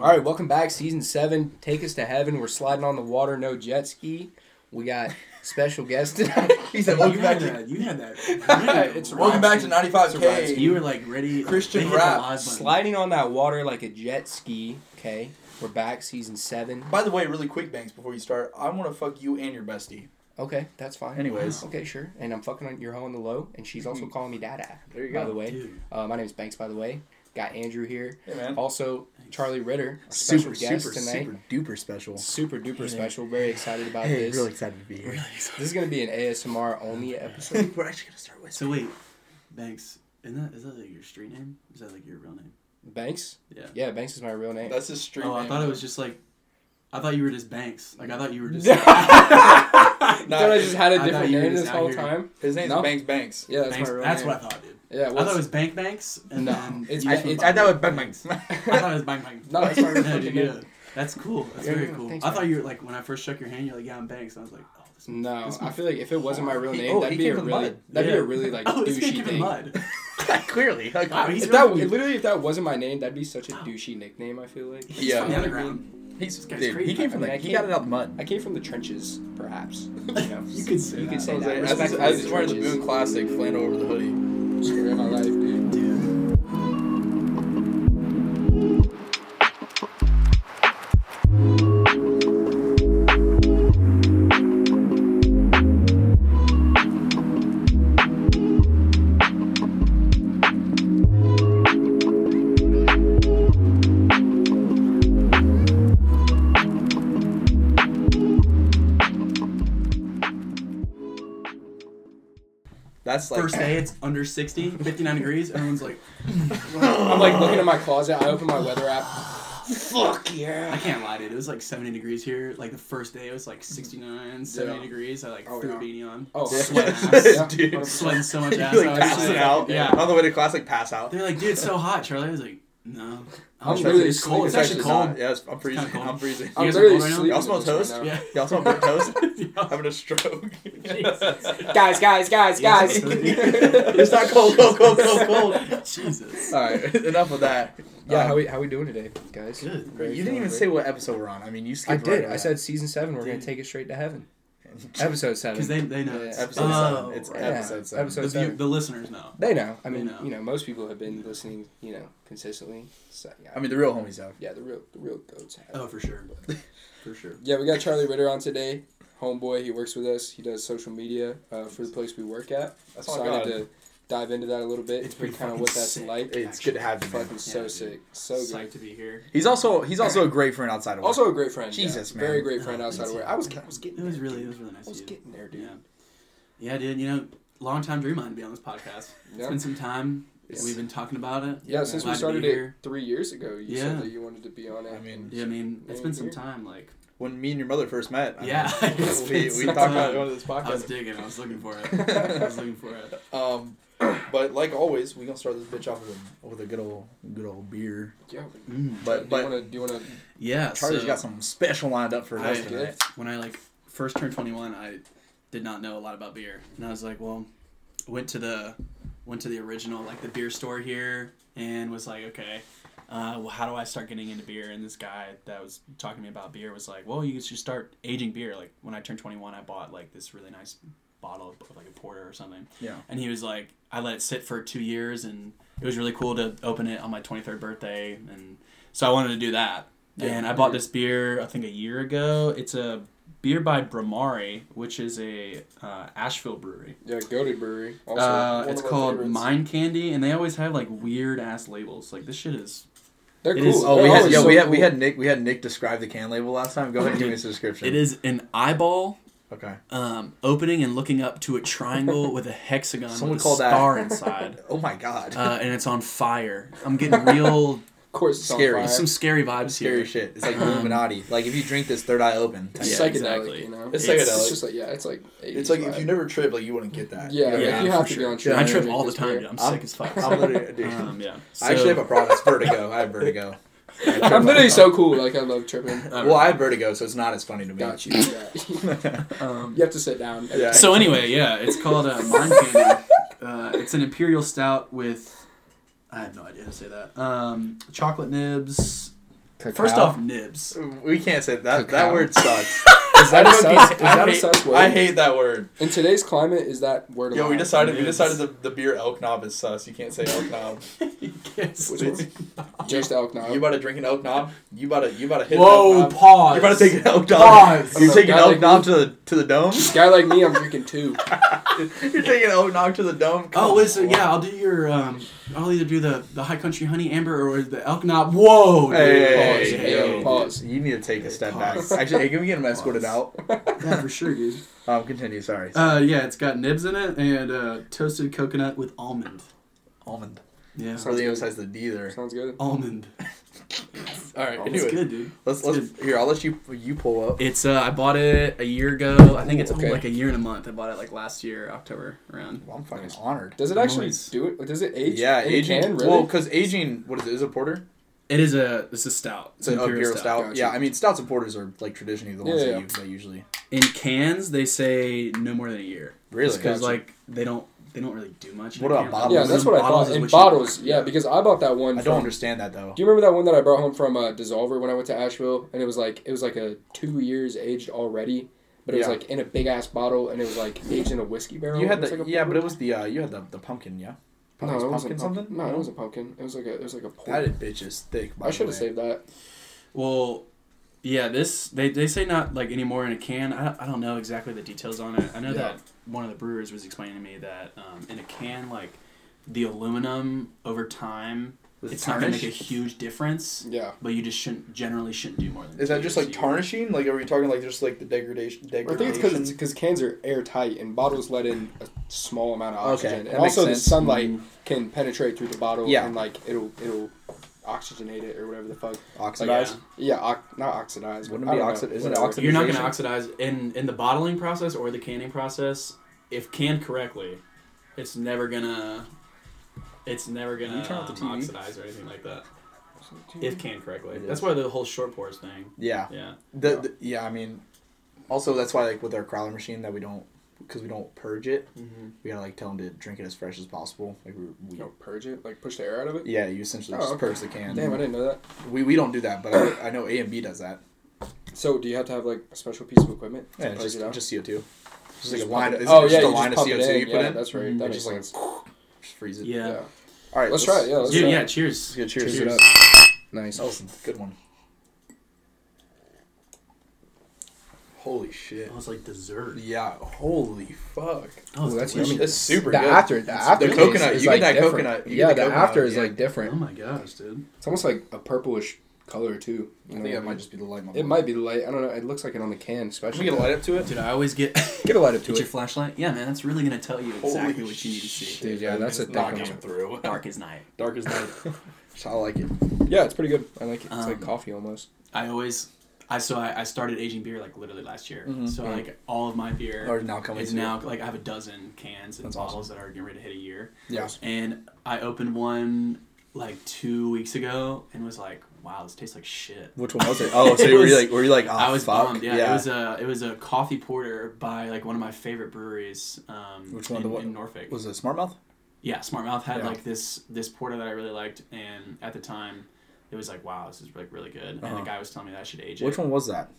All right, welcome back. Season seven. Take us to heaven. We're sliding on the water. No jet ski. We got special guest tonight. He said, you "Welcome had back to that. You had that. It's welcome back to 95K." You were like ready. Christian they hit the rap. sliding on that water like a jet ski. Okay, we're back. Season seven. By the way, really quick, Banks, before you start, I want to fuck you and your bestie. Okay, that's fine. Anyways. Okay, sure. And I'm fucking on your hoe on the low, and she's also calling me dada. There you By go. the way, uh, my name is Banks. By the way, got Andrew here. Hey, man. Also, Charlie Ritter, our special guest super, tonight. super duper special. Super duper Hey. special. Very excited about Hey, this. really excited to be here. Really This is gonna be an ASMR only episode. We're actually gonna start with. So wait, Banks. Isn't that is that like your street name? Is that like your real name? Banks? Yeah. Yeah, Banks is my real name. That's his street Oh, I thought it was just like. I thought you were just Banks. Like I thought you were just. You thought I just had a different name this whole here. time? His name's No. Banks Banks. Yeah, that's Banks, my real that's name. what I thought, dude. Yeah, I what's, thought it was Bank Banks. And No, then it's- I- it's- I thought it was Bank. Banks. I thought it was Bang Bang. No, that's my real Yeah, dude, yeah. That's cool. That's Yeah, very cool. thanks, I thought you were like when I first shook your hand, you're like, yeah, I'm Banks. And I was like, oh, this. No, this I feel like if it wasn't my real He- name, oh, that'd be a really mud. that'd be a really like oh, this guy douchey came thing. mud. Clearly, like, Wow, If really that good. literally if that wasn't my name, that'd be such a douchey nickname. I feel like. Yeah. from the You know what I underground. mean? he's guy's dude. crazy. He came from I mean, the. I He can't- got it out the mud. I came from the trenches, perhaps. You know, You could say you could that. say I was that. like, I Respect just, for I was wearing the trenches. Boone Classic flannel over the hoodie. Story of my life, dude. Dude. That's like First day, it's under 60, 59 degrees. Everyone's like, I'm like looking at my closet. I open my weather app. Fuck yeah! I can't lie, dude. It was like 70 degrees here. Like the first day, it was like 69, 70 Yeah. degrees. I like Oh, threw yeah. a beanie on. Oh, Yeah. sweating Yeah, ass. Dude. 100%. Sweating so much you ass. like passing like- out. Yeah. On the way to class, like pass out. They're like, dude, it's so hot, Charlie. I was like, no. I'm It's literally it's cold. It's sleeping. actually cold. not. Yeah, it's, I'm freezing. kinda cold. I'm freezing. You I'm literally cold right sleeping. Y'all smell with toast? right. Yeah. Y'all smell burnt toast? Yeah. Having a stroke. Jesus. Guys, guys, guys, guys. it's not cold, cold, cold, cold, cold. Jesus. All right, enough of that. Yeah, Um, how we how we doing today, guys? Good. Very You didn't even fun, say what episode we're on. I mean, you skipped. I did. right I said season seven. We're gonna take it straight to heaven. Episode seven. Because they, they know. Yeah, it's- episode Oh, seven. It's right. Yeah, episode seven. episode The, seven. view, the listeners know. They know. I mean, know. you know, most people have been listening, you know, consistently. So yeah, I mean, the real homies have. yeah, the real the real goats have. Oh, for sure. For sure. Yeah, we got Charlie Ritter on today. Homeboy, he works with us. He does social media uh, for the place we work at. That's all Excited God. to dive into that a little bit. It's It's pretty kind of what that's sick. like. It's good to have you, man. Fucking so dude. sick, so good. Psyched to be here. He's also he's also a great friend outside of work. Also a great friend. Jesus, yeah. man. Very great friend Oh, outside of work. I was I was getting It was there, really, it was really nice I was getting there, dude. Yeah. Yeah, dude. You know, long time dream of mine to be on this podcast. It's Yeah. been some time. Yes. We've been talking about it. Yeah, since we started it here. three years ago, you Yeah. said that you wanted to be on it. I mean, Yeah, I mean, it's been some time. Like, when me and your mother first met, I Yeah, mean, we, we some talked about time. going to this podcast. I was podcast. digging. I was looking for it. I was looking for it. Um, but like always, we gonna start this bitch off with a, with a good old good old beer. yeah, Mm. But do you but want to do you want to Yeah, Charlie's so got something special lined up for us tonight. when I like first turned 21, I did not know a lot about beer, and I was like, well, went to the went to the original like the beer store here, and was like, okay, uh, well, how do I start getting into beer? And this guy that was talking to me about beer was like, well, you should start aging beer. Like when I turned 21, I bought like this really nice bottle of like a porter or something. Yeah. And he was like, I let it sit for two years, and it was really cool to open it on my 23rd birthday, and so I wanted to do that. Yeah, And I bought this beer, I think a year ago. It's a beer by Bhramari, which is a uh, Asheville brewery. yeah goaded brewery? Also, Uh, it's called favorites. Mind Candy, and they always have like weird ass labels. Like this shit is. They're cool. is- Oh, we had yeah so we had we had Nick we had Nick describe the can label last time. Go ahead and give me a description. It is an eyeball okay. um, opening and looking up to a triangle with a hexagon Someone with a called that- star inside, Oh my god. uh, and it's on fire. I'm getting real Of course, it's on Scary. fire. some scary vibes here. Scary here. shit. It's like Um, Illuminati. Like if you drink this, third eye open. It's Yeah, psychedelic, exactly. you know. It's It's psychedelic. It's just like yeah, it's like. 80s It's like if you never trip, like you wouldn't get that. Yeah, Yeah, if you have to be on trip. Yeah, I I trip all the time, dude. I'm, I'm- sick as fuck. I'm literally dude. um, yeah. I actually have a problem. It's vertigo. I have vertigo. I trip all I'm literally so cool. Like I love tripping. Well, I have vertigo, so it's not as funny to me. Got you. Yeah. um, you have to sit down. Yeah. So anyway, yeah, it's called uh, Mind Candy. Uh, it's an imperial stout with I have no idea how to say that. Um, chocolate nibs, First off, nibs. We can't say that. That word sucks. is that a sus? Is I, that a sus word? I hate that word. In today's climate, is that word? Yo, we allowed? decided we Nibs. decided the, the beer elk knob is sus. You can't say elk knob. yes. Which one? just elk knob. You about to drink an elk knob? You about to you about to hit an Whoa, elk knob? pause. You about to take an elk knob? Pause. You're taking elk like knob me. to the to the dome. Guy like me, I'm drinking two. You're taking elk knob to the dome. Come Oh, listen, on. yeah, I'll do your, um, I'll either do the, the High Country Honey Amber or the Elk Knob. Whoa! dude. Hey, Pause, hey, hey, hey, pause. You need to take a step back. Pause. Actually, hey, can we get him escorted out? Yeah, for sure, dude. Um, continue. Sorry. Uh, yeah, it's got nibs in it and uh, toasted coconut with almond. Almond. Yeah. Sounds Really good. emphasize the D there. Sounds good. Almond. All right. It's Anyway, good, dude. let's It's let's here. I'll let you you pull up. It's uh, I bought it a year ago. I think it's Okay. like a year and a month. I bought it like last year, October around. Well, I'm fucking Nice. honored. Does it actually Nice. do it? Does it age? Yeah, in a aging. Can, really? Well, because aging. What is it? Is it A porter? It is a this is stout. It's an imperial stout. Gotcha. Yeah, I mean stouts and porters are like traditionally the ones Yeah, that, yeah. you, that usually. In cans, they say no more than a year. Really? Because Gotcha. like they don't they don't really do much. What about bottles? yeah, that's in what I bottles thought. is In bottles, want. yeah, because I bought that one. I from, don't understand that though. Do you remember that one that I brought home from uh, Dissolver when I went to Asheville? And it was like it was like a two years aged already, but it was like in a big ass bottle, and it was like aged in a whiskey barrel. You had the like a yeah, but it was the uh, you had the, the pumpkin, yeah. no, it pumpkin wasn't something. pumpkin. No, it wasn't pumpkin. It was like a it was like a porter. That bitch is thick. By I should have saved that. Well, yeah, this they, they say not like anymore in a can. I, I don't know exactly the details on it. I know Yeah. that one of the brewers was explaining to me that um, in a can like the aluminum over time Was it it's not gonna make a huge difference, Yeah. but you just shouldn't generally shouldn't do more than. Is two that just like a tarnishing? Like, are we talking like just like the degradation? I think it's Degradation. because because cans are airtight and bottles let in a small amount of Okay, oxygen, that and makes also the sense. sunlight can penetrate through the bottle Yeah. and like it'll it'll oxygenate it or whatever the fuck. oxidized. Yeah, ox- not oxidized. Wouldn't but it be I know, isn't it whatever. oxid- You're not gonna oxidize in in the bottling process or the canning process. If canned correctly, it's never gonna. It's never gonna you turn off the um, oxidize or anything like that. If canned correctly, that's why the whole short pours thing. Yeah. Yeah. The, Yeah. the yeah, I mean, also that's why like with our crowler machine that we don't because we don't purge it. Mm-hmm. We gotta like tell them to drink it as fresh as possible. Like we, we You know, purge it, like push the air out of it. yeah, you essentially Oh, just okay. purge the can. Damn, I didn't know that. We we don't do that, but I, I know A and B does that. So, do you have to have like a special piece of equipment to Yeah, purge just it out? just CO two. Just like a line. Of, oh yeah, just a line just of CO two you put yeah, in. that's right. Mm, That it makes just like sense. just freeze it. Yeah. Yeah. All right, Let's try it, yeah, let's Dude, try yeah. it. Cheers. Yeah, cheers. Cheers. Nice. That was a good one. Holy shit. It was like dessert. Yeah, holy fuck. Oh, Ooh, that's delicious. yummy. It's super the good. after, the after the coconut, is, you get that different. coconut, you yeah, get the the coconut, after is yeah. like different. Oh my gosh, dude. It's almost like a purplish color too. I think know? that might just be the light. It might be the light. I don't know. It looks like it on the can, Should especially. we get a light up to it? Dude, I always get Get a light up to get your flashlight. Yeah, man, that's really gonna tell you exactly Holy what you need to see. Dude, yeah, that's a it's not thick coming through. Dark as night. Dark as night. I like it. Yeah, it's pretty good. I like it. It's like Um, coffee almost. I always, I so I, I started aging beer like literally last year. Mhm. So like all of my beer Or now coming is now like I have a dozen cans and That's bottles that are getting ready to hit a year. Yeah. And I opened one like two weeks ago and was like, wow, this tastes like shit. Which one was it? Oh, so It were you like, were you like, oh, I was fuck? bummed. Yeah, it was a it was a coffee porter by like one of my favorite breweries. Um, Which one? In, The what- in Norfolk. was it Smart Mouth? Yeah, Smart Mouth had Yeah. like this this porter that I really liked, and at the time, it was like, wow, this is like really good. And Uh-huh. the guy was telling me that I should age it Which one was that?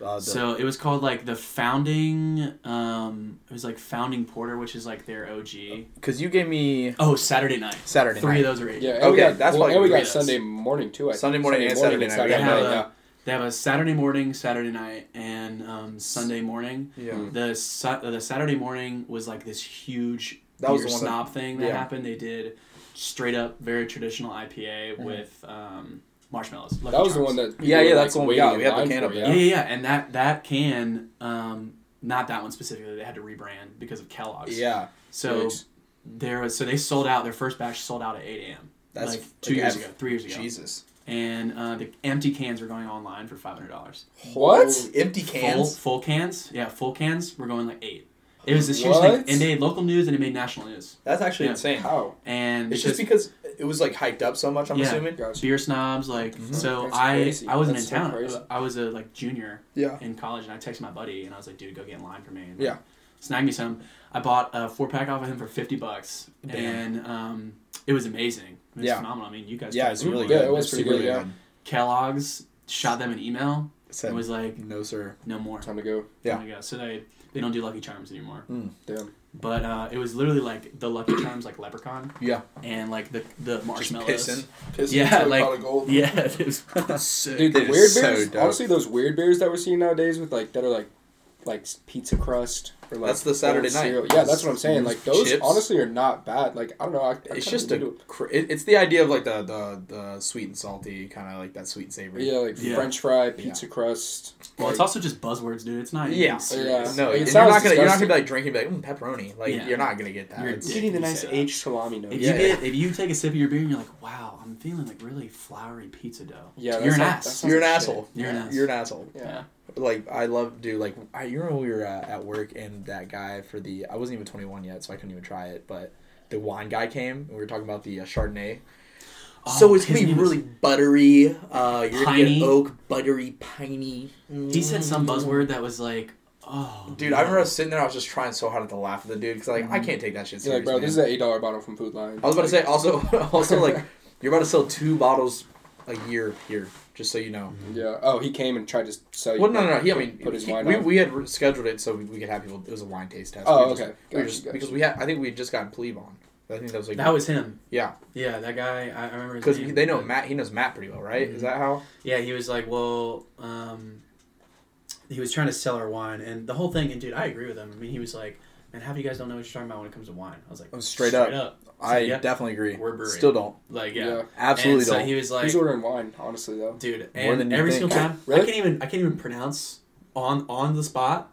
Uh, the, So it was called like the founding. Um, it was like founding porter, which is like their OG. because you gave me Oh, Saturday night. Saturday Three night. of those are aged. Yeah, Okay, got, that's well, why and we got. Sunday morning too. I think. Sunday morning and Saturday night. They Saturday have, night. a, Yeah. they have a Saturday morning, Saturday night, and um, Sunday morning. Yeah. Mm. The Sa- the Saturday morning was like this huge That was the one that- snob thing that yeah. happened. They did straight up very traditional IPA Mhm. with um, marshmallows. Lucky That was the one that. Yeah, yeah, were, that's the one we got. We have the can for, up. Yeah, yeah, yeah, and that that can, um, not that one specifically. They had to rebrand because of Kellogg's. Yeah. So Yikes. there was so they sold out. Their first batch sold out at eight a.m. That's like two like, years I've- ago, three years ago, Jesus. and uh, the empty cans were going online for five hundred dollars. What? Holy- Empty Full cans? full cans, yeah, full cans were going like eight. It was this huge thing, What? and they made local news and it made national news. That's actually Yeah. insane. How? And It's because just because it was like hyped up so much. I'm Yeah. assuming. Gotcha. beer snobs, like Mhm. so, That's I crazy. I wasn't That's in town. crazy. I was a like junior Yeah. in college, and I texted my buddy, and I was like, "Dude, go get in line for me." And, Yeah. Snag me some. I bought a four pack off of him for fifty bucks, Damn. and um, it was amazing. It was Yeah. phenomenal. I mean, you guys. Yeah, tried it's it. really Yeah, good. it was It's pretty really good, yeah. Kellogg's shot them an email Said, and was like, no, sir. no more. Time to go. Yeah. Oh my God. So they they don't do Lucky Charms anymore. Damn. But uh, it was literally like the Lucky Charms, like leprechaun, Yeah. and like the the Just marshmallows. pissing. Pissing Yeah, into a like- pot gold. Yeah, it was sick. Dude, the It is weird so beers. dope. honestly, those weird beers that we're seeing nowadays with like that are like like pizza crust or like That's the Saturday night. cereal. Yeah, that's what I'm saying. Like those Chips. honestly are not bad. Like I don't know. I, I It's just a. Cr- it's the idea of like the the, the sweet and salty kind of like that sweet and savory. yeah, like Yeah. French fry, pizza crust. Well, it's also just buzzwords, dude. It's not. even Yeah. serious. No, It and you're not gonna you're not gonna be like drinking be like mm, pepperoni. Like Yeah. you're not gonna get that. You're a It's- dick. getting the nice say that. aged salami notes. If Yeah. you get if you take a sip of your beer and you're like, wow, I'm feeling like really floury pizza dough. Yeah, you're an ass. you're an asshole. You're an ass. You're an asshole. Yeah. Yeah. Like I love, dude. Like I, you remember we were uh, at work and that guy for the I wasn't even 21 yet, so I couldn't even try it. But the wine guy came and we were talking about the uh, Chardonnay. Oh, so it's gonna be name was- really buttery. Uh, you're gonna Piney. get oak, buttery, piney. He said some buzzword that was like, oh. Dude, I remember I was sitting there. I was just trying so hard not to laugh at the dude because like I can't take that shit You're like, bro, man. this is an eight dollar bottle from Food Lion. I was about to say also also like you're about to sell two bottles a year here, just so you know. Yeah. Oh, he came and tried to sell you. Well, no, no, no. He, I mean, put his he- wine we, on. we had re- scheduled it so we, we could have people. It was a wine taste test. Oh, We were just- okay. we just gotcha. because we had. I think we had just gotten Plebe on. I think that was like That was him. yeah, Yeah, that guy. I, I remember because they know but- Matt. He knows Matt pretty well, right? Mhm. Is that how? Yeah, he was like, well, um, he was trying to sell our wine, and the whole thing. And dude, I agree with him. I mean, he was like, "Man, half you guys don't know what you're talking about when it comes to wine." I was like, Oh, straight up. up, I yeah. definitely agree. We're brewery. Still don't. like yeah, Yeah. Absolutely so don't. he was like, Who's ordering wine? Honestly, though. dude, More and than every single time, Really? I can't even, I can't even pronounce on on the spot.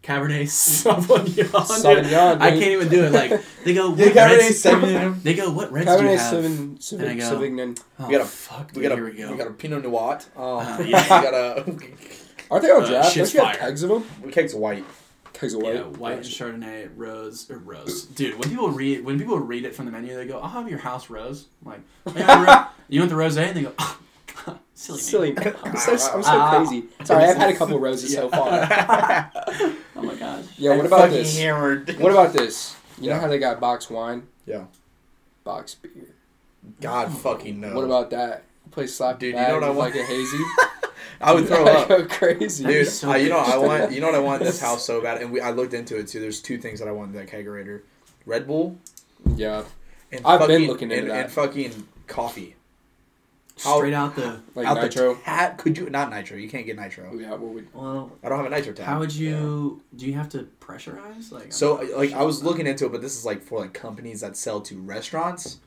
Cabernet Sauvignon. dude. Sauvignon, I can't even do it. Like they go, what Yeah, reds- Sauvignon. They go, what reds do you Cabernet have? Sauvignon, And I Sauvignon, go- Sauvignon. Oh, We got a- fuck. we dude, got a here we go. we got a Pinot Noir. Um, Uh, we yeah. got a Aren't they on Uh, draft? shit's Don't you have kegs of them? the cake's white. Kegs of white. Yeah, white and Chardonnay, rose or rose. Dude, when people read when people read it from the menu, they go, "I'll have your house rose." I'm like, "Yeah, ro- you want the rose? And they go, oh, silly, Silly. man." I'm so, I'm so Ah. crazy. Sorry, I've had a couple roses so far. Oh my gosh. Yeah, what I'm about this? Hammered. What about this? You know how they got box wine? Yeah. Box beer. God fucking no. What about that? Play slap Dude, you know what I want? like a hazy. I would throw I up. go crazy. Dude, so I, you know good. I want you know what I want in this house so bad, and we I looked into it too. There's two things that I want in that kegerator: Red Bull Yeah, and I've been looking into and, that. and fucking coffee. How- Straight out the. like Out the nitro. tat- could you not nitro? You can't get nitro. Oh, yeah, what would Well, I don't have a nitro tab. how would you? Do you have to pressurize? Like. So not like I was sure. looking into it, but this is like for like companies that sell to restaurants.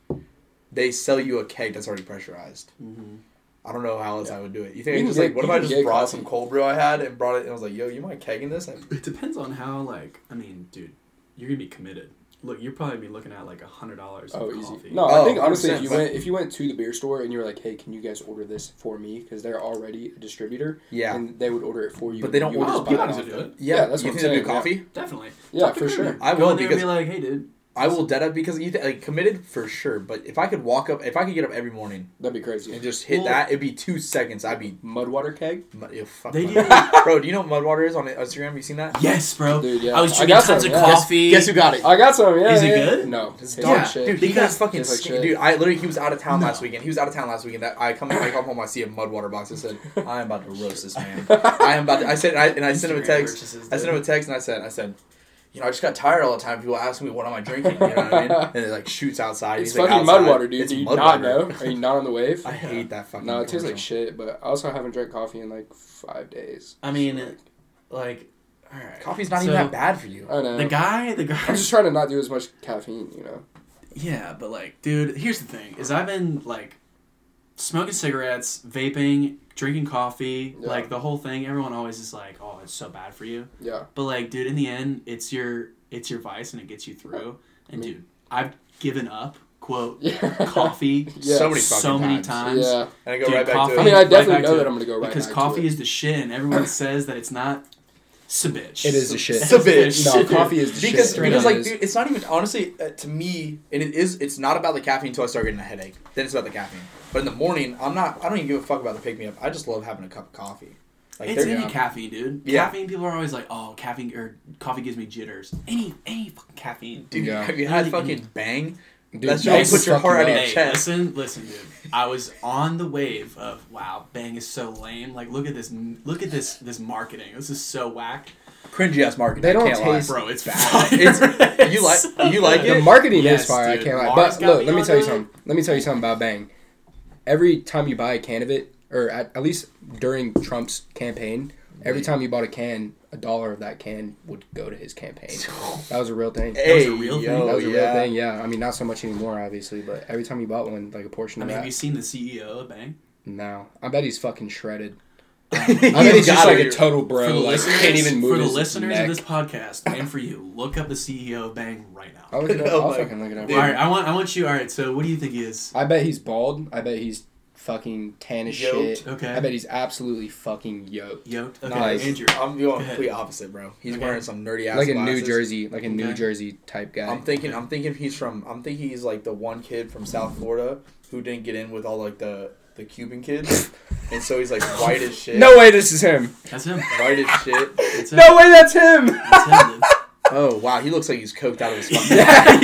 They sell you a keg that's already pressurized. Mhm. I don't know how else I would do it. You think You I just get- like what if I just brought coffee. some cold brew I had and brought it and I was like, yo, you mind kegging this? And It depends on how like I mean, dude, you're gonna be committed. Look, you're probably be looking at like a hundred dollars. Oh, of easy. coffee. No, Oh, I think honestly, if you went if you went to the beer store and you were like, "Hey, can you guys order this for me?" Because they're already a distributor, yeah, and they would order it for you. But they don't You would want- just Oh, buy people it would off do it. yeah. yeah, that's you what I'm think they do saying, yeah. coffee? Definitely. Yeah, Talk for sure. I Go will in there and because be like, hey, dude. I will dead up because you th- like committed for sure. But if I could walk up, if I could get up every morning That'd be crazy. and just hit Well- that, it'd be two seconds. I'd be Mudwater keg, mud- yo, fuck They Mud- do- bro. Do you know what Mudwater is on Instagram? Have you seen that? Yes, bro. dude. Yeah, I was I drinking got tons some, of yeah. coffee. Guess who got it? I got some. Yeah, Is it yeah. good? No, it's Dog dog Yeah, shit. Dude, He he got got- fucking tastes like skin- shit. dude. I literally he was out of town No. last weekend. He was out of town last weekend. That I come I come home. I see a Mudwater box. I said, I am about to roast this man. I am about. To, I said, and I, and I sent him a Instagram text. purchases, I sent him a dude. text, and I said, I said, you know, I just got tired all the time. People ask me, what am I drinking? You know what I mean? And it like shoots outside. It's He's like, fucking outside. Mudwater, dude. It's Do you Mudwater. not know? Are you not on the wave? I hate that fucking. No, it tastes like shit. But I also haven't drank coffee in like five days. I mean, So, like, like, all right. Coffee's not So, even that bad for you. I know. The guy, the guy. I'm just trying to not do as much caffeine. You know. Yeah, but like, dude, here's the thing: is I've been like smoking cigarettes, vaping, drinking coffee, Yeah. like the whole thing. Everyone always is like, "Oh, it's so bad for you," Yeah. but like, dude, in the end, it's your it's your vice and it gets you through. And Me- dude, I've given up. Quote Yeah. coffee Yeah. So many so fucking many times. times. Yeah. And I go Dude, right back coffee- to I it. mean, I Right definitely back know to that it. I'm gonna go right because back coffee to is the shit, and everyone says that it's not. It's a bitch. It is the shit. It's a bitch. No, coffee is the because shit. Straight because up. like dude, it's not even honestly uh, to me and it is it's not about the caffeine until I start getting a headache. Then it's about the caffeine. But in the morning, I'm not. I don't even give a fuck about the pick me up. I just love having a cup of coffee. Like it's there- any yeah. caffeine, dude. Yeah. Caffeine. People are always like, "Oh, caffeine or coffee gives me jitters." Any any fucking caffeine. dude, Yeah. have you had Literally fucking bang? Dude, That's Bang just put your heart you out of up. your Hey, chest. listen, listen, dude. I was on the wave of wow, Bang is so lame. Like, look at this, look at this, this marketing. This is so whack, Cringy ass marketing. They don't can't lie. taste- bro. It's bad. It's- you like- you like The it? marketing Yes, is fire. dude. I can't lie. Mars But look, let me tell you it. something. Let me tell you something about Bang. Every time you buy a can of it, or at, at least during Trump's campaign, every time you bought a can, a dollar of that can would go to his campaign. That was a real thing. was a Hey, real thing? yo, that was a yeah. real thing. Yeah, I mean, not so much anymore, obviously, but every time you bought one, like a portion I of mean, have you seen the CEO of Bang? No, I bet he's fucking shredded. I I bet he's just like a total bro. like, listeners, can't even move for the his listeners neck. of this podcast, and for you, look up the CEO of Bang right now. I'll look it up. Oh I'll fucking look it up. Dude. All right, I want, I want you. All right, so what do you think he is? I bet he's bald. I bet he's fucking tan as Yoked. shit. Okay. I bet he's absolutely fucking yoked. Yoked. Okay, Nice. Andrew. I'm going ahead. complete opposite, bro. He's Okay. wearing some nerdy ass Like a New. Jersey, like a New Okay. Jersey type guy. I'm thinking. I'm thinking he's from. I'm thinking he's like the one kid from South Florida who didn't get in with all like the the Cuban kids, and so he's like white as shit. no way, this is him. That's him. white as shit. That's him. No way, that's him. That's him. Dude. Oh wow, he looks like he's coked out of his fucking. yeah,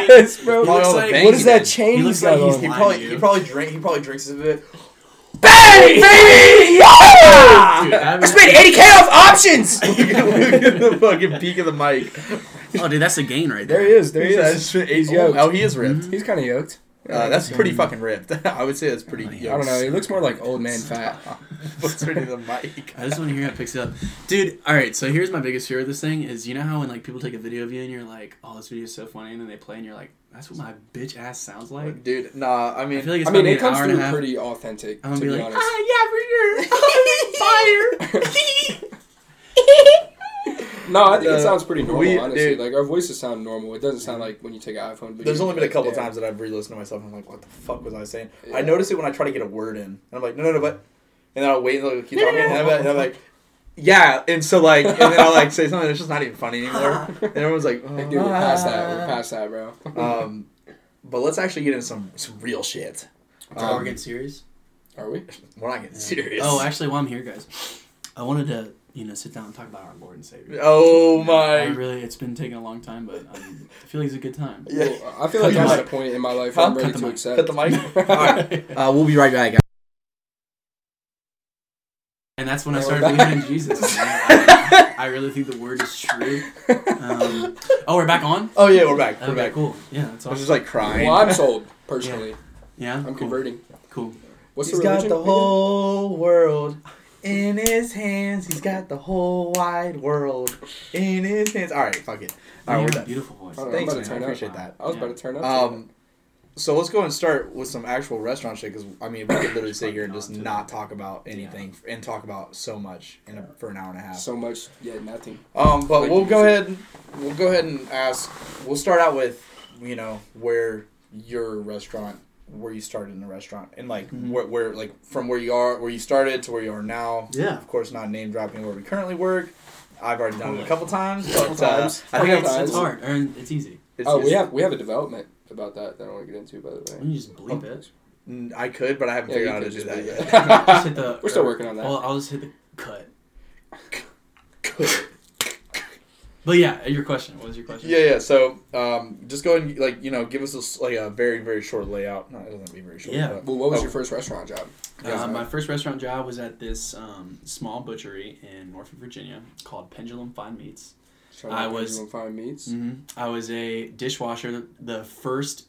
he does, bro. Probably all the like- what is that did. chain He looks like he's? He lying probably you. he probably drink he probably drinks a bit. Bang, baby! Yeah! Dude, that I spent 80k off options. Look at the fucking peak of the mic. Oh, dude, that's a gain right there there. he is. There he He's, is. he's, He's oh, yoked. oh, he is ripped. Mm-hmm. He's kind of yoked. Uh, that's pretty fucking ripped. I would say that's pretty. I I don't know. He looks more like old man fat. What's ready the mic? I just want to hear how it picks it up, dude. All right, so here's my biggest fear of this thing is you know how when like people take a video of you and you're like, oh, this video is so funny, and then they play and you're like, that's what my bitch ass sounds like. Dude, nah. I I mean, feel like it's I mean, it comes hour and a through pretty authentic. I'm gonna to be be like, honest. ah, yeah, for sure. Fire. No, I think it sounds pretty normal, we- honestly. dude. like our voices sound normal. It doesn't sound like when you take an iPhone. Video there's only been a couple damn. times that I've re-listened to myself and I'm like, what the fuck was I saying? I notice it when I try to get a word in. And I'm like, no, no, no, but. And then I'll wait until I keep talking. And I'm, like- and I'm like, yeah. And so, like, and then I'll, like, say something that's just not even funny anymore. And everyone's like, oh, Like, dude, we're past that. We're past that, bro. Um, but let's actually get into some, some real shit. Oh, we're Um, getting serious. Are we? we're not getting serious. Oh, actually, while I'm here, guys, I wanted to you know sit down and talk about our Lord and Savior. Oh I my. really, it's been taking a long time, but um, I feel like it's a good time. Yeah. Well, I feel Cut like the I'm at a point in my life where I'm ready Cut the to mic. accept. Cut the mic. Alright. Uh, we'll be right back. And that's when I started believing in Jesus. I, I really think the word is true. Um, oh, we're back on. Oh yeah, we're back. We're Okay, back. cool. Yeah, that's I was just like crying. well, I'm sold personally. Yeah, I'm cool. converting. Cool. What's He's the got the whole world in his hands. He's got the whole wide world in his hands. All right, fuck it. All right, You we're a done. beautiful voice. I Thanks, man. I turn up. appreciate that. I was Yeah. about to turn up. Um, so let's go and start with some actual restaurant shit because I mean we could literally sit here and just not talk about anything and talk about so much in a, for an hour and a half. so much, yeah, nothing. Um, but Like we'll go ahead. And, we'll go ahead and ask. We'll start out with you know where your restaurant, where you started in the restaurant, and like Mhm. where, where like from where you are, where you started to where you are now. Yeah. Of course, not name dropping where we currently work. I've already done it a couple times, Couple but uh, times. I think it's, It's, it's hard, or it's easy. it's, oh, it's- we have we have a development about that that I don't want to get into, by the way. you just bleep it? Mm, I could, but I haven't Yeah, figured out how to could do that yet. Just hit the. We're still working on that. Well, I'll just hit the cut. But yeah, your question. What was your question? Yeah, yeah. So, um, just go and like you know, give us a, s- like a very very short layout. No, it doesn't have to be very short. Yeah. but- well, what was Oh. your first restaurant job? Uh, my first restaurant job was at this um, small butchery in Norfolk, Virginia, called Pendulum Fine Meats. Shout I was- Pendulum Fine Meats. hmm I was a dishwasher the first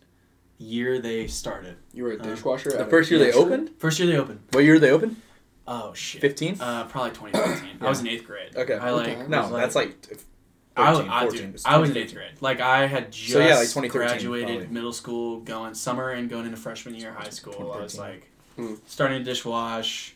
year they started. You were a Uh, dishwasher. The first year they opened. First year they opened. What year they opened? Oh shit. Fifteen. Uh, probably 2015. I was in eighth grade. Okay. I like. Okay. No, like- that's like. 13, I, I, 14. dude, I was in 2015. eighth grade. Like I had just So, yeah, like graduated probably. middle school, going summer and going into freshman year high school. I was like Hmm. starting to dishwash.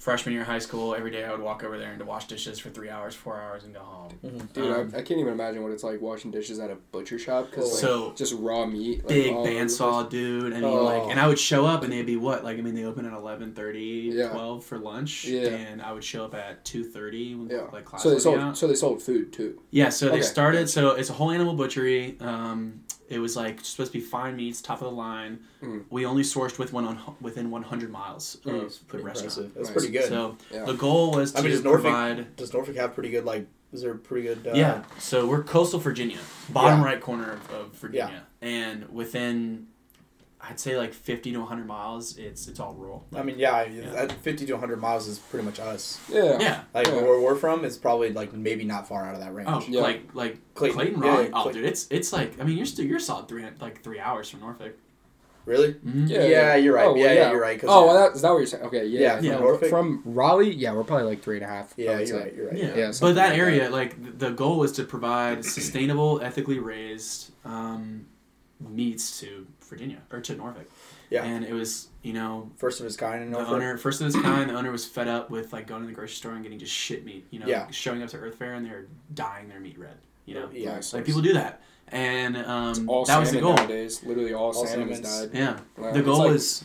Freshman year of high school, every day I would walk over there and to wash dishes for three hours, four hours, and go home. Dude, Um, I, I can't even imagine what it's like washing dishes at a butcher shop because like, So just raw meat. Like, big all over the bandsaw dude. I mean, Oh. like, and I would show up and they'd be what? Like, I mean, they open at 11, Yeah. 12 for lunch. Yeah. And I would show up at 2.30 when. Yeah. like, class so they sold. out. So they sold food too. Yeah, so they Okay. started. So it's a whole animal butchery. Um, it was like supposed to be fine meats, top of the line. Mm. We only sourced with one on within 100 miles Mm, of the pretty restaurant. Impressive. That's Nice. pretty good. So Yeah. the goal was I to mean, does Norfolk- provide. Does Norfolk have pretty good like Is there a pretty good? Uh, yeah. So we're coastal Virginia, bottom Yeah. right corner of, of Virginia, and within, I'd say like fifty to hundred miles, it's it's all rural. I mean, yeah, Yeah. That fifty to hundred miles is pretty much us. Yeah. Yeah. Like Yeah. where we're from is probably like maybe not far out of that range. Oh, Yeah. like like Clayton. Clayton, Yeah, Raleigh. yeah, oh, dude, it's it's like I mean you're still you're solid three like three hours from Norfolk. Really? Mm-hmm. Yeah, Yeah, you're right. Oh, well, Yeah, yeah, you're right, 'cause- Oh, well, that, is that what you're saying? Okay, yeah. Yeah, from, Yeah. Norfolk? from Raleigh, yeah, we're probably like three and a half. I Yeah, you're say. right. You're right. Yeah, Yeah, but that like area, that. like the goal was to provide sustainable, ethically raised um, meats to Virginia or to Norfolk. Yeah. and it was you know First of its kind in the owner first of its kind. The owner was fed up with like going to the grocery store and getting just shit meat. You know, Yeah. showing up to Earth Fare and they're dyeing their meat red. You know, Yeah. Nice. like people do that, and um, all that was the salmon goal. nowadays. Literally all, All salmon is salmon's- died. Yeah, Wow. the goal like- was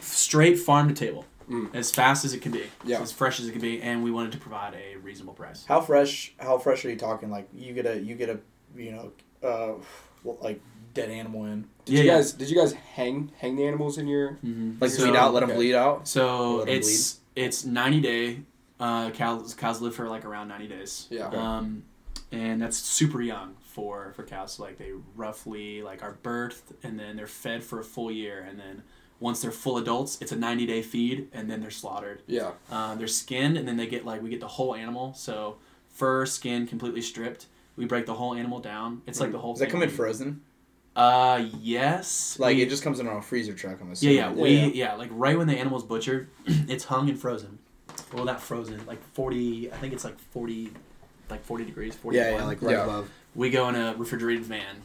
straight farm to table, Mm. as fast as it can be, Yeah. as fresh as it can be, and we wanted to provide a reasonable price. How fresh? How fresh are you talking? Like you get a you get a you know uh well, like dead animal in. Did Yeah, you yeah. guys did you guys hang hang the animals in your Mm-hmm. Like So- bleed out, let them okay. bleed out. So Let 'em it's it's ninety day. Uh, cows cows live for like around ninety days. Yeah. Um, and that's super young for for cows. So, like they roughly like are birthed and then they're fed for a full year, and then once they're full adults, it's a ninety day feed, and then they're slaughtered. Yeah. Uh, they're skinned, and then they get like we get the whole animal. So fur, skin, completely stripped. We break the whole animal down. It's like the whole. Does that come in frozen? Uh, yes. Like We- it just comes in on a freezer truck. I'm assuming. yeah, Yeah, we yeah. yeah. like right when the animal's butchered, it's hung and frozen. Well, not frozen, like forty. I think it's like forty, like forty degrees, forty. Yeah, yeah, like right Yeah. above. we go in a refrigerated van,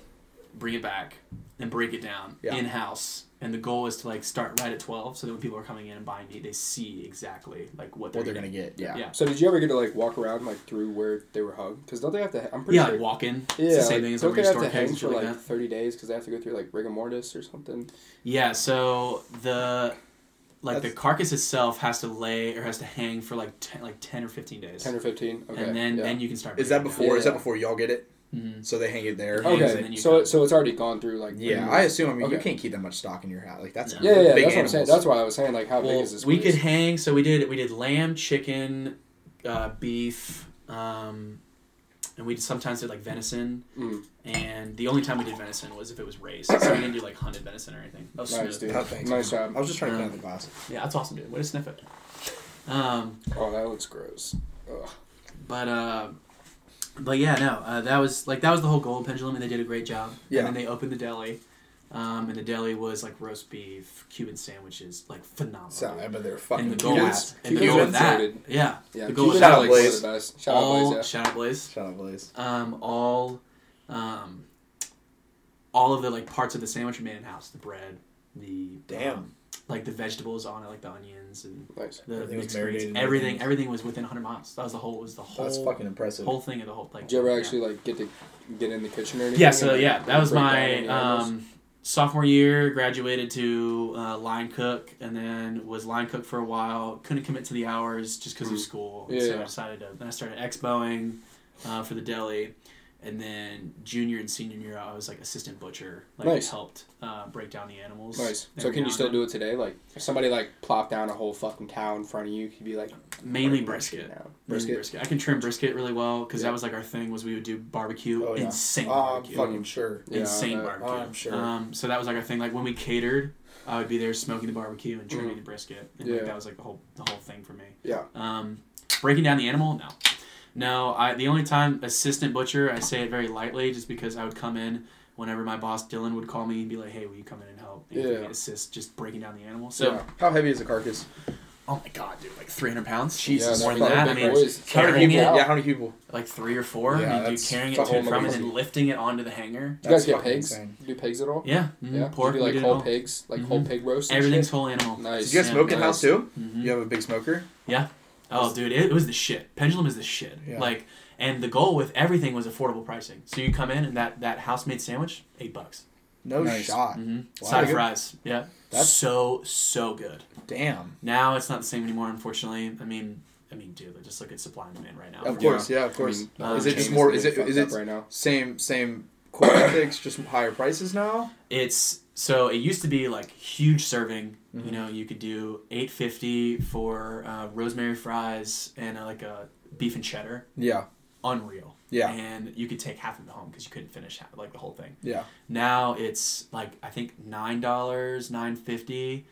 bring it back, and break it down Yeah. in house. And the goal is to like start right at twelve, so that when people are coming in and buying meat, they see exactly like what they're, What they're gonna get? Yeah. Yeah. So did you ever get to like walk around like through where they were hung? Because don't they have to? I'm pretty Yeah, sure. like walk in. yeah, it's the same like, thing as don't they have store to hang for like like that. thirty days because they have to go through like rigor mortis or something? Yeah, so the like the carcass itself has to lay or has to hang for like ten, like ten or fifteen days, Ten or fifteen. Okay. and then yeah. then you can start. Is that breaking it before? Is that before y'all get it? Mhm. So they hang it there. Yeah. and okay. then you So cut. so it's already gone through like. Yeah, I assume. I mean, you can't keep that much stock in your house. Like that's No. Yeah, yeah, yeah big that's what I'm saying. That's why I was saying like how well, big is this? we place? could hang. So we did we did lamb, chicken, uh, beef, um, and we sometimes did like venison. Mm, And the only time we did venison was if it was raised. So we didn't do like hunted venison or anything. That was nice, smooth. dude. Oh, thanks. Nice job. I was just trying to clean Um, up the glass. Yeah, that's awesome, dude. Way to sniff it. Um, Oh, that looks gross. Ugh. But uh, but yeah, no, uh, that was like that was the whole goal of Pendulum, and they did a great job. Yeah. And then they opened the deli, um, and the deli was like roast beef, Cuban sandwiches, like phenomenal. So I bet they're fucking. and the goal Cubans- was and the Cubans goal with that, yeah, Yeah, the goal Cuban Shout that out like was one of Blaze. the best. Shout out Blaze. Yeah. shout out Blaze, Shut up, Blaze. um, all, um, all of the like parts of the sandwich were made in house. The bread, the Damn. um, like the vegetables on it, like the onions and Nice. the Everything mixed greens. Everything, everything. everything was within 100 miles. That was the whole. Was the whole. That's fucking impressive. whole thing of the whole like. Did you ever yeah. actually like get to get in the kitchen or anything? Yeah, so yeah, that was my um, sophomore year. Graduated to uh, line cook, and then was line cook for a while. Couldn't commit to the hours just because Mhm. of school. Yeah, so yeah. I decided to. Then I started expoing uh, for the deli, and then junior and senior year I was like assistant butcher. Like Nice. helped uh, break down the animals. Nice. So can you still do it today? Like, if somebody like plopped down a whole fucking cow in front of you, you'd be like. Mainly "Break brisket. now." Mainly Brisket. I can trim brisket really well because Yeah. that was like our thing. Was we would do barbecue, Oh, yeah. insane Oh, I'm fucking sure. Insane I bet. barbecue. I'm sure. Um, so that was like our thing. Like when we catered, I would be there smoking the barbecue and trimming Mhm. the brisket, and Yeah. like, that was like the whole the whole thing for me. Yeah. Um, breaking down the animal, no, no. I the only time assistant butcher, I say it very lightly, just because I would come in whenever my boss Dylan would call me and be like, "Hey, will you come in and help?" And Yeah. assist just breaking down the animal. So, Yeah. How heavy is a carcass? oh my god, dude, like three hundred pounds. Jesus, Yeah, more than that. I mean, boys. How many carrying people? it, Yeah, how many people? like three or four. Yeah, I mean, dude, carrying it to and from and then lifting it onto the hanger. You guys get pigs? insane. Do pigs at all? Yeah, mhm, Yeah. pork. Do you do like whole pigs, like Mhm. whole pig roast? and Everything's shit? whole animal. Nice. Did you guys Yeah, smoke in house nice. too? Mhm. You have a big smoker? Oh, dude, it, it was the shit. Pendulum is the shit. Yeah. Like, and the goal with everything was affordable pricing. So you come in and that that house made sandwich, eight bucks. No Nice. shot. Mm-hmm. Wow. Side of fries. Yeah. That's- so so good. Damn. Now it's not the same anymore, unfortunately. I mean, I mean, dude, just look at supply and demand right now. Of course, yeah, of I course. mean, the Uh, is it just more? Is really it is fucked it right now? same same core ethics, just higher prices now? It's so it used to be like huge serving. You Mhm. know, you could do eight fifty for uh, rosemary fries and uh, like a beef and cheddar. Yeah. unreal. Yeah. And you could take half of it home because you couldn't finish half, like the whole thing. Yeah. Now it's like I think nine dollars, nine fifty,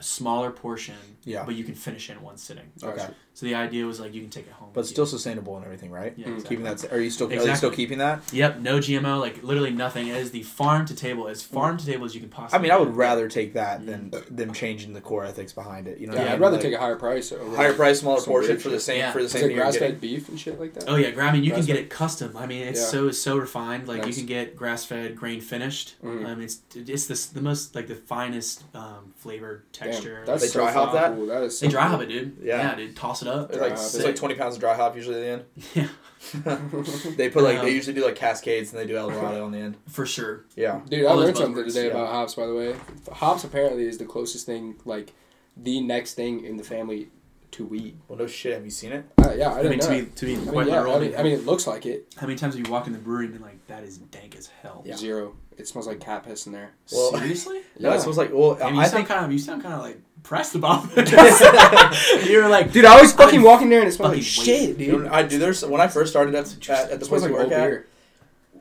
a smaller portion. Yeah. But you can finish in one sitting. Okay. So the idea was like you can take it home. But with still you. sustainable and everything, right? Yeah, Mm. exactly. Keeping that. Are you still? Are you still keeping that? Yep, no GMO, like literally nothing. It is the farm to table, as farm to table as you can possibly. I mean, I would get. rather take that than them changing the core ethics behind it. You know, Yeah, what I I'd rather Like, take a higher price. Over higher price, smaller portion for the same Yeah. for the Is same it grass getting. fed beef and shit like that? Oh yeah, gra- I mean you can get it custom. I mean it's Yeah. so so refined. Like you can get grass fed, grain finished. I mean it's it's this the most like the finest um, flavor Damn, texture. that's They so dry hop that? Cool. That is. they dry hop it, dude. Yeah. Yeah, dude. Toss it up. It's like Dry it's like twenty pounds of dry hop usually at the end. Yeah, They put like Um, they usually do like cascades and they do El Dorado on the end. for sure. Yeah. Dude, I All those learned something buzzwords, today yeah. about hops. By the way, hops apparently is the closest thing, like the next thing in the family to weed. Well, no shit. Have you seen it? Uh, yeah, I I, didn't mean know. to be to be I mean, quite yeah. I mean, I mean, it looks like it. how many times have you walked in the brewery and been like, that is dank as hell? Yeah. Zero. It smells like cat piss in there. Well- Seriously? No, it smells like well. I mean, you I sound think kind of you sound kind of like pressed about this. you were like, Dude, I was I've fucking walking there and it smelled like fucking shit, waiting. dude. I do. There's when I first started at, at, at the place smells I work old at. beer.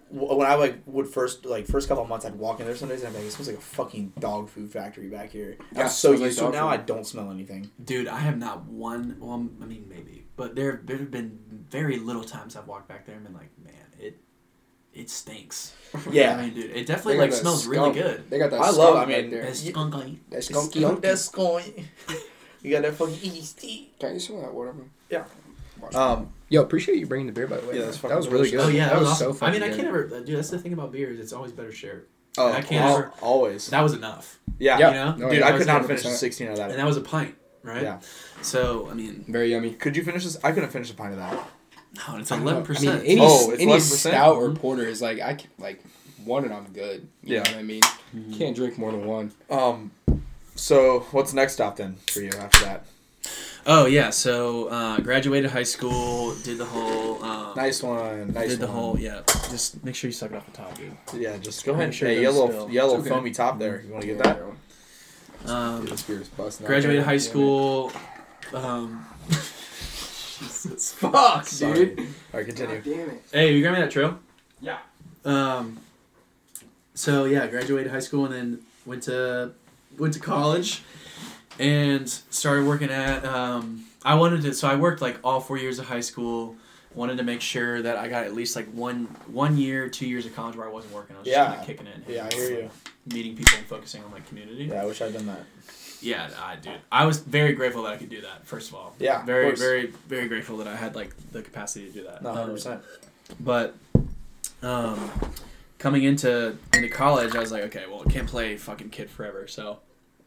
When I like would first like first couple of months, I'd walk in there some days and I'd be like, it smells like a fucking dog food factory back here. Yeah, I'm so smells like used to it dog now. food. I don't smell anything. Dude, I have not one. Well, I mean, maybe, but there there have been very little times I've walked back there and been like, man, it it stinks. Yeah. I mean, dude, it definitely like smells skunk. really good. They got that. I skunk love- I back mean, there. It's Yeah. skunky. that It's skunky. skunk- That's going. You got that fucking EST. Can you smell that water? man? Yeah. Watch Um, Yo, appreciate you bringing the beer by the way. Yeah, man. that's that was really good. Oh yeah, that, was, awesome. so fun. I mean, I can't ever, dude. That's the thing about beers; it's always better shared. oh, I can't al- ever- always. That was enough, Yeah. Yeah. you know. No, Dude, yeah, I could not finish 100%. 16 of that. And that was a pint, right? Yeah. So I mean, Very yummy. Could you finish this? I couldn't finish a pint of that. No, it's I don't know. eleven percent. I mean, any, Oh, it's any 11%? stout or porter is like I can like one and I'm good. You Yeah. know what I mean? Mm-hmm. Can't drink more than one. Um, so what's next stop then for you after that? Oh yeah, so uh, graduated high school, did the whole. Um, Nice one. Nice did the one. whole yeah. Just make sure you suck it off the top, dude. Yeah, just go ahead and Sure share it yellow, spill. yellow okay. foamy top there. You want to get Yeah, that? Um, Dude, this beer's busting graduated high school. Um, Jesus. Fuck, Sorry. dude. All right, continue. God damn it. Hey, you got me that trail? Yeah. Um. So yeah, graduated high school and then went to went to college, and started working at. Um, I wanted to, so I worked like all four years of high school. Wanted to make sure that I got at least like one one year, two years of college where I wasn't working. I was just Yeah. kind of kicking it. Yeah, I hear you. Meeting people and focusing on my community. Yeah, I wish I'd done that. Yeah, I did. I was very grateful that I could do that. First of all, Yeah, very, very, very grateful that I had like the capacity to do that. No, Um, hundred percent. but um, coming into into college, I was like, okay, well, I can't play fucking kid forever. So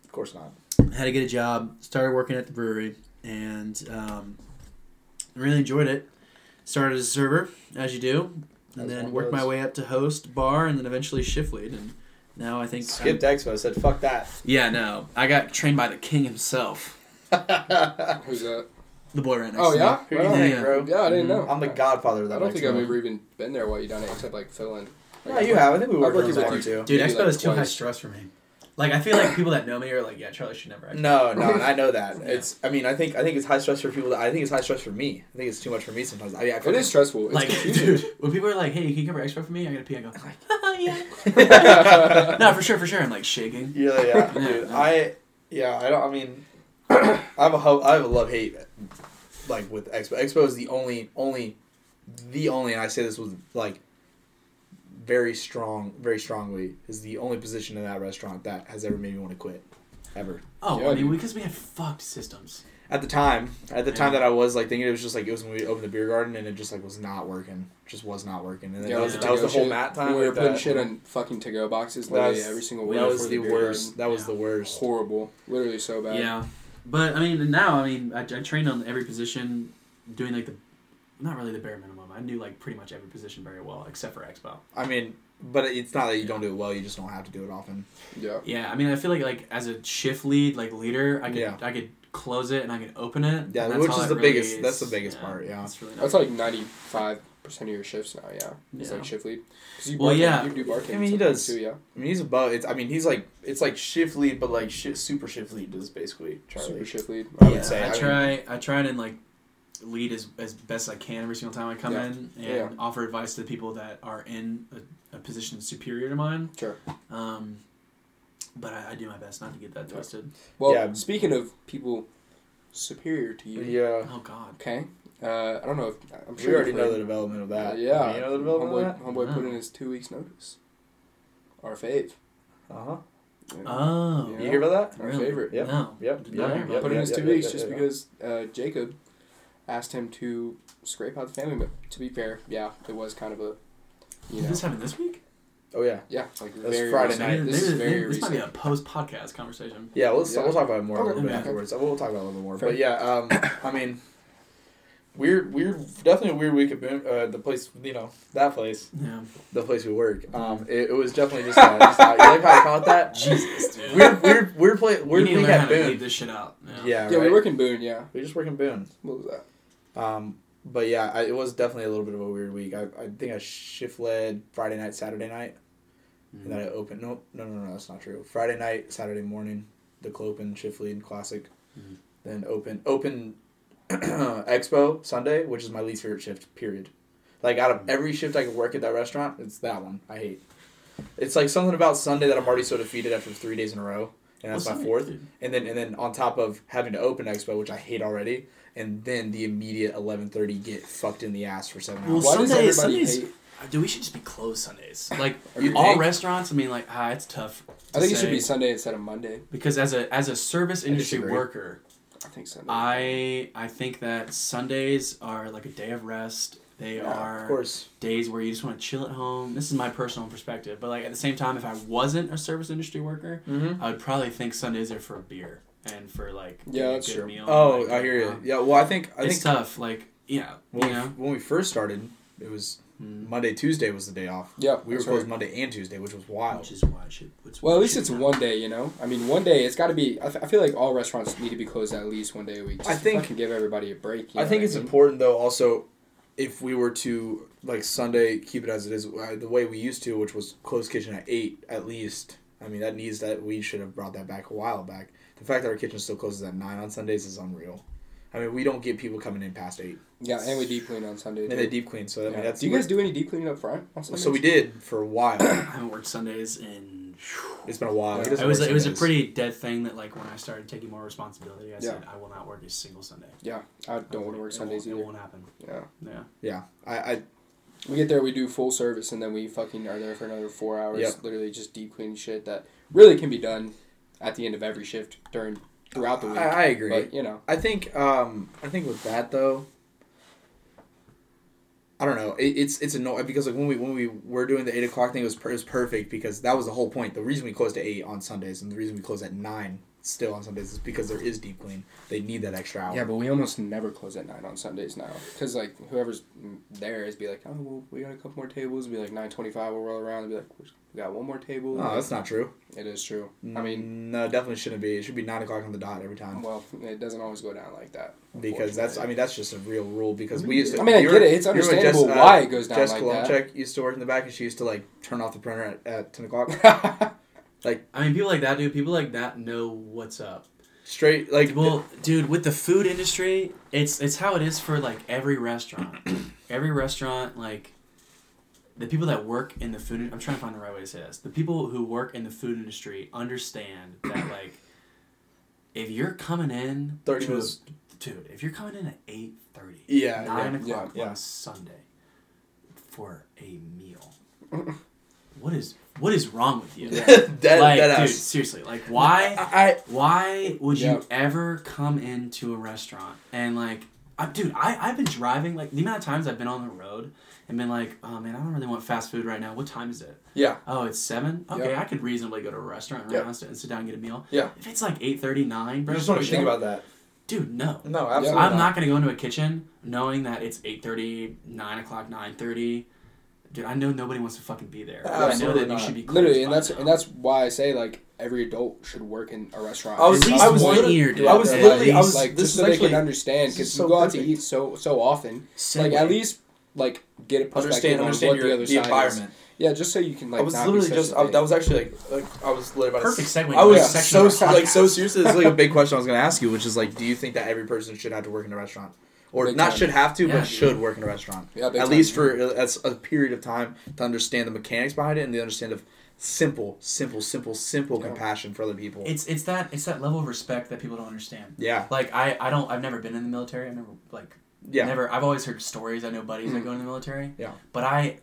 Of course not. I had to get a job. Started working at the brewery, and um, really enjoyed it. Started as a server, as you do, and then worked my way up to host, bar, and then eventually shift lead. And now I think Skipped Expo. Said fuck that. yeah, no, I got trained by the king himself, Who's that? the boy right next Oh to yeah. me. Who do you think, Yeah. bro? Yeah, I didn't mm-hmm. know. I'm the godfather of that. I don't next think I've one. ever even been there while you done it, except like fill in. No, you have. I think we I've worked worked with with that you. too. Dude, Maybe, Expo like, is too high stress for me. Like I feel like people that know me are like, yeah, Charlie should never. Expo. No, no, and I know that. Yeah. It's. I mean, I think. I think it's high stress for people. That, I think it's high stress for me. I think it's too much for me sometimes. I, I It is stressful. It's Like, confusing. dude, when people are like, "Hey, can you cover Expo for me?" I gotta pee. I go, oh, yeah. no, for sure, for sure. I'm like shaking. Yeah, yeah, Yeah, dude. no. I. Yeah, I don't. I mean, I have a ho- I have a love hate, like with Expo. Expo is the only, only, the only, and I say this with like very strong, very strongly, is the only position in that restaurant that has ever made me want to quit, ever. Oh, Yeah, I mean, because we had fucked systems. At the time, at the time Yeah. that I was like thinking, it was just like it was when we opened the beer garden, and it just like was not working, just was not working, and then Yeah, that was, yeah. that was the whole shit. mat time. We were like putting that. shit on fucking to go boxes That literally was- every single week. That was before the beer worst. garden. That was Yeah. the worst. Horrible. Literally so bad. Yeah, but I mean, now I mean, I, I trained on every position, doing like the, not really the bare minimum. I knew like pretty much every position very well, except for Expo. I mean, but it's not that you don't do it well. You just don't have to do it often. Yeah. Yeah, I mean, I feel like like as a shift lead, like leader, I could Yeah. I could close it and I could open it. Yeah, that's which is the really biggest- is. that's the biggest part, yeah. That's really That's like ninety five percent of your shifts now. Yeah. It's Yeah. like shift lead. you Well, bartend- yeah. You do bartending I mean, he does. too. Yeah. I mean, he's above. It's. I mean, he's like it's like shift lead, but like shi super shift lead is basically Charlie. Super shift lead. I yeah, would say. I I mean- try. I tried and like lead as, as best I can every single time I come Yeah. in and Yeah. offer advice to the people that are in a, a position superior to mine. Sure. Um, but I, I do my best not to get that twisted. Well, Yeah. speaking of people superior to you, Yeah. Oh God. okay. Uh, I don't know if I'm We sure already you've know the development of that. Yeah, You know the development homeboy, of that? homeboy put in his two weeks notice. Our fave. Uh huh. Yeah. Oh. Yeah. You hear about that? Our Really? favorite. Yep. No. Yep. Did Yep. Yep. put in yep, his two yep, weeks yep, just yep. because uh, Jacob asked him to scrape out the family. But to be fair, yeah, it was kind of a, you know, this happened this week? Oh yeah. yeah, like That's very Friday recent. night. Maybe- This is maybe- very this recent. might be a post podcast conversation. Yeah, we'll, Yeah. we'll talk about it more a little bit Okay. afterwards. We'll talk about it a little bit more. Fair. But yeah, um, I mean, weird, weird, definitely a weird week at uh, the place, you know, that place, Yeah. the place we work. Um, it, it was definitely just, uh, just uh, you like how I caught that? Jesus, dude. Weird, weird, weird play, we weird need to week learn how at to leave Boone. this shit out. Yeah. Yeah, Yeah, we work in Boone. Yeah, We just work in Boone. what was that? Um, but yeah, I, it was definitely a little bit of a weird week. I, I think I shift led Friday night, Saturday night, and then I opened. No, no, no, no, that's not true. Friday night, Saturday morning, the Clopen shift lead classic, Mhm. then open open Expo Sunday, which is my least favorite shift. Period. Like out of every shift I could work at that restaurant, it's that one I hate. It's like something about Sunday that I'm already so defeated after three days in a row, and that's Well, my fourth. And then and then on top of having to open Expo, which I hate already, and then the immediate eleven thirty get fucked in the ass for seven Well, hours. Why does Sunday- everybody Sundays- hate? Uh, Dude, we should just be closed Sundays. Like You all think? restaurants. I mean, like ah, it's tough. I think it to should be. Sunday instead of Monday. because as a as a service industry disagree. worker, I think Sunday. I I think that Sundays are like a day of rest. They Yeah, are Of course, days where you just want to chill at home. This is my personal perspective, but like at the same time, if I wasn't a service industry worker, mm-hmm. I would probably think Sundays are for a beer and for like Yeah, a that's good true. meal. Oh, like, I hear you. know. Yeah, well, I think I it's think tough. Like yeah, when, you we, know. when we first started, it was Mm. Monday, Tuesday was the day off. yeah, We were closed right. Monday and Tuesday, which was wild. Which is why I should. Well, at least it's one day, you know. I mean, one day. It's got to be. I, I feel like all restaurants need to be closed at least one day a week. Just I think- fucking give everybody a break. I think it's mean? important though. Also, if we were to like Sunday keep it as it is, uh, the way we used to, which was closed kitchen at eight at least. I mean, that needs that we should have brought that back a while back. The fact that our kitchen still closes at nine on Sundays is unreal. I mean, we don't get people coming in past eight, Yeah, and we deep clean on Sunday. and they deep clean. So I mean, Yeah. that's do you guys do any deep cleaning up front? on Sundays? So we did for a while. I haven't worked Sundays in. It's been a while. Yeah. It was it was a pretty dead thing that like when I started taking more responsibility, I Yeah. said I will not work a single Sunday. Yeah, I don't want to work It Sundays won't. It won't happen. Yeah, Yeah. Yeah, I, I we get there, we do full service, and then we fucking are there for another four hours. Yep. Literally just deep cleaning shit that really can be done at the end of every shift during throughout the week. I, I agree. but you know, I think um I think with that though I don't know. It, it's it's annoying because like when we when we were doing the eight o'clock thing, it was per, it was perfect because that was the whole point. The reason we closed at eight on Sundays and the reason we close at nine still on Sundays is because there is deep clean. They need that extra hour. yeah, but we almost never close at nine on Sundays now because like whoever's there is be like, oh, well, we got a couple more tables. Be like nine twenty five. We'll roll around and be like, we got one more table. no, that's not true. It is true. I mm, mean, no, it definitely shouldn't be. It should be nine o'clock on the dot every time well, it doesn't always go down like that because that's I mean that's just a real rule because we used to. I mean, I get it. It's understandable Jess, why it goes down Jessica like that. Lomchek used to work in the back and she used to like turn off the printer at, at ten o'clock. Like, I mean, people like that, dude. People like that know what's up. Straight like Well, dude, with the food industry, it's it's how it is for like every restaurant. every restaurant, like the people that work in the food. I'm trying to find the right way to say this. The people who work in the food industry understand that like if you're coming in 30 to a, minutes. dude, if you're coming in at eight thirty, Yeah, nine yeah, o'clock yeah, on yeah. a Sunday for a meal, what is what is wrong with you? dead, like, dead dude, ass. seriously, like why? I, Why would you ever come into a restaurant and like, I, dude, I I've been driving like the amount of times I've been on the road and been like, oh man, I don't really want fast food right now. What time is it? Yeah. Oh, it's seven. Okay, Yeah. I could reasonably go to a restaurant right Yeah. now and sit- down and get a meal. Yeah. If it's like eight thirty nine, I bro, just want to think about that. dude, no. No, absolutely. I'm not gonna go into a kitchen knowing that it's 8.30, 9 o'clock, nine thirty. Dude, I know nobody wants to fucking be there. I know that not. you should be Literally, and that's now. and that's why I say like every adult should work in a restaurant. I was- At least I was one literally- ear, dude. I was At literally- I was- like this just is so they actually- can understand because is you so go out to eat so so often. Like Segue. at least like get a perspective understand on understand what your the other the side environment. Is. Yeah, just so you can like. I was not be literally such just a I, thing. that was actually like like I was literally about Perfect to, segue. I was Next section so of like so seriously. This is like a big question I was going to ask you, which is like, do you think that every person should have to work in a restaurant, or Big not time. should have to, Yeah, but dude. should work in a restaurant. Yeah, At time. least for uh, as a period of time to understand the mechanics behind it and the understand of simple, simple, simple, simple Yeah. compassion for other people. It's it's that it's that level of respect that people don't understand. yeah, Like I I don't I've never been in the military. I've never like yeah, never I've always heard stories. I know buddies that go in the military. Yeah. But I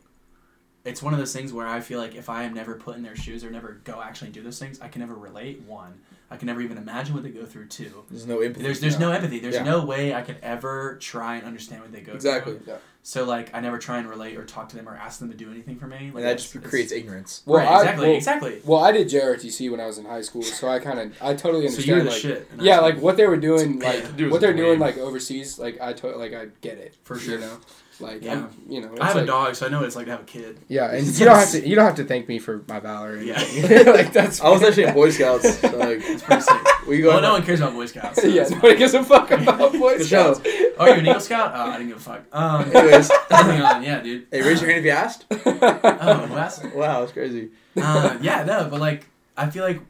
it's one of those things where I feel like if I am never put in their shoes or never go actually do those things, I can never relate. One, I can never even imagine what they go through. Two, There's no empathy. there's there's Yeah. no empathy. There's Yeah. no way I could ever try and understand what they go through. exactly, through. So like I never try and relate or talk to them or ask them to do anything for me. Like that just creates ignorance. Well, right, I- exactly, well- exactly. Well, I did JROTC when I was in high school, so I kind of I totally So understand. you're the like, shit. yeah, like what they were doing, like what they're doing, like overseas, like I to- like I get it For You sure. know, like Yeah. I'm, you know, it's I have like, a dog, so I know what it's like to have a kid. Yeah, and Yes. you don't have to you don't have to thank me for my valor. Yeah. like that's. I was actually in Boy Scouts. So like, It's pretty sick. we go. well, no one cares about Boy Scouts. so yeah, it's fine. nobody gives a fuck about Boy Good. Scouts. Oh, you're an Eagle Scout? Oh, I didn't give a fuck. Um, Anyways, moving on. Yeah, dude. hey, raise your hand if you asked. Oh, Wes. Wow, that's crazy. Uh, yeah, no, but like, I feel like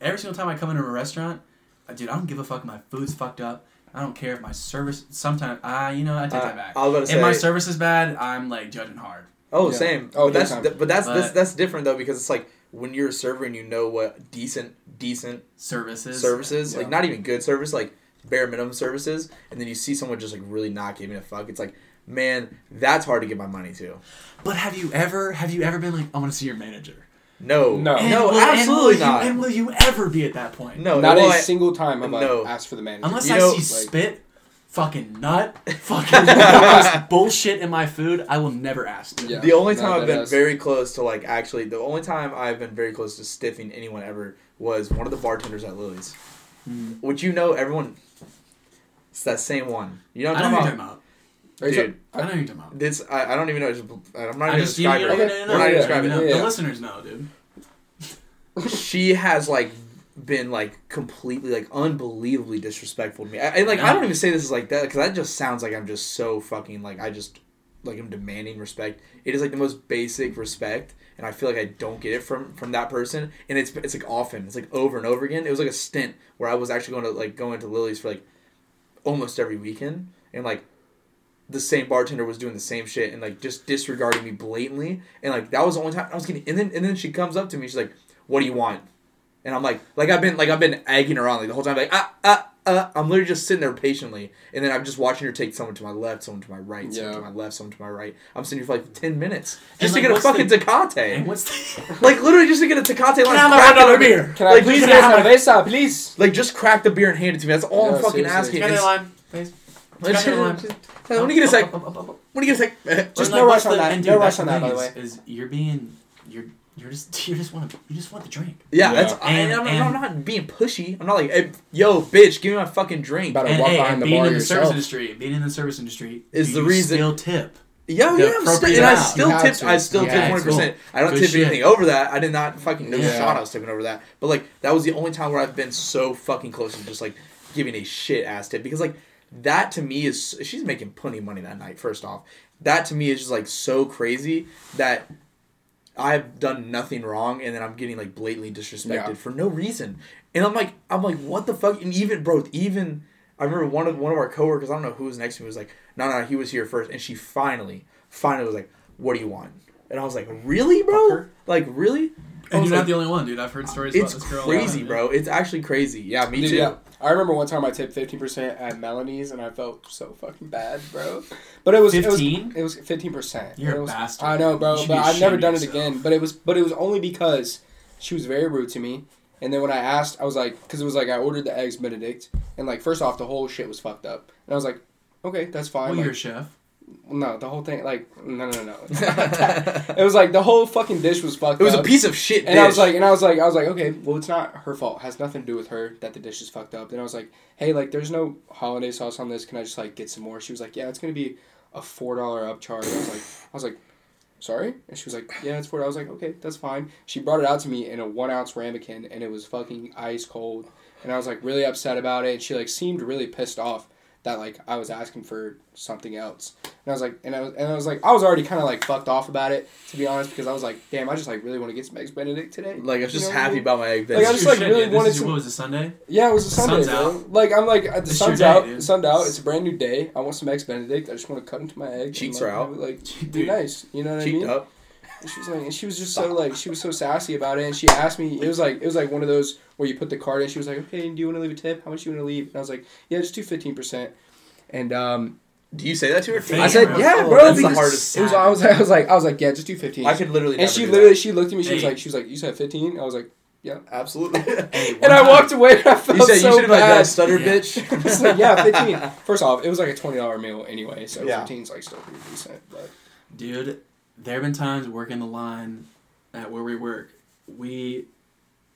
every single time I come into a restaurant, uh, dude, I don't give a fuck if my food's fucked up. I don't care if my service. Sometimes, uh, you know, I take Uh, that back. I was about to say. If my service is bad, I'm like judging hard. Oh, Yeah. same. Oh, but that's th- but that's that's But- that's different though because it's like when you're a server and you know what decent decent Services. services Yeah. like not even good service like bare minimum services and then you see someone just like really not giving a fuck. It's like man, that's hard to get my money to. But have you ever have you ever been like, I want to see your manager? No, No. And no, will- and absolutely will not. You, and will you ever be at that point? no, Not well, a I- single time have no. I asked for the manager. Unless You I know, see like- spit, fucking nut, fucking bullshit in my food, I will never ask. Yeah. the only No, time I've been is- very close to like actually the only time I've been very close to stiffing anyone ever was one of the bartenders at Lily's. Mm. Which you know everyone it's that same one. You know what I I'm talking about? Talking about. Are you Dude, I know who you're talking about. This I, I don't even know. Just, I'm not I even just you, you, describing you, it. no, no, We're not no, even you describing know, it. The Yeah. listeners know, dude. She has like been like completely like unbelievably disrespectful to me. I, and like I don't even say this is like that because that just sounds like I'm just so fucking like I just like I'm demanding respect. It is like the most basic respect, and I feel like I don't get it from from that person. And it's it's like often, it's like over and over again. It was like a stint where I was actually going to like going to Lily's for like almost every weekend, and like the same bartender was doing the same shit and like just disregarding me blatantly. And like that was the only time I was getting. And then and then she comes up to me, she's like, "What do you want?" And I'm like, like I've been like I've been egging her on like the whole time, like ah ah ah. I'm literally just sitting there patiently, and then I'm just watching her take someone to my left, someone to my right, someone Yeah. to my left, someone to my right. I'm sitting here for like ten minutes And, just like, to get a fucking the- Tecate. What's the like literally just to get a Tecate. Like, I have a crack $1 it beer? Can I Like, please just get have- a cerveza, please? Like just crack the beer and hand it to me. That's all No, I'm fucking seriously. asking. Can I line, please? Let's Can I just- line? Hey, Let me get a sec. Let me get a sec. Uh, just Or, no rush on that. No rush on that, the by the thing Is, is you're being you're you're just you just want to you just want the drink. Yeah, Yeah. that's. I, And- I'm, and- I'm not being pushy. I'm not like, hey, yo, bitch, give me my fucking drink. Better And, walk hey, behind and the being bar in the service industry, being in the service industry Is the you reason- still tip. Yeah, oh, yeah, I'm still, appropriate and I still You have tipped. I still You tipped have twenty to. percent. I don't Good tip shit. anything over that. I did not fucking no Yeah. shot I was tipping over that. But like that was the only time where I've been so fucking close to just like giving a shit ass tip because like that to me is she's making plenty of money that night. First off, that to me is just like so crazy that I've done nothing wrong and then I'm getting like blatantly disrespected Yeah. for no reason. And I'm like I'm like what the fuck? And even bro, even I remember one of one of our coworkers, I don't know who was next to me was like, "No, no, he was here first. And she finally finally was like, "What do you want?" And I was like, "Really, bro? Fucker. Like really?" I And was you're like, not the only one, dude. I've heard stories it's about this girl. crazy, time, bro. It's actually crazy. Yeah, me Dude, too. yeah. I remember one time I tipped fifteen percent at Melanie's, and I felt so fucking bad, bro. But it was 15? It was fifteen percent. You're a it was, bastard. I know, bro. But I've never done of it again. But it was but it was only because she was very rude to me. And then when I asked, I was like, because it was like I ordered the eggs Benedict, and like first off, the whole shit was fucked up, and I was like, okay, that's fine. Well, like, you're a chef. No, the whole thing, like, no, no, no. It's not that. it was like the whole fucking dish was fucked. It was up. a piece of shit. And I was like, and I was like, I was like, okay, well, it's not her fault. It has nothing to do with her that the dish is fucked up. And I was like, hey, like, there's no hollandaise sauce on this. Can I just like get some more? She was like, yeah, it's gonna be a four dollar upcharge. I was like, I was like, sorry. And she was like, yeah, it's four. I was like, okay, that's fine. She brought it out to me in a one ounce ramekin, and it was fucking ice cold. And I was like really upset about it. And she like seemed really pissed off that like I was asking for something else. And I was like, and I was, and I was like, I was already kind of like fucked off about it to be honest because I was like, damn, I just like really want to get some eggs Benedict today. Like I was You just know what I happy mean? about my egg. Like, I Benedict. just, like, should, really yeah. This wanted is- some- What was it, Sunday? Yeah, it was a Sunday, sun's bro. out. Like I'm like the It's sun's day, out, dude. the sun's out. It's a brand new day. I want some eggs Benedict. I just want to cut into my egg. and, Cheeks like, are out. have it, Like be nice. You know what I cheeked mean? up. And she was like, and she was just so like, she was so sassy about it. And she asked me, it was like, it was like one of those where you put the card in. She was like, okay, do you want to leave a tip? How much do you want to leave? And I was like, yeah, just do fifteen percent. And um, Do you say that to her? Fake, I said, bro. yeah, Oh, bro. that's the hardest. It was. I was. I was like, I was like, yeah, just do fifteen. I could literally. and never she do literally, that. she looked at me. She was like, she was like, you said fifteen. I was like, yeah, absolutely. Hey, and I time- walked away. And I felt you said so you should have like bad. that stutter Yeah. bitch. I was like, yeah, fifteen. First off, it was like a twenty dollar meal anyway, so Yeah. fifteen's like still pretty decent. But Dude, there have been times working the line at where we work. We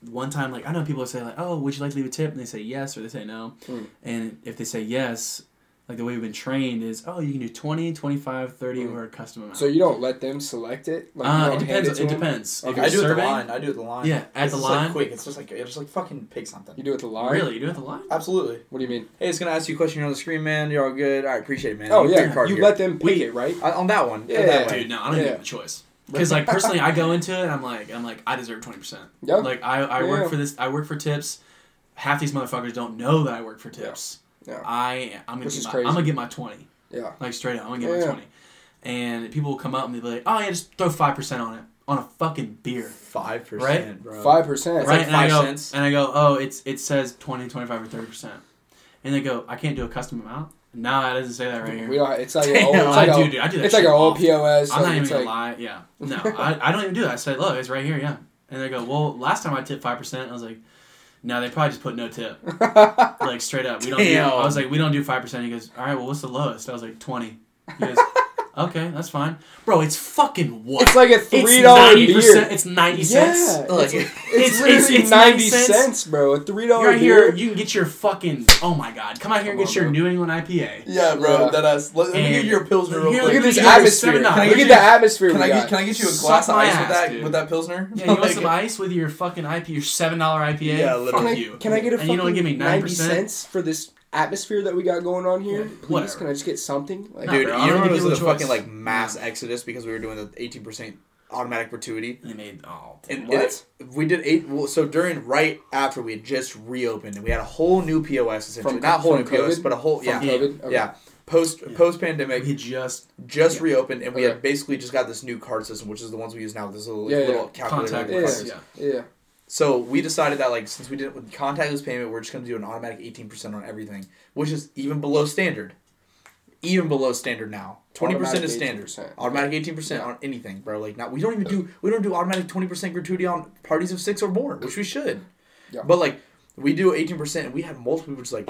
one time like I know people say like, "Oh, would you like to leave a tip?" and they say yes or they say no. Mm. And if they say yes, like the way we've been trained is, "Oh, you can do 20, 25, 30 Mm. or a custom amount." so you don't let them select it. Like, uh, it depends. It, It, depends. Okay. If I you're do it at the line. I do it the line. Yeah, at it's the just, line. Like quick. It's just like just like fucking pick something. You do it at the line. Really, you do it at the line? Absolutely. What do you mean? Hey, it's gonna ask you a question. You're on the screen, man. You're all good. All right, appreciate it, man. Oh You yeah, you here. let them pick We- it, right? I, on that one. Yeah, that. Dude, no, I don't even Yeah. have a choice. Because like personally, I go into it, and I'm like, I'm like, I deserve twenty percent. Yeah. Like I, I Yeah. work for this. I work for tips. Half these motherfuckers don't know that I work for tips. Yeah. I, I'm gonna Which get is my, crazy. I'm gonna get my twenty. Yeah. Like straight up, I'm gonna get oh, Yeah. my twenty. And people will come up and they'll be like, "Oh yeah, just throw five percent on it on a fucking beer." Five percent, Right? bro. Five percent. Right? like and I five go, cents. and I go, "Oh, it's it says 20, 25 or thirty percent." And they go, "I can't do a custom amount." No, it doesn't say that right here. We don't. It's like Damn, old. It's I like do, dude. I do that it's like shit an old often. POS. I'm like, not even gonna like, lie. Yeah, no, I, I don't even do that. I said, "Look, it's right here." Yeah, and they go, "Well, last time I tipped five percent." I was like, "No, they probably just put no tip." like straight up. We don't. Do, I was like, we don't do five percent. He goes, all right. Well, what's the lowest? I was like, twenty. He goes, okay, that's fine, bro. It's fucking what? It's like a three dollar 90%, beer. It's ninety Yeah, cents. Like, it's, it's- it's, it's- literally it's ninety cents. cents, bro. A three dollar You're out beer. here. You can get your fucking. Oh my god! Come out here and get on, your bro. New England IPA. yeah, bro. Yeah. That ass. Let, let me And- give your pilsner real quick. Look at this You guys are atmosphere. Look at Can I the get atmosphere Can we I got. get Can I get you a Suck glass of my ice with that with that pilsner? Yeah, you want some ice with your fucking IPA, your seven dollar IPA? Yeah, Fuck literally. can, I, you. can I get a And you don't fucking give me ninety 9%? cents for this atmosphere that we got going on here? Yeah, Please, whatever. can I just get something? Like, Dude, bro, I you don't remember give it was a a fucking like mass exodus because we were doing the eighteen percent automatic gratuity. They made oh. And What? it- we did eight. Well, so during right after we had just reopened, and we had a whole new POS essentially, From- not whole from new POS, but a whole from yeah, COVID? Okay. yeah. Post Yeah. post pandemic, We just just yeah. reopened, and we Okay. had basically just got this new card system, which is the ones we use now. This little Yeah, yeah. little calculator. Yeah. cards. cards. Yeah. Yeah. So we decided that like since we did it with contactless payment, we're just gonna do an automatic eighteen percent on everything, which is even below standard. Even below standard now. Twenty percent is standard. 18%. Automatic eighteen percent on anything, bro. Like not we don't even do we don't do automatic twenty percent gratuity on parties of six or more, which we should. Yeah. But like we do eighteen percent, and we had multiple people just like,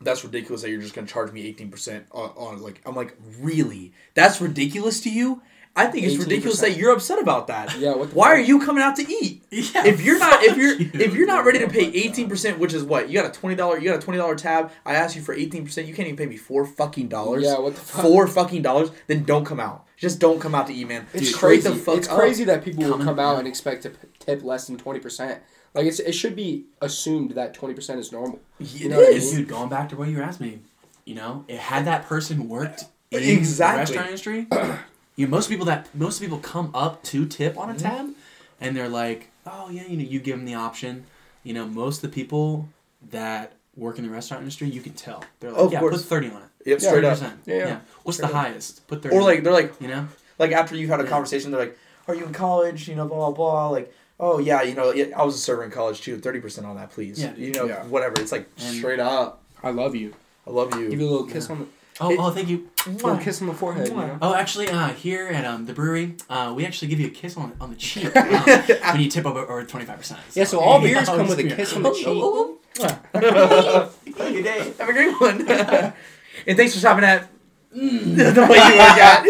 that's ridiculous that you're just gonna charge me eighteen percent on, on like I'm like really that's ridiculous to you. I think it's ridiculous 18%. that you're upset about that. Yeah, what Why fuck? are you coming out to eat? Yeah, if you're not if you're you, if you're not ready to pay my God. eighteen percent, which is what you got a twenty dollar you got a twenty dollar tab. I asked you for eighteen percent. You can't even pay me four fucking dollars. Yeah, what the fuck? Four fucking dollars. Then don't come out. Just don't come out to eat, man. It's Dude, crazy. the fuck it's up. crazy that people will come out yeah. and expect to tip less than twenty percent. Like it's it should be assumed that twenty percent is normal. It You know what I is. mean? Dude, going back to what you were asking me, you know, it had that person worked in Exactly. the restaurant industry. you know, most people that most people come up to tip on a Mm-hmm. tab, and they're like, oh yeah, you know, you give them the option. You know, most of the people that work in the restaurant industry, you can tell they're like, Of yeah, course. put thirty on it. Yep, Yeah, straight up. 30%. Yeah, yeah. What's Straight the up. highest? Put thirty. Or like they're like you know, like after you've had a Yeah. conversation, they're like, "Are you in college? You know, blah blah blah." Like, oh yeah, you know, I was a server in college too. Thirty percent on that, please. Yeah, you know, Yeah. whatever. It's like And- straight up. I love you. I love you. Give you a little kiss Yeah. on the oh, It- oh, thank you. a little kiss on the forehead. You know? Oh, actually, uh, here at um, the brewery, uh, we actually give you a kiss on on the cheek uh, when you tip over over twenty five percent. Yeah, so all beers come with a kiss on the cheek. Have a good day. Have a great one. and thanks for stopping at the way you work out.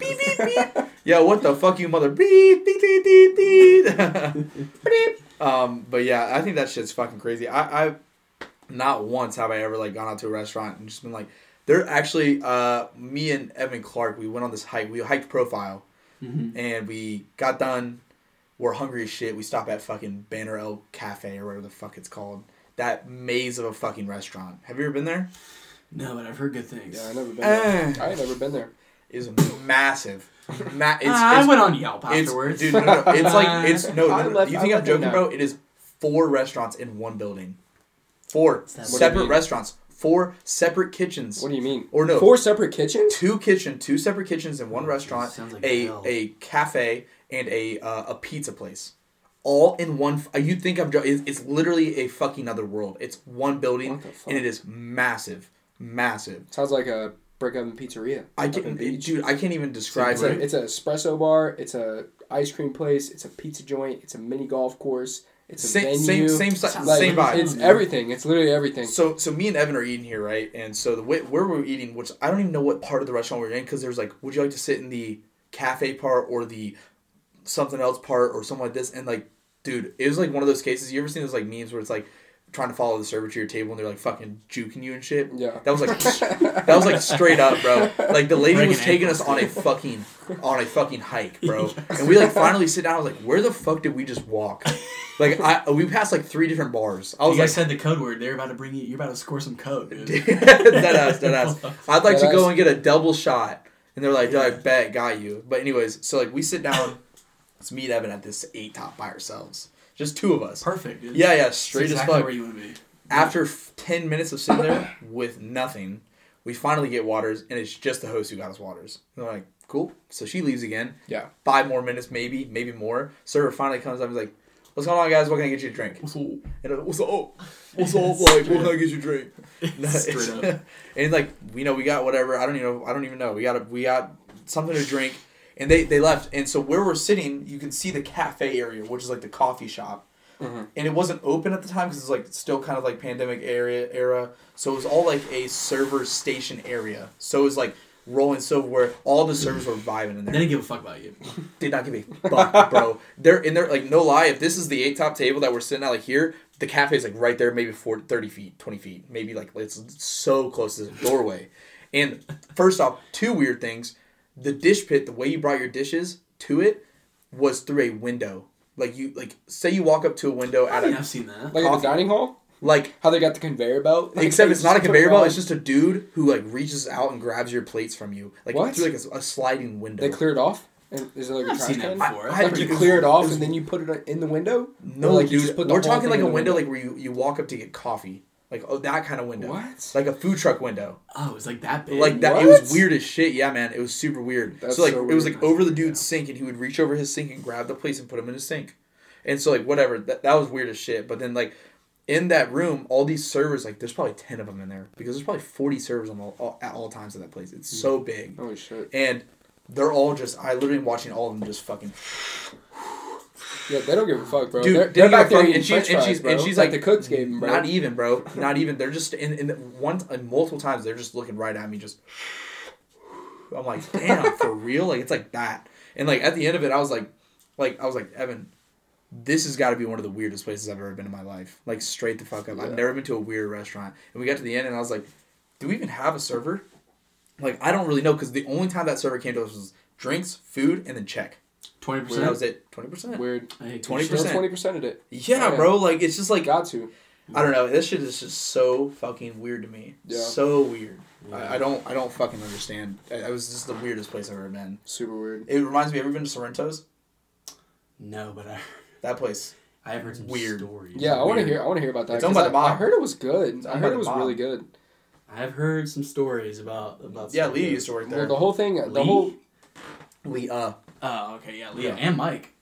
beep, beep, beep. Yo, what the fuck, you mother? Beep, beep, beep, beep, beep. beep. Um, but yeah, I think that shit's fucking crazy. I, I, not once have I ever like gone out to a restaurant and just been like, they're actually, uh, me and Evan Clark, we went on this hike. We hiked Profile, Mm-hmm. and we got done. We're hungry as shit. We stop at fucking Banner Elk Cafe or whatever the fuck it's called. that maze of a fucking restaurant. Have you ever been there? No, but I've heard good things. Yeah, I never been there. Eh. I ain't never been there. It's massive. Ma- it's, Ah, I went on Yelp it's afterwards. dude, no, no, no. It's like it's no, no, no. left- You think I'm joking, now. bro? It is four restaurants in one building. Four that- What do you separate restaurants. Four separate kitchens. What do you mean? Or no. Four separate kitchens? two kitchen, two separate kitchens in one restaurant, Sounds like a hell. a cafe, and a uh, a pizza place, all in one. F- you think I'm? jo- It's, it's literally a fucking other world. It's one building, What the fuck? and it is massive, massive. Sounds like a brick oven pizzeria. I up in can, Beach. dude, I can't even describe It's a, it. it's a espresso bar. It's a ice cream place. It's a pizza joint. It's a mini golf course. It's a Same, venue. same, same, si- Sounds like, same vibe. It's everything. It's literally everything. So, so me and Evan are eating here, right? And so the way, where we're eating, which I don't even know what part of the restaurant we're in, because there's like, would you like to sit in the cafe part or the something else part or something like this? And like, dude, it was like one of those cases. You ever seen those like memes where it's like trying to follow the server to your table and they're like fucking juking you and shit? Yeah. That was like, that was like straight up, bro. Like the lady Breaking was taking us on a fucking, on a fucking hike, bro. And we like finally sit down. I was like, where the fuck did we just walk? Like I, we passed like three different bars. I you was guys like, said the code word. They're about to bring you. You're about to score some code, dude. dead ass, dead ass. I'd like to Deadass. go and get a double shot. And they're like, I bet, got you. But anyways, so like we sit down, let's meet Evan at this eight top by ourselves. Just two of us. Perfect, dude. Yeah, yeah, That's straight exactly as fuck. where you want to be. After f- 10 minutes of sitting there with nothing, we finally get waters, and it's just the host who got us waters. And they're like, cool. So she leaves again. Yeah. Five more minutes, maybe, maybe more. Server finally comes up and is like, what's going on, guys? What can I get you a drink? What's up? And what's up? What's up? Like, what can I get you to drink? No, Straight up. and like you know, we got whatever. I don't even know. I don't even know. We got a, we got something to drink, and they they left. And so where we're sitting, you can see the cafe area, which is like the coffee shop. Mhm. And it wasn't open at the time because it's like still kind of like pandemic area era. So it was all like a server station area. So it was like rolling where all the servers were vibing in They there. didn't give a fuck about you. Did not give a fuck, bro. They're in there like no lie. If this is the eight top table that we're sitting at like here, the cafe is like right there, maybe 40, 30 feet, twenty feet, maybe like it's so close to the doorway. And first off, two weird things: the dish pit, the way you brought your dishes to it, was through a window. Like you, like say you walk up to a window I at mean, a I've seen that. Like at the dining hall? like. How they got the conveyor belt? Like, Except it's not a conveyor belt. It's just a dude who like reaches out and grabs your plates from you, like What? through like a, a sliding window. They clear it off? And is it like a I've trash seen that can? before. I- That's Like you clear it off It was- and then you put it in the window? No, Or, like, you dude. just put the we're talking like a window, window? like where you, you walk up to get coffee, like oh that kind of window, What? like a food truck window, Oh, it's like that big. like that. It was weird as shit. Yeah, man, it was super weird. That's so like so it was weird. like over the dude's sink, and he would reach over his sink and grab the plates and put them in his sink, and so like whatever that that was weird as shit. But then like in that room, all these servers, like there's probably ten of them in there because there's probably forty servers on all, all at all times at that place. It's so mm. big, Holy shit. and they're all just. I literally am watching all of them just fucking. Yeah, they don't give a fuck, bro. Dude, they're, they they're back there and she's- french and she's- bro. and she's like, like, the cooks them, bro. Not even, bro. Not even. They're just in, in one and multiple times they're just looking right at me. Just, I'm like, damn, for real? Like it's like that. And like at the end of it, I was like, like I was like, Evan, this has got to be one of the weirdest places I've ever been in my life. Like straight the fuck up. Yeah. I've never been to a weird restaurant. And we got to the end, and I was like, do we even have a server? Like I don't really know because the only time that server came to us was drinks, food, and then check. Twenty And that was it. Twenty percent. Weird. 20%. 20% of it. Yeah, Oh, yeah. bro. Like it's just like Got to. I don't know. This shit is just so fucking weird to me. Yeah. So weird. Yeah. I, I don't. I don't fucking understand. It, it was just the weirdest place I've ever been. Super weird. It reminds me. Ever been to Sorrento's? No, but I, That place. I have heard some Weird. stories. Yeah, I want to hear. I want to hear about that. It's owned 'cause by the I- I heard it was good. It's I heard it was really good. I've heard some stories about about. Yeah, Lee used to work Well, there. the whole thing, the whole Lee. Uh. Oh, okay, yeah, Leah Yeah. and Mike.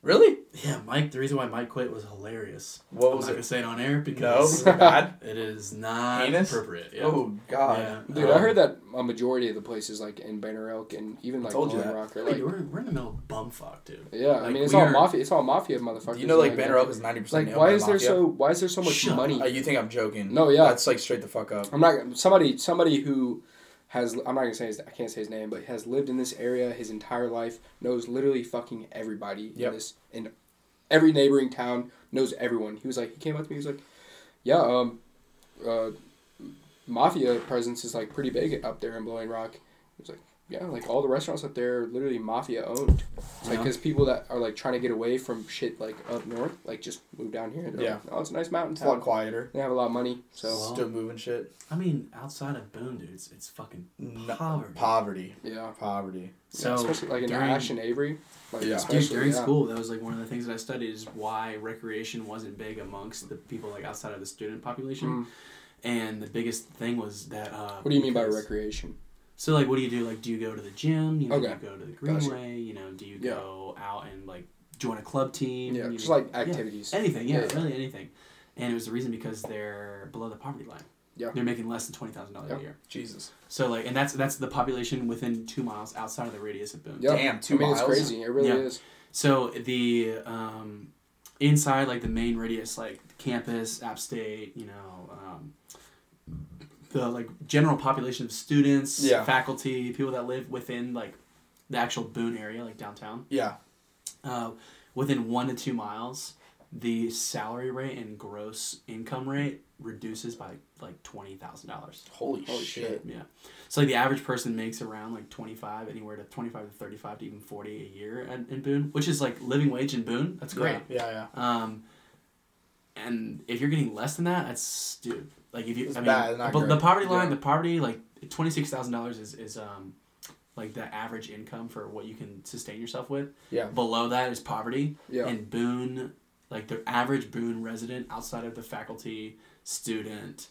Really? Yeah, Mike. The reason why Mike quit was hilarious. What I'm was not gonna it? say it on air because Was it bad. it is not Heinous? appropriate. Yeah. Oh God. Yeah. dude. I Um, heard that a majority of the places like in Banner Elk and even like Told you Rock are Wait, like, we're, we're in the middle of bumfuck, dude. yeah. I mean, it's all are- mafia. It's all mafia motherfuckers. You know like and, Banner Elk is ninety percent? Like, why is there so? Why is there so much Shut money? Uh, you think I'm joking? No, yeah. That's like straight the fuck up. I'm not somebody somebody who has I'm not gonna say his I can't say his name, but has lived in this area his entire life, knows literally fucking everybody Yep. in this in every neighboring town, knows everyone. He was like he came up to me, he was like, Yeah, um uh mafia presence is like pretty big up there in Blowing Rock. He was like yeah, like all the restaurants up there are literally mafia owned. It's like Yeah. because people that are like trying to get away from shit like up north, like just move down here. They're Yeah. like, oh, it's a nice mountain It's a lot quieter. They have a lot of money, so Well, Still moving shit. I mean, outside of Boone, dudes, it's fucking poverty. Poverty. yeah. Poverty. So yeah, especially like in during- Ashe and Avery. Like, Yeah. Dude, especially, during yeah. school, that was like one of the things that I studied is why recreation wasn't big amongst the people like outside of the student population. Mm. And the biggest thing was that. Uh, What do you mean by recreation? So like, what do you do? Like, do you go to the gym? You know, Okay. do you go to the Gotcha. greenway? You know, do you Yeah. go out and like join a club team? Yeah, You just know- like yeah. activities. Anything, yeah, Yeah, yeah. really anything. And it was the reason because they're below the poverty line. Yeah. They're making less than twenty thousand dollars a year. Jesus. So like, and that's that's the population within two miles outside of the radius of Boone. Yeah. Damn, two I mean, miles. it's crazy. It really Yeah. is. So the um, inside, like the main radius, like campus, App State, you know, um, the like general population of students, Yeah. faculty, people that live within like the actual Boone area, like downtown. Yeah. Uh, within one to two miles, the salary rate and gross income rate reduces by like twenty thousand dollars. Holy, Holy shit. shit. Yeah. So like the average person makes around like twenty five, anywhere to twenty five to thirty five to even forty a year in, in Boone, which is like living wage in Boone. That's great. Yeah, yeah. Um, and if you're getting less than that, that's dude. Like if you, It's I mean, bad, but the poverty line, Yeah. the poverty like twenty six thousand dollars is is um, like the average income for what you can sustain yourself with. Yeah. Below that is poverty. Yeah. And Boone, like the average Boone resident outside of the faculty, student,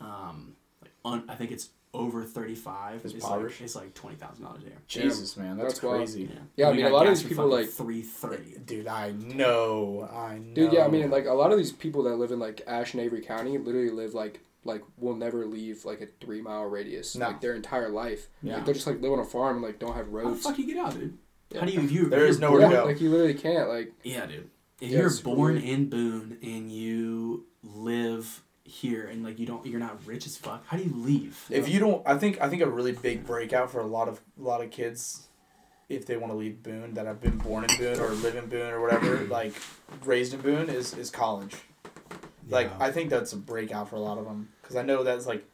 um, like un, I think it's over thirty five Is is like is like twenty thousand dollars a year. Jesus, man. That's, That's wild. crazy. Yeah. Yeah, I mean, a lot of these people, fucking like- three thirty. Eh, dude, I know. I know. Dude, yeah, I mean, like a lot of these people that live in like Ashe and Avery County literally live like like will never leave like a three mile radius No. like their entire life. Yeah. Like they're just like live on a farm and like don't have roads. How the roads. fuck you get out, dude? Yeah. How do you if you There if nowhere to go. Like you literally can't like Yeah, dude. If Yeah, you're born weird. in Boone and you live here and like you don't you're not rich as fuck, how do you leave? if you don't, I think I think a really big breakout for a lot of a lot of kids, if they want to leave Boone that have been born in Boone or live in Boone or whatever, like raised in Boone, is is college. Like Yeah. I think that's a breakout for a lot of them because I know that's like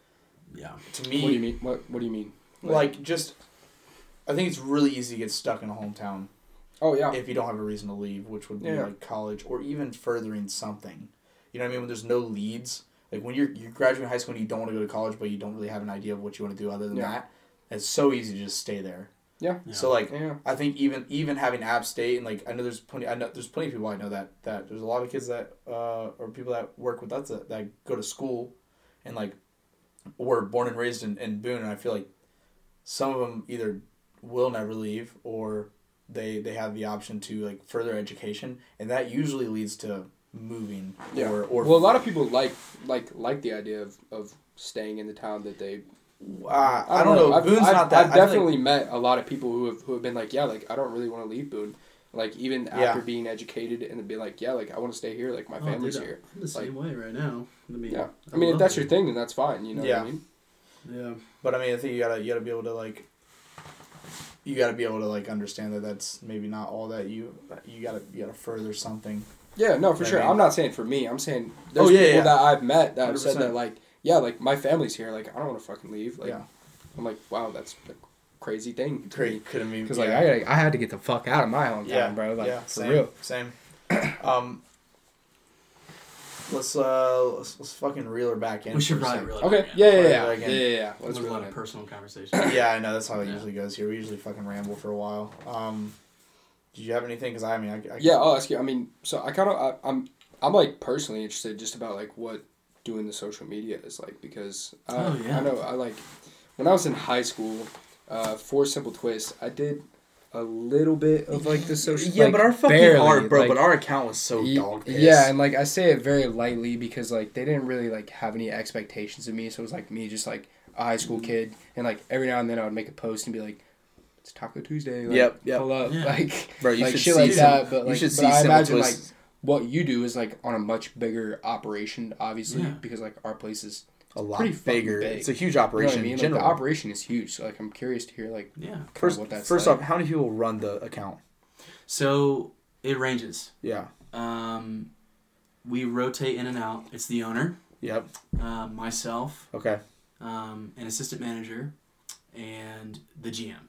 Yeah. to me what me do you mean? What what do you mean? like just. I think it's really easy to get stuck in a hometown Oh yeah. if you don't have a reason to leave, which would be Yeah. like college or even furthering something. You know what I mean? When there's no leads, like when you're you graduate high school and you don't want to go to college, but you don't really have an idea of what you want to do other than Yeah. that. It's so easy to just stay there. Yeah. Yeah. So like Yeah. I think even even having App State and like I know there's plenty I know there's plenty of people I know that that there's a lot of kids that uh or people that work with us that, that go to school and like were born and raised in, in Boone and I feel like some of them either will never leave or they they have the option to like further education and that usually leads to moving Yeah. or or well, a lot of people like like like the idea of, of staying in the town that they. uh, I, don't know, I've, Boone's I've, not that I've I feel like- definitely met a lot of people who have who have been like, yeah, like I don't really want to leave Boone. Like even Yeah. after being educated and be like, yeah, like I want to stay here. Like my Oh, family's dude, here. I'm the same way right now. I mean, Yeah. I mean, if that's it. your thing, then that's fine. You know Yeah. what I mean? Yeah. But I mean, I think you gotta you gotta be able to like. You gotta be able to like understand that that's maybe not all that you you gotta you gotta further something. Yeah, no, for I sure. mean- I'm not saying for me. I'm saying there's Oh, yeah, people yeah. that I've met that have said 100%. that like, yeah, like my family's here. Like I don't want to fucking leave. Like yeah, I'm like, wow, that's a crazy thing. great. Couldn't be Because yeah. like I I had to get the fuck out of my hometown, yeah, bro. Like yeah, for same, real. same. um, let's uh let's, let's fucking reel her back in. We should probably reel it Okay. back in. Yeah, yeah, yeah, yeah, again. yeah, yeah. Let's There's a lot of personal conversation. Yeah, I know that's how it Yeah. usually goes here. We usually fucking ramble for a while. Um, did you have anything? Because I mean, I, I Yeah, I'll ask you. I mean, so I kind of, I'm, I'm like personally interested just about like what doing the social media is like because I, Oh, yeah. I know I like when I was in high school, uh, for Simple Twist, I did a little bit of like the social. yeah, like, but our fucking barely, our bro, like- but our account was so Ye- dog piss. Yeah, and like I say it very lightly because like they didn't really like have any expectations of me, so it was like me just like a high school kid, and like every now and then I would make a post and be like, "It's Taco Tuesday." Like, Yep, yep. Pull up, Yeah. like bro, you like should shit see like some, that. But like, you should but see I Simple imagine like what you do is like on a much bigger operation, obviously, Yeah. because like our place is a lot pretty fucking bigger. big. It's a huge you know operation what I mean. in Like, general. the operation is huge, so like I'm curious to hear like Yeah. first, what that's first like. off, how many people run the account? So it ranges. Yeah. Um, we rotate in and out. It's the owner, Yep. uh, myself, Okay. um, an assistant manager, and the GM.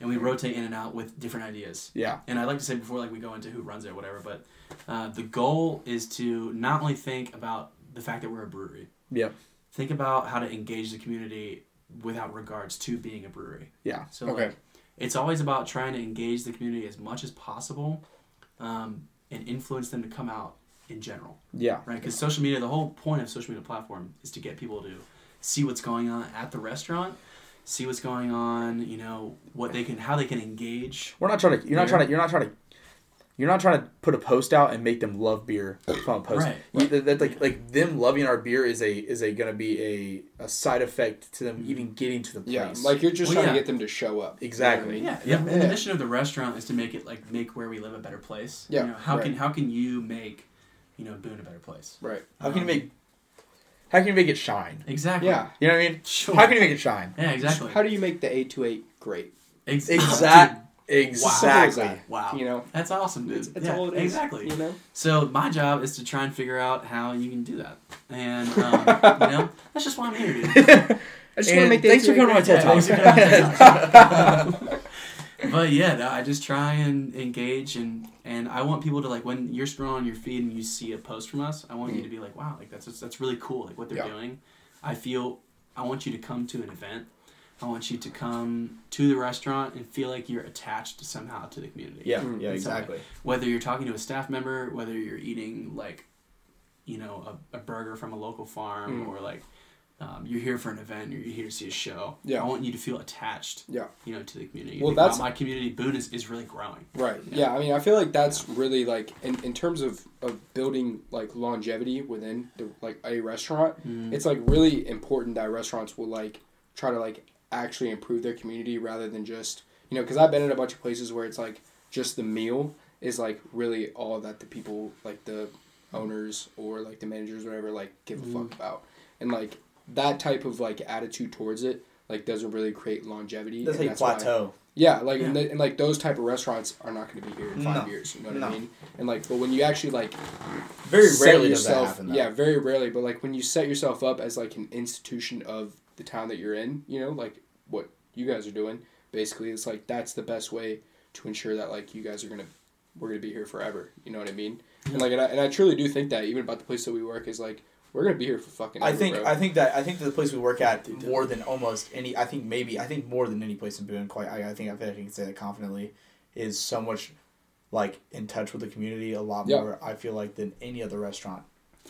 And we rotate in and out with different ideas. Yeah. And I'd like to say before like we go into who runs it or whatever, but uh, the goal is to not only think about the fact that we're a brewery. Yep. Think about how to engage the community without regards to being a brewery. Yeah. So Okay. like, it's always about trying to engage the community as much as possible, um, and influence them to come out in general, Yeah. right? Because social media, the whole point of social media platform is to get people to see what's going on at the restaurant, see what's going on, you know, what they can, how they can engage. We're not trying to. You're not trying to. You're not trying to. You're not trying to put a post out and make them love beer from a post. Right, You- that, that, like like them loving our beer is a is a gonna be a, a side effect to them even getting to the place. Yeah, like you're just Well, trying yeah. to get them to show up. Exactly. You know what Yeah, yeah. And the mission of the restaurant is to make it like make where we live a better place. Yeah, You know, how right. can how can you make, you know, Boone a better place? Right. how can you Um, make how can you make it shine? Exactly. Yeah. You know what I mean? Sure. How can you make it shine? yeah, exactly. How do you make the eight to eight great? Ex- Exact. Dude, Exactly. Simple as Wow. You know, That's awesome, dude. it's, it's Yeah, all it is. Exactly. You know. So my job is to try and figure out how you can do that, and um, you know that's just why I'm here, dude. I just want to make the thanks for eight to coming to my TED. Talk. but yeah, I just try and engage, and and I want people to like when you're scrolling on your feed and you see a post from us, I want you to be like, wow, like that's that's really cool, like what they're Yeah. doing. I feel I want you to come to an event. I want you to come to the restaurant and feel like you're attached somehow to the community Yeah. Mm. Yeah. Exactly. whether you're talking to a staff member, whether you're eating like, you know, a, a burger from a local farm, Mm. or like um, you're here for an event, or you're here to see a show. Yeah. I want you to feel attached. Yeah. You know, to the community. Well, that's- my community. Boone is, is really growing. Right. Yeah. Yeah. I mean, I feel like that's really like in, in terms of, of building like longevity within the like a restaurant. Mm. It's like really important that restaurants will like try to like actually improve their community rather than just you know because I've been in a bunch of places where it's like just the meal is like really all that the people like the owners or like the managers whatever like give a Mhm. fuck about and like that type of like attitude towards it like doesn't really create longevity. That's how and you why- plateau. yeah, like And, the, and like those type of restaurants are not going to be here in five No. years. You know what No. I mean? And like, but when you actually like Very set rarely does that yourself, happen. Though. yeah, very rarely. But like when you set yourself up as like an institution of the town that you're in, you know, like what you guys are doing, basically, it's like that's the best way to ensure that like you guys are gonna we're gonna be here forever. You know what I mean? And like, and I, and I truly do think that even about the place that we work is like we're gonna be here for fucking. I ever, think bro. I think that I think that the place we work at Dude, more than almost any I think maybe I think more than any place in Boone quite I, I think I feel like I can say that confidently is so much like in touch with the community a lot Yeah. more I feel like than any other restaurant.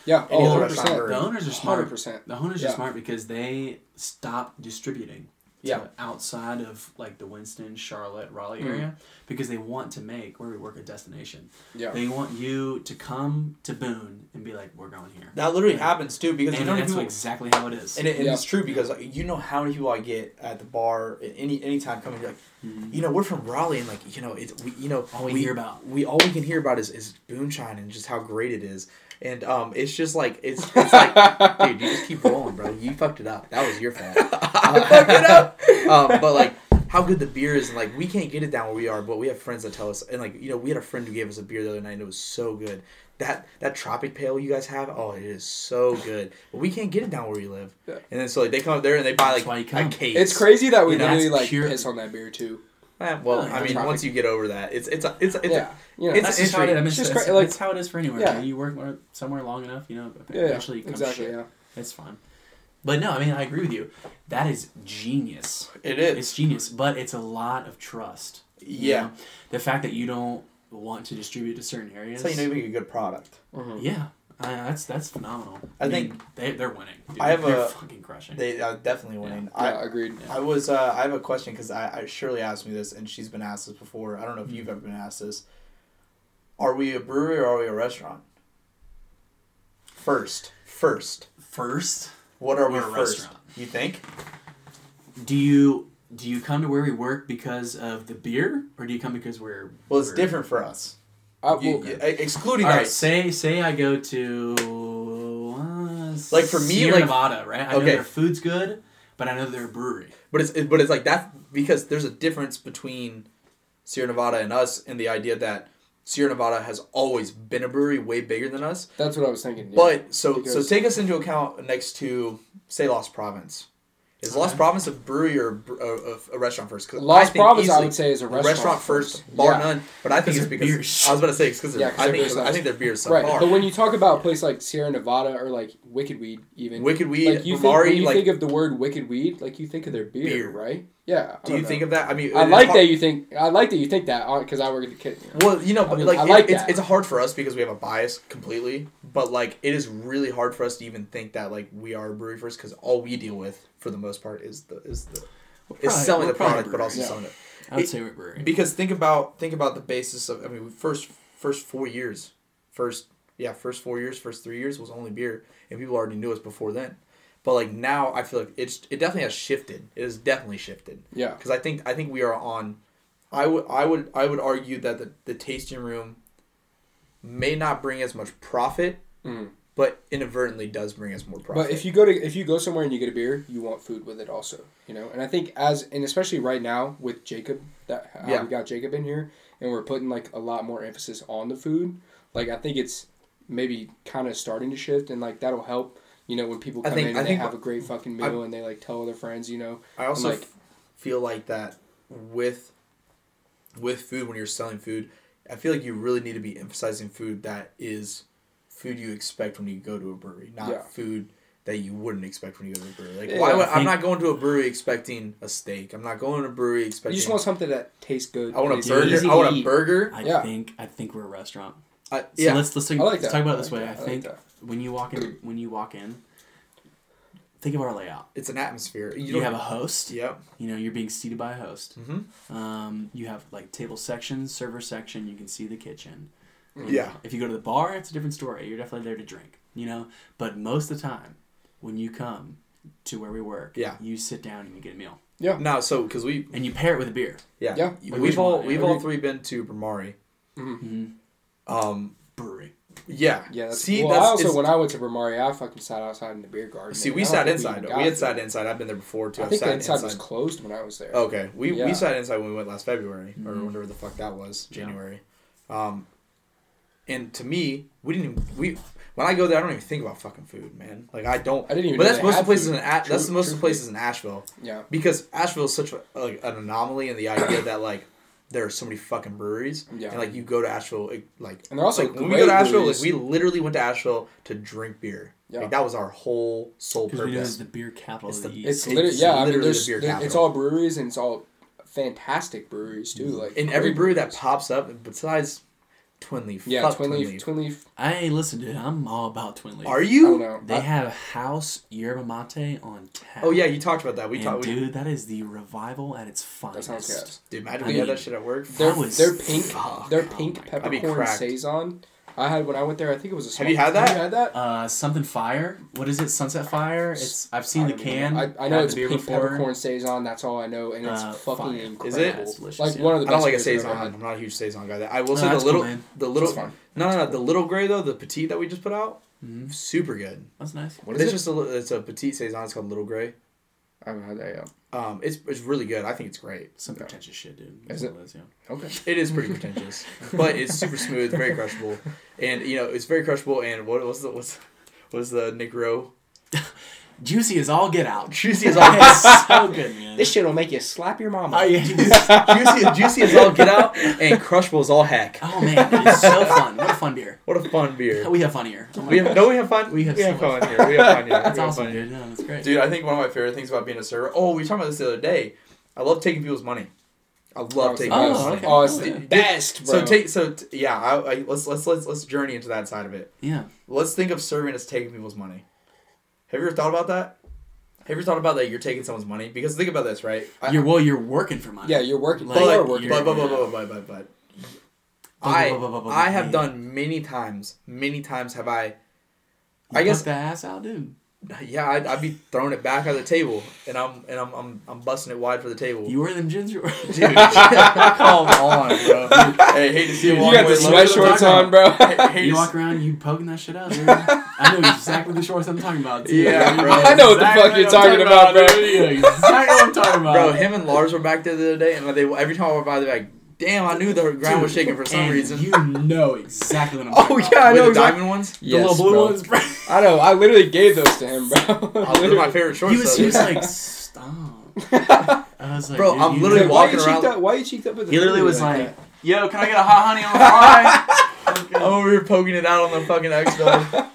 yeah, any oh, other 100 restaurant percent, The owners are smart. hundred percent. The owners Yeah. are smart because they stop distributing. To Yeah. outside of like the Winston, Charlotte, Raleigh Mhm. area because they want to make where we work a destination. Yeah, They want you to come to Boone and be like, we're going here. That literally Yeah. happens too because you and know how many that's people exactly how it is. and, it, and Yeah. it's true because like, you know how many people I get at the bar at any anytime coming like Mhm. you know we're from Raleigh and like you know it's we you know All we hear about. we all we can hear about is is Booneshine and just how great it is and um it's just like it's, it's like dude you just keep rolling bro. You fucked it up. That was your fault. I fucked it up. um, but like how good the beer is and like we can't get it down where we are but we have friends that tell us and like you know we had a friend who gave us a beer the other night and it was so good. That that tropic pale you guys have oh it is so good. But we can't get it down where we live. Yeah. and then so like they come up there and they buy like why a case. It's crazy that we You know, literally like pure- piss on that beer too. Eh, well Yeah, I mean tropic. once you get over that it's it's a, it's a, it's yeah, you know, it's- That's just how it, I mean, it's it's, just it's, cra- like- it's how it is for anywhere. Yeah. You work somewhere long enough, you know, yeah, yeah, eventually it comes exactly. shit. Yeah, It's fine. But no, I mean, I agree with you. That is genius. it is It's genius, but it's a lot of trust. you yeah know? The fact that you don't want to distribute to certain areas. that's how you know you make a good product Mhm. Yeah, uh, that's that's phenomenal. I mean, think- they they're winning. Dude. I have they're a- fucking crushing. they are definitely winning yeah, I agreed. Yeah. I was uh, I have a question because I, I Shirley asked me this and she's been asked this before. I don't know if you've ever been asked this. Are we a brewery or are we a restaurant? First, first, First, what are we We're a first? restaurant. You think? do you do you come to where we work because of the beer, or do you come because we're Well, it's we're- different for us. I, You- well, you- excluding All that. right, say say I go to uh, Like, for me, Sierra like- Nevada, right? I know Okay. their food's good, but I know they're a brewery. But it's it, but it's like that because there's a difference between Sierra Nevada and us and the idea that Sierra Nevada has always been a brewery way bigger than us. that's what I was thinking. yeah. But so so take us into account next to say Lost Province. Is Lost Province a brewery or a, a, a, restaurant first? Lost Province, I would say, is a restaurant, restaurant, first, bar Yeah. none. But I think it's Because beers- I was about to say it's because Yeah, I think beer's I think their beer is Right, but when you talk about a place like Sierra Nevada or like Wicked Weed, even Wicked Weed, like you think, when you like think of the word Wicked Weed, like you think of their beer, Beer. right? Yeah. I do you don't think of that? I mean, I like hard- that you think. I like that you think that uh, because I work at the kid. You know? Well, you know, but mean, like, I it- like it's, that. it's hard for us because we have a bias completely. But like, it is really hard for us to even think that like we are a brewery first because all we deal with for the most part is the is the is selling the probably product, but also Yeah. selling it. I would It- say we're brewery. Because think about think about the basis of I mean first first four years, first yeah first four years, first three years was only beer, and people already knew us before then. But like now, I feel like it's it definitely has shifted. It has definitely shifted Yeah. because I think I think we are on. I would I would I would argue that the, the tasting room may not bring as much profit, Mhm. but inadvertently does bring us more profit. But if you go to if you go somewhere and you get a beer, you want food with it also, you know. And I think as and especially right now with Jacob, that how Yeah. we got Jacob in here, and we're putting like a lot more emphasis on the food. Like I think it's maybe kind of starting to shift, and like that'll help. You know, when people I come think- in I and they have a great fucking meal and they like tell other friends, you know. I also like- f- feel like that with with food when you're selling food, I feel like you really need to be emphasizing food that is food you expect when you go to a brewery, not Yeah. food that you wouldn't expect when you go to a brewery. Like Yeah, why I would, I'm not going to a brewery expecting a steak. I'm not going to a brewery expecting You just want something that tastes good. I want a burger. easy I want a burger. I Yeah. think I think we're a restaurant. I, So yeah. let's let's, think, I like let's talk about it this way. that. I I think like that. When you walk in when you walk in, think of our layout. it's an atmosphere. You, You, have a host. Yep. You know, you're being seated by a host. Mm-hmm. Um, you have like table section, server section. You can see the kitchen. You Yeah. know, If you go to the bar, it's a different story. You're definitely there to drink. You know, but most of the time, when you come to where we work, Yeah. you sit down and you get a meal, Yeah. Now, so because we and you pair it with a beer. yeah, Yeah. Like, we've which all one? we've Yeah. all three been to Bhramari. Mm-hmm. Um, Brewery. Yeah, Yeah. That's, See, well, that's I also when I went to Bhramari, I fucking sat outside in the beer garden. See, we sat inside. even though. got We had sat inside. I've been there before too. I I've think sat the inside inside. was closed when I was there. Okay, we, Yeah. we sat inside when we went last February or Mhm. whatever the fuck that was, Yeah. January. Um, and to me, we didn't even we when I go there, I don't even think about fucking food, man. Like I don't. I didn't even. But that's most of the places food. in A- that's the most of the places in Asheville Yeah. because Asheville is such a, like an anomaly in the idea that like there are so many fucking breweries Yeah. and like you go to Asheville it, like And they're also like, when we go to Asheville like we literally went to Asheville to drink beer. Yeah. Like that was our whole sole Because it's purpose. the beer capital It's of the- the, It's East. It's literally yeah. I mean, there's the beer there- it's all breweries and it's all fantastic breweries too. Mm-hmm. Like in every great brewery that pops up besides Twin Leaf. Yeah, fuck Twin Leaf. Twin Leaf. I listen, dude. I'm all about Twin Leaf. Are I don't you? know. They I- have House Yerba Mate on tap. Oh yeah, you talked about that. We and talked. we- dude, that is the revival at its that finest. sounds good. Dude, imagine I we had mean, that shit at work. Their, That was- their pink, fuck. their Oh pink my God. I'd be peppercorn cracked. saison. I had when I went there. I think it was a. Have you had that? Have you had that? Uh, something fire. What is it? Sunset Fire. It's. I've seen the can. know. I, I know it's the beer pink before. peppercorn saison. That's all I know, and it's Uh, fucking fire. incredible. Is it? Delicious, like yeah. one of the I don't like a saison. I'm not a huge saison guy. I will No, say the little, cool, the little. It's fine. No, no, no. The little gray though, the petite that we just put out, Mhm. super good. That's nice. What is it's it? just a it's a petite saison. It's called Little Gray. I haven't had that yet. Um, it's it's really good. I think it's great. Some pretentious shit, dude. Is it? is, yeah. Okay. It is pretty pretentious, but it's super smooth, very crushable, and you know it's very crushable. And what was the what's what's the Nick Rowe? Juicy is all get out. Juicy as all It's so good, man. This shit will make you slap your mama. Oh yeah. juicy, juicy as all get out, and crushable as all heck. Oh man, it's so fun. What a fun beer. What a fun beer. We have fun here. Oh We have God. no, we have fun. We have so fun much here. We have fun here. That's We awesome, fun dude. No, that's great. Dude, I think one of my favorite things about being a server. Oh, we were talking about this the other day. I love taking people's money. I love taking Oh, people's money. okay. Oh, it's Oh, the best, bro. So take so t- yeah. I, I let's let's let's let's journey into that side of it. Yeah. Let's think of serving as taking people's money. Have you ever thought about that? Have you ever thought about that? You're taking someone's money because think about this, right? I, You're well. You're working for money. yeah, you're working. Like, you but, but, working. but, but, you're- but, but, but, but, But, I I have done many times. Many times have I. You I guess put the ass out, dude. Yeah. I'd, I'd be throwing it back at the table, and I'm and I'm I'm, I'm busting it wide for the table. You wear them ginger. Dude, come on, bro. Hey, hate to see Dude, you you got the sweatshorts on, bro. Hey, you walk around, you poking that shit out, dude. I know exactly the shorts I'm talking about. Too. Yeah, bro. I know what the fuck you're talking about, bro. dude. Yeah, exactly what I'm talking about. Bro, him and Lars were back there the other day, and they every time I walk by, they're like, "Damn, I knew the ground was shaking for some and reason." You know exactly what I'm talking about. oh about. yeah, I Wait, know the exactly. diamond diamond ones. The little blue bro. ones, bro. I know. I literally gave those to him, bro. Oh, those are my favorite shorts. He was, though, he was dude. like, oh. I was like, Bro, dude, I'm you literally know- why walking you around- cheeked up? Why you cheeked up with? the He literally was like, that? "Yo, can I get a hot honey on the fry?" I'm over here poking it out on the fucking X dog.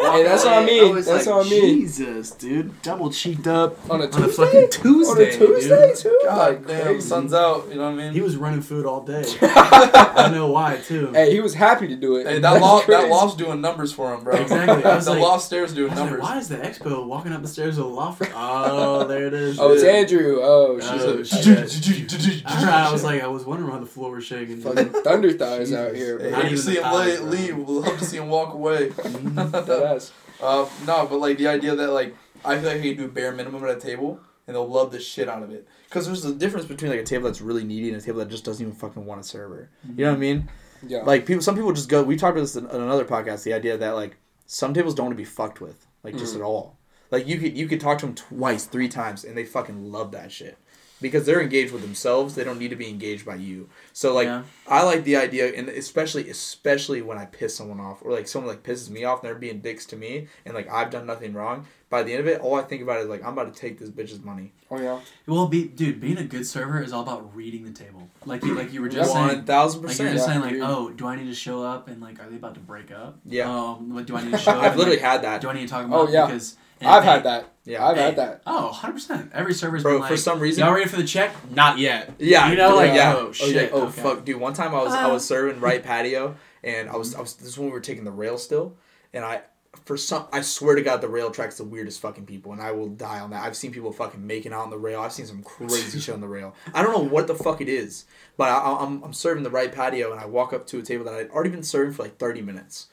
Hey, that's on me. That's like, on me. Jesus, dude, double cheeked up on a on a Tuesday. fucking Tuesday. on a Tuesday dude. too. God Like, damn, crazy. sun's out. You know what I mean? He was running food all day. I know why too. Hey, he was happy to do it. Hey, that loft, that loft's doing numbers for him, bro. Exactly. I was the like- loft stairs doing I was like, numbers. why is the expo walking up the stairs with a loft? Oh, there it is. Oh, it's Yeah. Andrew. Oh, she's Oh. I was like, I was wondering why the floor was shaking. fucking thunder thighs out here, Hey, bro. Not hate to see him thighs, lay, bro. leave. Love to see him walk away. Mm-hmm. That ass. Uh, no, but like the idea that like I feel like you do bare minimum at a table and they'll love the shit out of it. Because there's a difference between like a table that's really needy and a table that just doesn't even fucking want a server. You know what I mean? Yeah. Like people, some people just go. We talked about this in, in another podcast. The idea that like some tables don't want to be fucked with, like just Mhm. at all. Like you could you could talk to them twice, three times, and they fucking love that shit because they're engaged with themselves. They don't need to be engaged by you. So like Yeah. I like the idea, and especially especially when I piss someone off or like someone like pisses me off and they're being dicks to me, and like I've done nothing wrong. By the end of it, all I think about is like I'm about to take this bitch's money. oh yeah. Well, be, dude, being a good server is all about reading the table. Like you, like you were just One saying. thousand Like you were percent. just Yeah, saying, like, dude. oh, do I need to show up and like, are they about to break up? Yeah. Um, what do I need to show up? I've literally like, had that. Do I need to talk about? Oh, about? yeah. Because and- I've had that. Yeah. I've Hey. had that. Oh, 100 percent. Every server's Bro, been like, for some reason, y'all ready for the check? Not yet. Yeah, You know, like, yeah. oh, shit, Oh, okay. fuck, dude. One time I was I Uh. was serving right patio, and I was I was this is when we were taking the rail still, and I for some I swear to God the rail tracks the weirdest fucking people, and I will die on that. I've seen people fucking making out on the rail. I've seen some crazy shit on the rail. I don't know what the fuck it is, but I, I'm I'm serving the right patio, and I walk up to a table that I'd already been serving for like thirty minutes.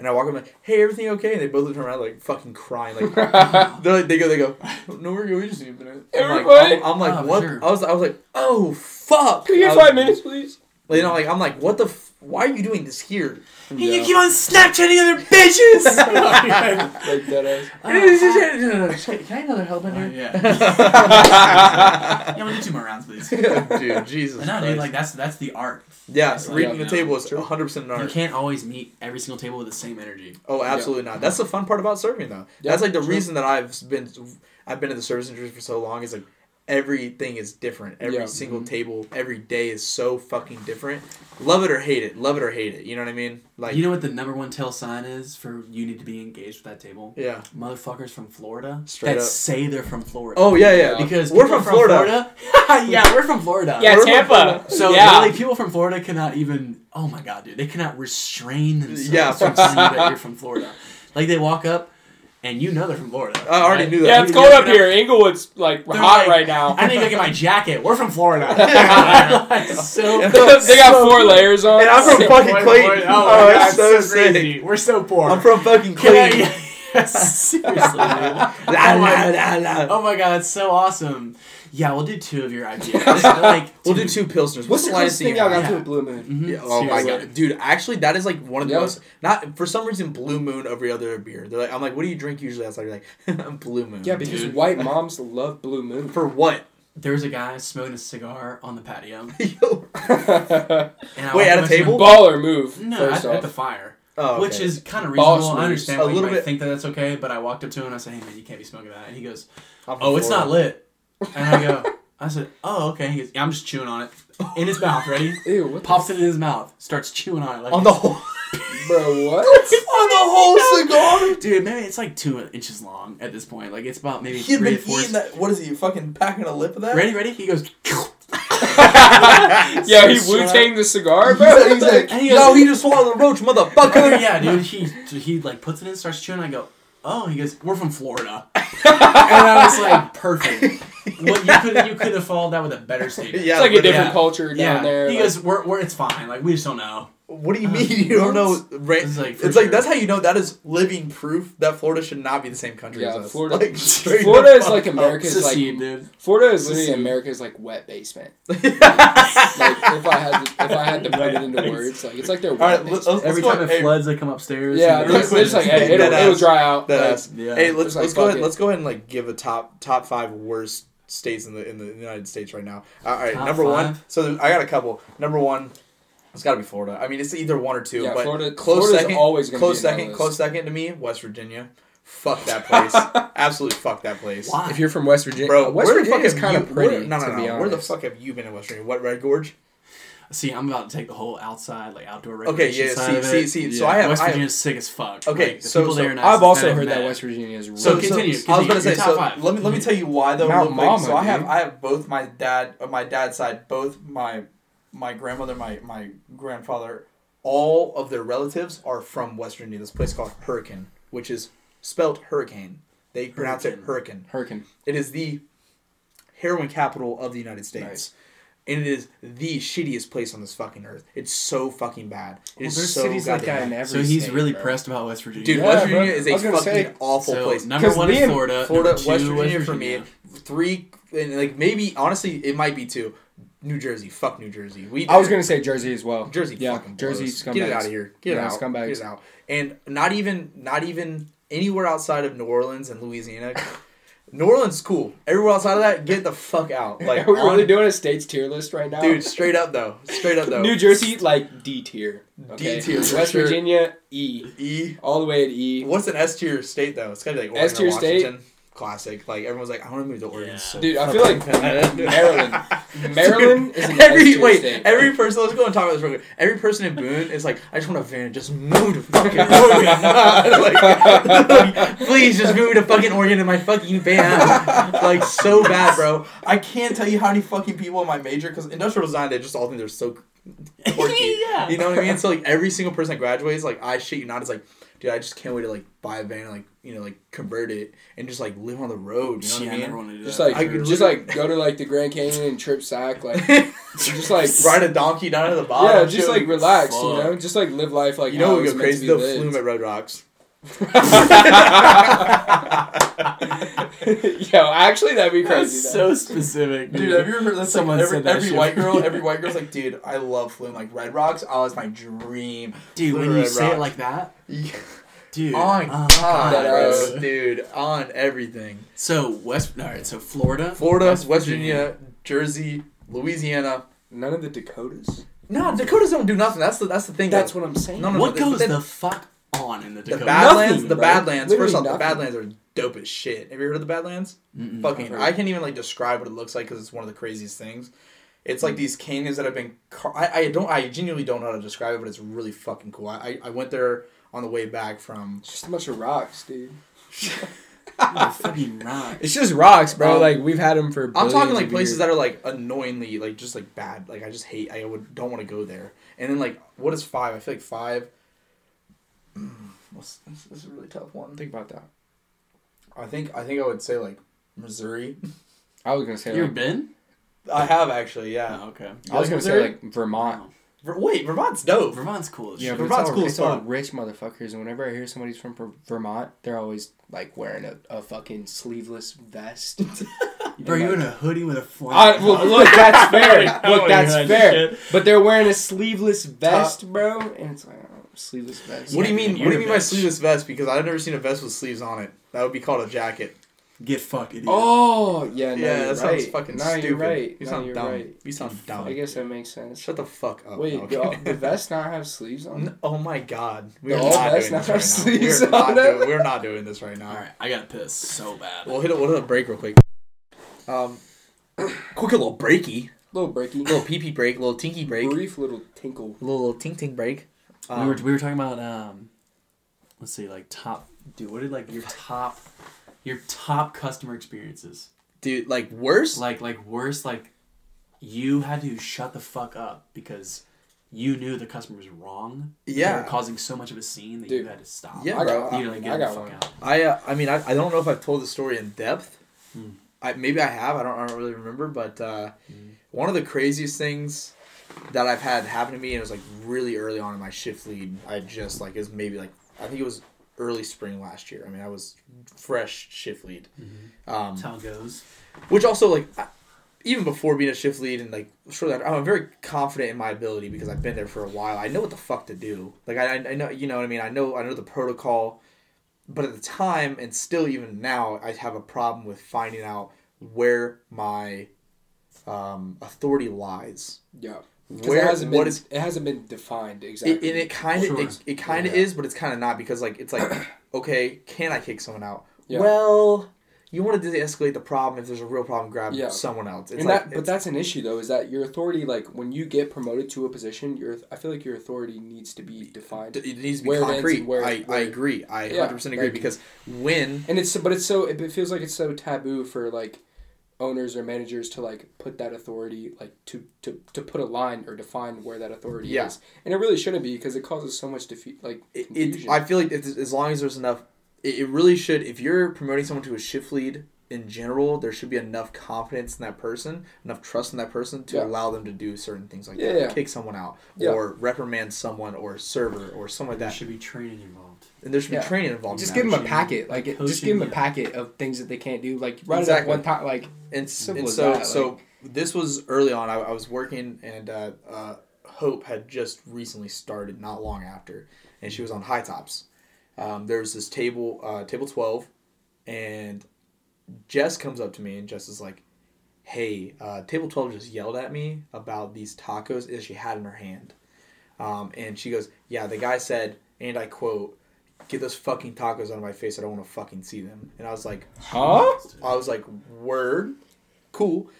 And I walk up and like, hey, everything okay? And they both turn around like fucking crying, like they're like, they go, they go, no, we're good. We just need a minute. I'm like, I'm, I'm like, Oh, what? sure. I was, I was like, oh fuck. Can you I get five minutes, please? Like, you know, like I'm like, what the? F- why are you doing this here? and You keep on Snapchatting other bitches. Like that ass. Can I another help in Uh, here? yeah. yeah, we need two more rounds, please. dude, Jesus. But no, Christ. dude, like that's that's the art. yeah, it's reading you the know, table is 100 percent an art. You can't always meet every single table with the same energy. Oh, absolutely not. That's the fun part about serving, though. Yeah, That's like the true. reason that I've been, I've been in the service industry for so long. Is like everything is different. Every Yeah. single Mhm. table, every day is so fucking different. Love it or hate it. Love it or hate it. You know what I mean? Like, you know what the number one tell sign is for you need to be engaged with that table? yeah. Motherfuckers from Florida Straight that up. say they're from Florida. Oh yeah, yeah. because we're people from Florida. yeah, we're from Florida. Yeah, We're Tampa. Florida. So yeah. really, people from Florida cannot even. Oh my god, dude, they cannot restrain themselves Yeah. from saying that you're from Florida. Like they walk up, and you know they're from Florida. I already right? knew that. Yeah, it's You cold know, up here. Inglewood's like They're hot like, right now. I need to go get my jacket. We're from Florida. So they got so- four layers on. And I'm from Sick. fucking Boy, Clayton. boy, Oh, oh my that's God, so it's sick. crazy. We're so poor. I'm from fucking Can I- Clayton. Seriously, dude. La, oh, la, my, la, la. oh my god, that's so awesome. Yeah, we'll do two of your ideas. like, We'll do two pilsners. What's the closest thing y'all got Yeah. to a blue moon? Mhm, Yeah, oh my god, dude! Actually, that is like one of the Yeah. most. Not for some reason, Blue Moon every other beer. They're like, I'm like, what do you drink usually? I was like, like Blue Moon. Yeah, because Dude. white moms love blue moon. for what? There was a guy smoking a cigar on the patio. Yo. I Wait, at a up to him- table? Baller move. No, first at, at the fire. Oh, okay. Which is kind of Boss reasonable. I moves. understand A why you little might bit- think that that's okay, but I walked up to him and I said, "Hey man, you can't be smoking that." And he goes, "Oh, it's not lit." And I go, "I said, oh okay." He goes, "Yeah, I'm just chewing on it in his mouth. Ready? Ew, what Pops it in his mouth, starts chewing on it like on the whole bro, what? on the whole cigar. Dude, maybe it's like two inches long at this point. Like it's about maybe He'd three been to four. eating that. What is he fucking packing a lip of that? Ready, ready? He goes. yeah, he So Wu Tang the cigar, He's bro. like, he's like, And he yo, goes- he just swallowed the roach, motherfucker. yeah, dude. He he like puts it in, starts chewing. I go, oh. He goes, we're from Florida, and I was like, perfect. Well, you could you could have followed that with a better statement. Yeah, it's like a different yeah. culture down Yeah, there. he like- goes, we're, we're it's fine. Like we just don't know. What do you Uh, mean you don't know? Ra- It's like, for it's like sure. that's how you know that is living proof that Florida should not be the same country Yeah, as us. Florida- Like, Florida is like fuck up. America's like Secede, dude. Florida is literally Secede. America's like wet basement. Like if I had to, if I had to put it into words, like it's like their All wet right, let's, let's Every time ahead- it floods, they come upstairs. Yeah, and they're, they're they're just like, hey, it'll, it'll dry out. Dead like, ass. Yeah. Hey, let's let's go ahead. Let's go ahead and like give a top top five worst states in the in the United States right now. All right, Top number one. So I got a couple. Number one, it's got to be Florida. I mean, it's either one or two. Yeah, but Florida- close Florida's second. always gonna close be second. Close second to me, West Virginia. fuck that place. Absolutely fuck that place. Why? If you're from West Virginia, Bro, West Virginia is kind of pretty. Where, no, no, to no. be Where the fuck have you been in West Virginia? What Red Gorge? See, I'm about to take the whole outside, like outdoor Okay, recreation yeah. side See, of see, it. see. So Yeah. I have. West I have Virginia's sick as fuck. Okay, like, the so- people so there are nice I've also I've heard that. West Virginia is. So really- continue, I was gonna say. So five. let me let me tell you why though. Mount. Mama, so I have. I have both my dad on my dad's side, both my my grandmother, my my grandfather, all of their relatives are from West Virginia. This place called Hurricane, which is spelled hurricane. They pronounce it hurricane. Hurricane. It is the heroin capital of the United States. Nice. And it is the shittiest place on this fucking earth. It's so fucking bad. It Well, is there's so cities like that in bad. every So he's state, really bro. pressed about West Virginia. Dude, Yeah, West bro. Virginia is I a was gonna fucking say- awful so place. number 'Cause one is Florida. Florida, number two, West Virginia for me. Three, and like maybe honestly, it might be two. New Jersey, fuck New Jersey. We I was gonna say Jersey as well. Jersey, yeah, fucking Jersey blows. scumbags. Get it out of here. Get Yeah, it out. scumbags. Get out. And not even, not even anywhere outside of New Orleans and Louisiana. New Orleans is cool. Everywhere outside of that, get the fuck out. Like, Are we really on- doing a states tier list right now, dude, straight up though, straight up though. New Jersey, like D tier. Okay? D tier, West sure. Virginia, E. E. All the way at E. What's an S tier state though? It's gotta be like Oregon S tier state? Washington. Classic. Like everyone's like, I want to move to Oregon. Yeah. So Dude, I feel like fucking- Maryland. Maryland is an every wait, state. every person. Let's go and talk about this real quick. Every person in Boone is like, I just want a van, just move to fucking Oregon. like, please, just move to fucking Oregon in my fucking van. Like so bad, bro. I can't tell you how many fucking people in my major because industrial design, they just all think they're so quirky. yeah. You know what I mean? So like every single person that graduates, like I shit you not, is like, dude, I just can't wait to like buy a van, and, like you know, like convert it and just like live on the road. You know Yeah, what I I never mean? wanted to do Just that. like, I could just like go to like the Grand Canyon and trip sack, like just like Ride a donkey down to the bottom. yeah, just like relax, you know, just like live life like you know how what it's would go crazy? be The lived. flume at Red Rocks. Yo, actually, that'd be crazy. That's so specific, dude. Dude, have you ever heard that's Someone like every, said that every shit. white girl, every white girl's like, dude, I love Flume. Like Red Rocks, oh, it's my dream. Dude, when you Red say Rocks. it like that, Yeah. dude. on oh, God, That bro, dude, on everything. So West, all right. So Florida, Florida, West, Virginia, Jersey, Louisiana. None of the Dakotas. No, Dakotas don't do nothing. That's the that's the thing. That's though. what I'm saying. No, no, What but goes then- the fuck on in the the Badlands, Nothing, the bro. Badlands. First Literally off, the. Badlands are dope as shit. Have you heard of the Badlands? Mm-mm. Fucking, I've heard. I can't even like describe what it looks like because it's one of the craziest things. It's like these canyons that have been. Car- I, I don't. I genuinely don't know how to describe it, but it's really fucking cool. I, I, I went there on the way back from. It's just a bunch of rocks, dude. Fucking rock. It's just rocks, bro. Um, like we've had them for. I'm talking like of places years. that are like annoyingly like just like bad. Like I just hate. I would don't want to go there. And then like what is five? I feel like five. Mm, what's, this, this is a really tough one. Think about that. I think I think I would say like Missouri. I was gonna say. You've Like, been? I have actually, yeah. Oh, okay. I was like gonna say like Vermont. Wow. Ver- wait, Vermont's dope. Vermont's cool Yeah, Vermont's it's all, cool it's all fuck. rich motherfuckers, and whenever I hear somebody's from Ver- Vermont, they're always like wearing a, a fucking sleeveless vest. Bro, you in a hoodie with a flag. I, well, look, that's fair. Look, that's fair. shit. But they're wearing a sleeveless vest, bro, and it's like oh, sleeveless vest. What do you mean? you're What do you mean by bitch. sleeveless vest? Because I've never seen a vest with sleeves on it. That would be called a jacket. Get fucked, idiot. Oh, yeah, no, yeah, you're that sounds fucking no, stupid. you're right. You no, sound you're dumb. right. You sound dumb. I guess that makes sense. Shut the fuck up. Wait, No, do okay. all, the vest not have sleeves on? N- Oh my god. The We're all not vest doing not this have right now. We're not, on it? doing, we're not doing this right now. All right, I gotta piss so bad. We'll hit a, we'll hit a break real quick. Um, quick little breaky, Little breaky, little pee pee break, little tinky break, brief little tinkle. Little, little tink tink break. We Um, were we were talking about um, let's see, like top. Dude, what did like your top, your top customer experiences? dude, like worse. Like like worst like, you had to shut the fuck up because you knew the customer was wrong. They Yeah. were causing so much of a scene that you had to stop. Yeah, I bro. got, You like I get the got fuck one. out. I uh, I mean I, I don't know if I've told the story in depth. Hmm. I maybe I have. I don't I don't really remember. But uh, Hmm. one of the craziest things that I've had happen to me, and it was like really early on in my shift lead. I just like is maybe like I think it was early spring last year. I mean I was fresh shift lead. Um, That's how it goes. which also like I- even before being a shift lead and like sure that I'm very confident in my ability because I've been there for a while. I know what the fuck to do. Like I, I know you know what I mean. I know I know the protocol, but at the time and still even now I have a problem with finding out where my um, authority lies. Yeah. Because Where it hasn't been is it hasn't been defined exactly. it, and it kind of Sure. it, it kind of Yeah. is, but it's kind of not because like it's like okay, can I kick someone out? Yeah. Well, you want to de-escalate the problem. If there's a real problem, grab Yeah. someone else. It's and like, that, but that's an issue though. Is that your authority? Like when you get promoted to a position, your I feel like your authority needs to be defined. it needs to be where it concrete. and where- I, I agree. I Yeah, 100% agree like- because when And it's but it's so it feels like it's so taboo for like owners or managers to like put that authority like to to, to put a line or define where that authority Yeah. is. And it really shouldn't be because it causes so much defeat like it, confusion. it I feel like it's, as long as there's enough, it, it really should. If you're promoting someone to a shift lead in general, there should be enough confidence in that person, enough trust in that person to Yeah. allow them to do certain things like Yeah, that, yeah. kick someone out, Yeah. or reprimand someone, or server, or something like There that. should be training involved. And there should be Yeah. training involved. just in give that. them a packet, like it, just give them a packet of things that they can't do. Like write Exactly. it up one time. Like and, and so that, so this was early on. I, I was working, and uh, uh, Hope had just recently started, not long after, and she was on high tops. Um, there was this table, uh, table twelve, and Jess comes up to me, and Jess is like, "Hey, uh, table twelve just yelled at me about these tacos that she had in her hand," um, and she goes, "Yeah, the guy said, and I quote." Get those fucking tacos out of my face. I don't want to fucking see them. And I was like, huh? I was like, word, cool.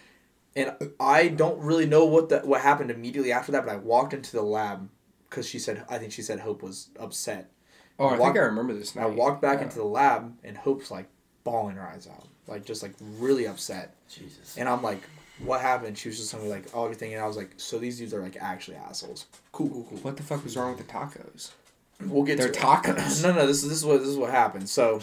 And I don't really know what that what happened immediately after that, but I walked into the lab because she said I think she said Hope was upset. Oh, I Walk- think I remember this. Now. I walked back Yeah. into the lab and Hope's like bawling her eyes out, like just like really upset. Jesus. And I'm like, what happened? She was just telling me like oh everything, and I was like, so these dudes are like actually assholes. Cool, cool, cool. What the fuck was wrong with the tacos? We'll get They're to tacos. No, no, this is this is what this is what happened. So,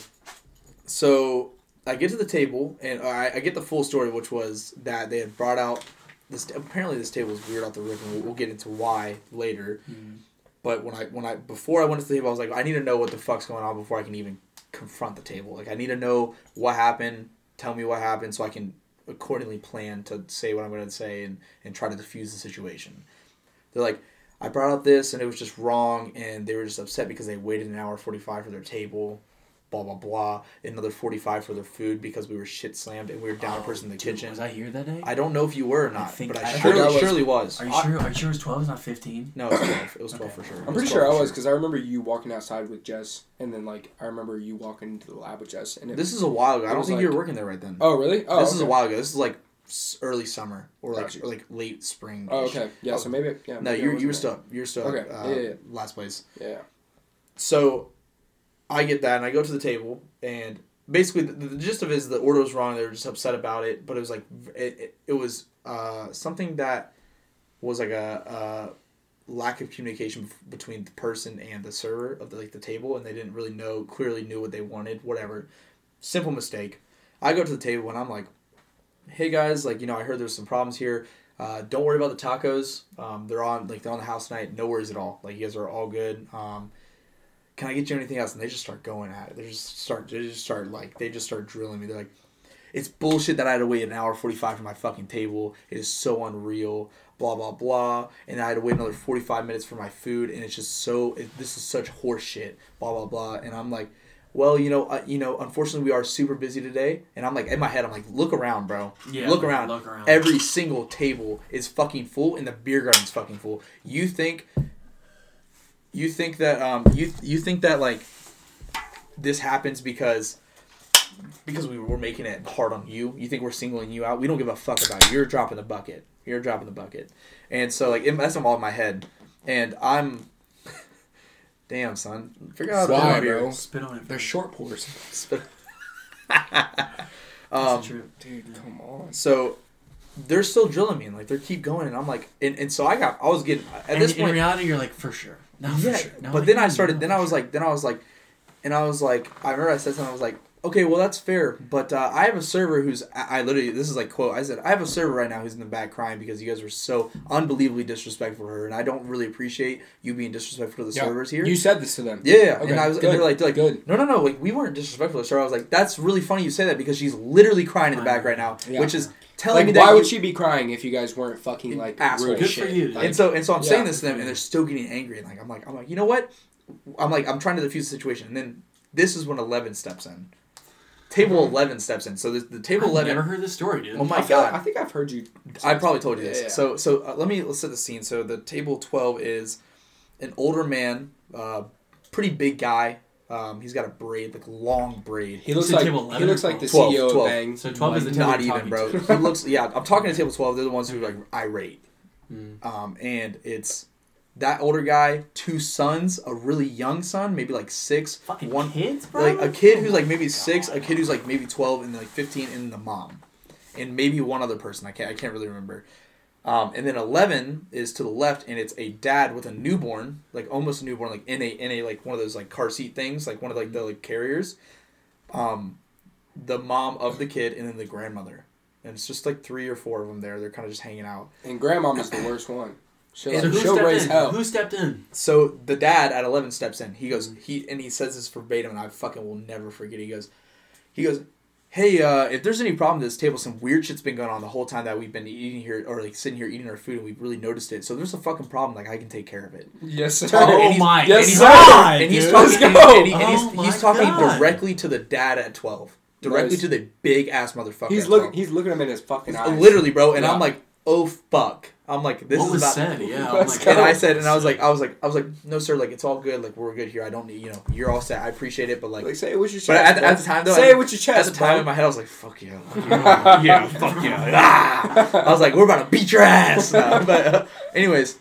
so I get to the table and uh, I, I get the full story, which was that they had brought out this. Apparently, this table was weird off the rip, and we'll, we'll get into why later. Mm-hmm. But when I when I before I went to the table, I was like, I need to know what the fuck's going on before I can even confront the table. Like, I need to know what happened. Tell me what happened, so I can accordingly plan to say what I'm going to say and and try to diffuse the situation. They're like, I brought up this and it was just wrong, and they were just upset because they waited an hour forty five for their table, blah blah blah. Another forty five for their food because we were shit slammed and we were down a person in the Oh, Dude, kitchen. Was I here that day? I don't know if you were or I not, think- but I I, think surely, I was. surely was. Are you sure? Are you sure it was twelve? It's not fifteen. No, it was twelve. It was twelve Okay. for sure. I'm pretty sure I was because I remember you walking outside with Jess, and then like I remember you walking into the lab with Jess, and it, This is a while ago. I don't think like- you were working there right then. oh really? Oh, this is a while ago. This is like s- early summer or like Gotcha. or like late spring. Oh okay, yeah. So maybe yeah. No, maybe I you you were still you were still Okay. uh, Yeah, yeah, yeah. last place. Yeah. So I get that and I go to the table and basically the, the gist of it is the order was wrong. They were just upset about it, but it was like it, it, it was uh, something that was like a, a lack of communication between the person and the server of the, like the table, and they didn't really know clearly knew what they wanted. Whatever, simple mistake. I go to the table and I'm like, "Hey guys, like you know I heard there's some problems here. Uh, don't worry about the tacos. Um, they're on like they're on the house tonight. No worries at all. Like you guys are all good. Um, can I get you anything else? And they just start going at it. They just start. They just start like they just start drilling me. They're like, it's bullshit that I had to wait an hour forty five for my fucking table. It is so unreal. Blah blah blah. And I had to wait another forty five minutes for my food. And it's just so. It, this is such horseshit. Blah blah blah. And I'm like, well, you know, uh, you know, unfortunately, we are super busy today. And I'm like, in my head, I'm like, look around, bro. Yeah, look around. look around. Every single table is fucking full, and the beer garden's fucking full. You think you think that um you you think that like this happens because because we were making it hard on you you think we're singling you out we don't give a fuck about you you're dropping the bucket you're dropping the bucket and so like it, that's all in my head and i'm damn son figure out Why, how to do bro? it. Spit on it. They're short pours. That's um, the truth. Dude, come on. so they're still drilling me and like they keep going and i'm like and, and so i got i was getting at And this in point reality, you're like for sure. No, yeah, for sure. No, but then I started. no, Then I was like, then I was like, and I was like, I remember I said something. I was like, okay, well that's fair, but uh, I have a server who's. I, I literally, this is like quote. I said, I have a server right now who's in the back crying because you guys were so unbelievably disrespectful to her, and I don't really appreciate you being disrespectful to the Yeah. servers here. You said this to them. yeah, yeah. Okay, and I was, they're like, they're like, good. no, no, no, like we weren't disrespectful to her. I was like, that's really funny you say that because she's literally crying in the back right now, Yeah. which is telling me Like, that why would she be crying if you guys weren't fucking like Assholes. rude Good as for shit? you, Like, and so and so I'm Yeah. saying this to them, and they're still getting angry. And like I'm like I'm like you know what? I'm like I'm trying to diffuse the situation, and then this is when Eleven steps in. Table Eleven steps in. So the, the table I've Eleven. never heard this story, dude. Oh my I feel god! I think I've heard you. I probably told you this. Yeah, yeah. So so uh, let me let's set the scene. So the table twelve is an older man, uh, pretty big guy, Um, he's got a braid, like long braid. He looks like table he looks like the 12? CEO 12. of Bang. So 12 is the table Not even, bro. he looks. Yeah, I'm talking to table twelve. They're the ones who are like irate. Mm. Um, and it's that older guy, two sons, a really young son, maybe like six, Fucking one kids, bro. like a kid who's Oh like my maybe six, a kid who's like maybe twelve, and like fifteen, and the mom, and maybe one other person. I can't I can't really remember. Um, and then eleven is to the left, and it's a dad with a newborn, like almost a newborn, like in a in a like one of those like car seat things, like one of like the like carriers. Um, the mom of the kid, and then the grandmother, and it's just like three or four of them there. They're kind of just hanging out. And grandmama's the worst one. She'll, And So who she'll stepped raise in? hell. Who stepped in? So the dad at eleven steps in. He goes, he and he says this verbatim, and I fucking will never forget. He goes, he goes, hey, uh, if there's any problem at this table, some weird shit's been going on the whole time that we've been eating here, or like sitting here eating our food, and we've really noticed it. So there's a fucking problem, like I can take care of it. Yes, sir. Oh And my yes, and he's, sir. God, and he's dude. talking, Let's and, go. and he- and he's, Oh he's my talking God. directly to the dad at twelve, directly Nice. to the big ass motherfucker. He's looking. He's looking him in his fucking eyes. literally, bro, and Yeah. I'm like, oh fuck. I'm like, this what is was about. said? Yeah. Oh Let's. And I said, and I was like, I was like, I was like, no, sir, like it's all good, like we're good here. I don't need, you know, you're all set. I appreciate it, but like, Like say it with your chest. but at, the- at the time though, say at, it with your chest. at the time bro. in my head, I was like, fuck yeah, yeah, yeah, fuck yeah. Ah! I was like, we're about to beat your ass. No, but uh, anyways,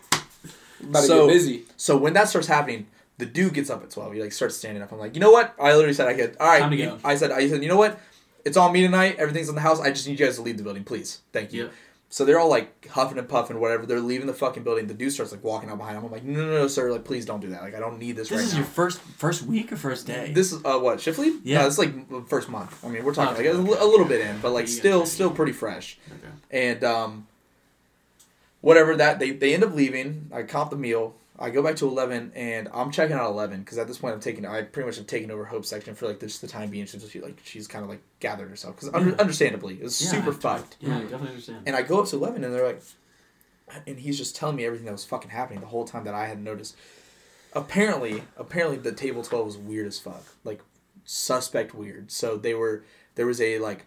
About to so- get busy. so when that starts happening, the dude gets up at twelve. He like starts standing up. I'm like, you know what? I literally said I could. All right, Time to you- go. I said, I said, you know what? It's on me tonight. Everything's in the house. I just need you guys to leave the building, please. Thank you. Yep. So they're all like huffing and puffing, whatever. They're leaving the fucking building. The dude starts like walking out behind him. I'm like, no, no, no, sir. Like, please don't do that. Like, I don't need this, right." This right is now. your first first week or first day? This is uh what shift lead? Yeah. no, it's like first month. I mean, we're talking Okay, like a, okay. li- a little bit in, but like still, still pretty fresh. Okay. And um, whatever that they they end up leaving. I comp the meal. I go back to eleven, and I'm checking out eleven because at this point I'm taking. I pretty much have taken over Hope's section for like just the time being. Since she like she's kind of like gathered herself because under, Yeah. understandably it's Yeah, super I- fucked. Yeah, I definitely understand. And I go up to eleven, and they're like, and he's just telling me everything that was fucking happening the whole time that I hadn't noticed. Apparently, apparently the table twelve was weird as fuck, like suspect weird. So they were there was a like,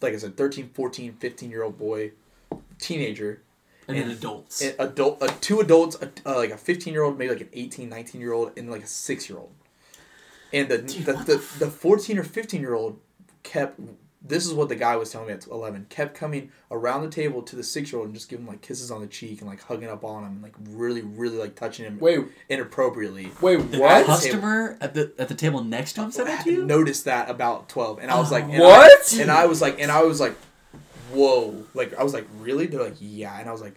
like I said, 13, 14, 15 year old boy, teenager, and then adults. an adult, uh, two adults, a, uh, like a fifteen year old, maybe like an 18, 19 year old, and like a six year old. And the Dude, the, what the, the the fourteen or fifteen year old kept. This is what the guy was telling me at eleven. Kept coming around the table to the six year old and just giving like kisses on the cheek and like hugging up on him and like really really like touching him Wait, inappropriately. wait, the what? customer at the at the table next to him said that to you. noticed that about twelve, and I was like, and What? I, and I was like, and I was like, whoa! Like I was like, really? They're like, yeah, and I was like,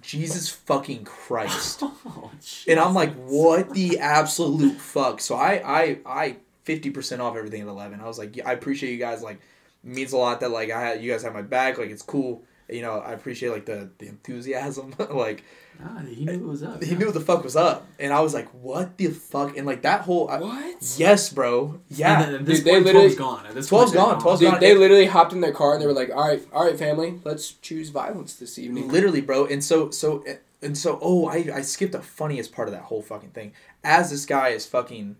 Jesus fucking Christ! Oh, And I'm like, what the absolute fuck? So I I I fifty percent off everything at eleven. I was like, yeah, I appreciate you guys. Like, it means a lot that like I had you guys have my back. Like it's cool. You know, I appreciate like the the enthusiasm. like Ah, he knew it was up. he knew what the fuck was up, and I was like, what the fuck? And like that whole I, What? yes, bro, yeah. And then at this Dude, they point, literally- 12's gone. At this 12's point, they're gone, 12's Dude, gone. they literally hopped in their car and they were like, "All right, all right, family, let's choose violence this evening." Literally, bro. And so, so, and so, oh, I, I skipped the funniest part of that whole fucking thing. As this guy is fucking,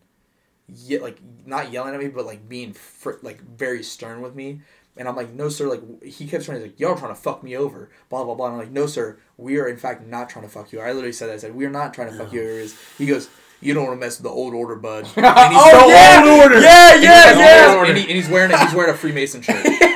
ye- like, not yelling at me, but like being, fr- like, very stern with me. And I'm like, no, sir. Like, he kept trying to, like, y'all trying to fuck me over. Blah, blah, blah. And I'm like, no, sir. We are, in fact, not trying to fuck you. I literally said that. I said, we are not trying to fuck you over. He goes, you don't want to mess with the old order, bud. And he's oh yeah, old order. yeah, And yeah, he's- yeah. And, he, and he's wearing a, he's wearing a Freemason shirt.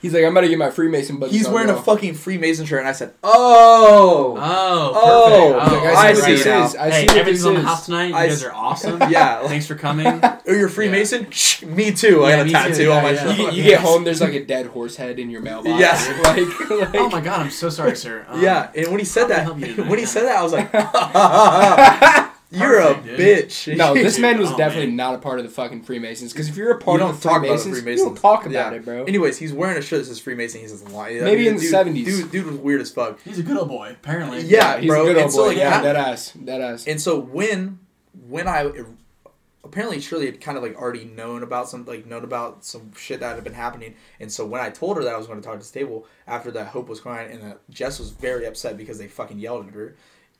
He's like, "I'm about to get my Freemason buddies." He's on, wearing a fucking Freemason shirt, and I said, "Oh, Oh, Oh, perfect. Like, I I see what see this now. is. I hey, see what everything's this on the is. house tonight. You I guys are awesome. yeah." Thanks for coming. Oh, you're a Freemason? Shh, me too. I got a tattoo too. on Yeah, my yeah. You, get- you get home, there's like a dead horse head in your mailbox. Yeah. like, like Oh my god, I'm so sorry, sir. Um, yeah, and when he said how can I that, help you tonight? when he said that, I was like, "You're Perfect, a dude. bitch." No, this man was Oh, definitely man. not a part of the fucking Freemasons. Because if you're a part You of don't the talk about the Freemasons, you don't talk about Yeah. it, bro. Anyways, he's wearing a shirt that says Freemason. He says, "Why?" I Maybe mean, in the 70s. Dude, dude was weird as fuck. He's a good old boy, apparently. Yeah, he's bro. a good and old so, boy. like, yeah, that- dead ass, dead ass. And so when when I apparently Shirley had kind of like already known about some like known about some shit that had been happening, and so when I told her that I was going to talk to this table after that Hope was crying and that Jess was very upset because they fucking yelled at her,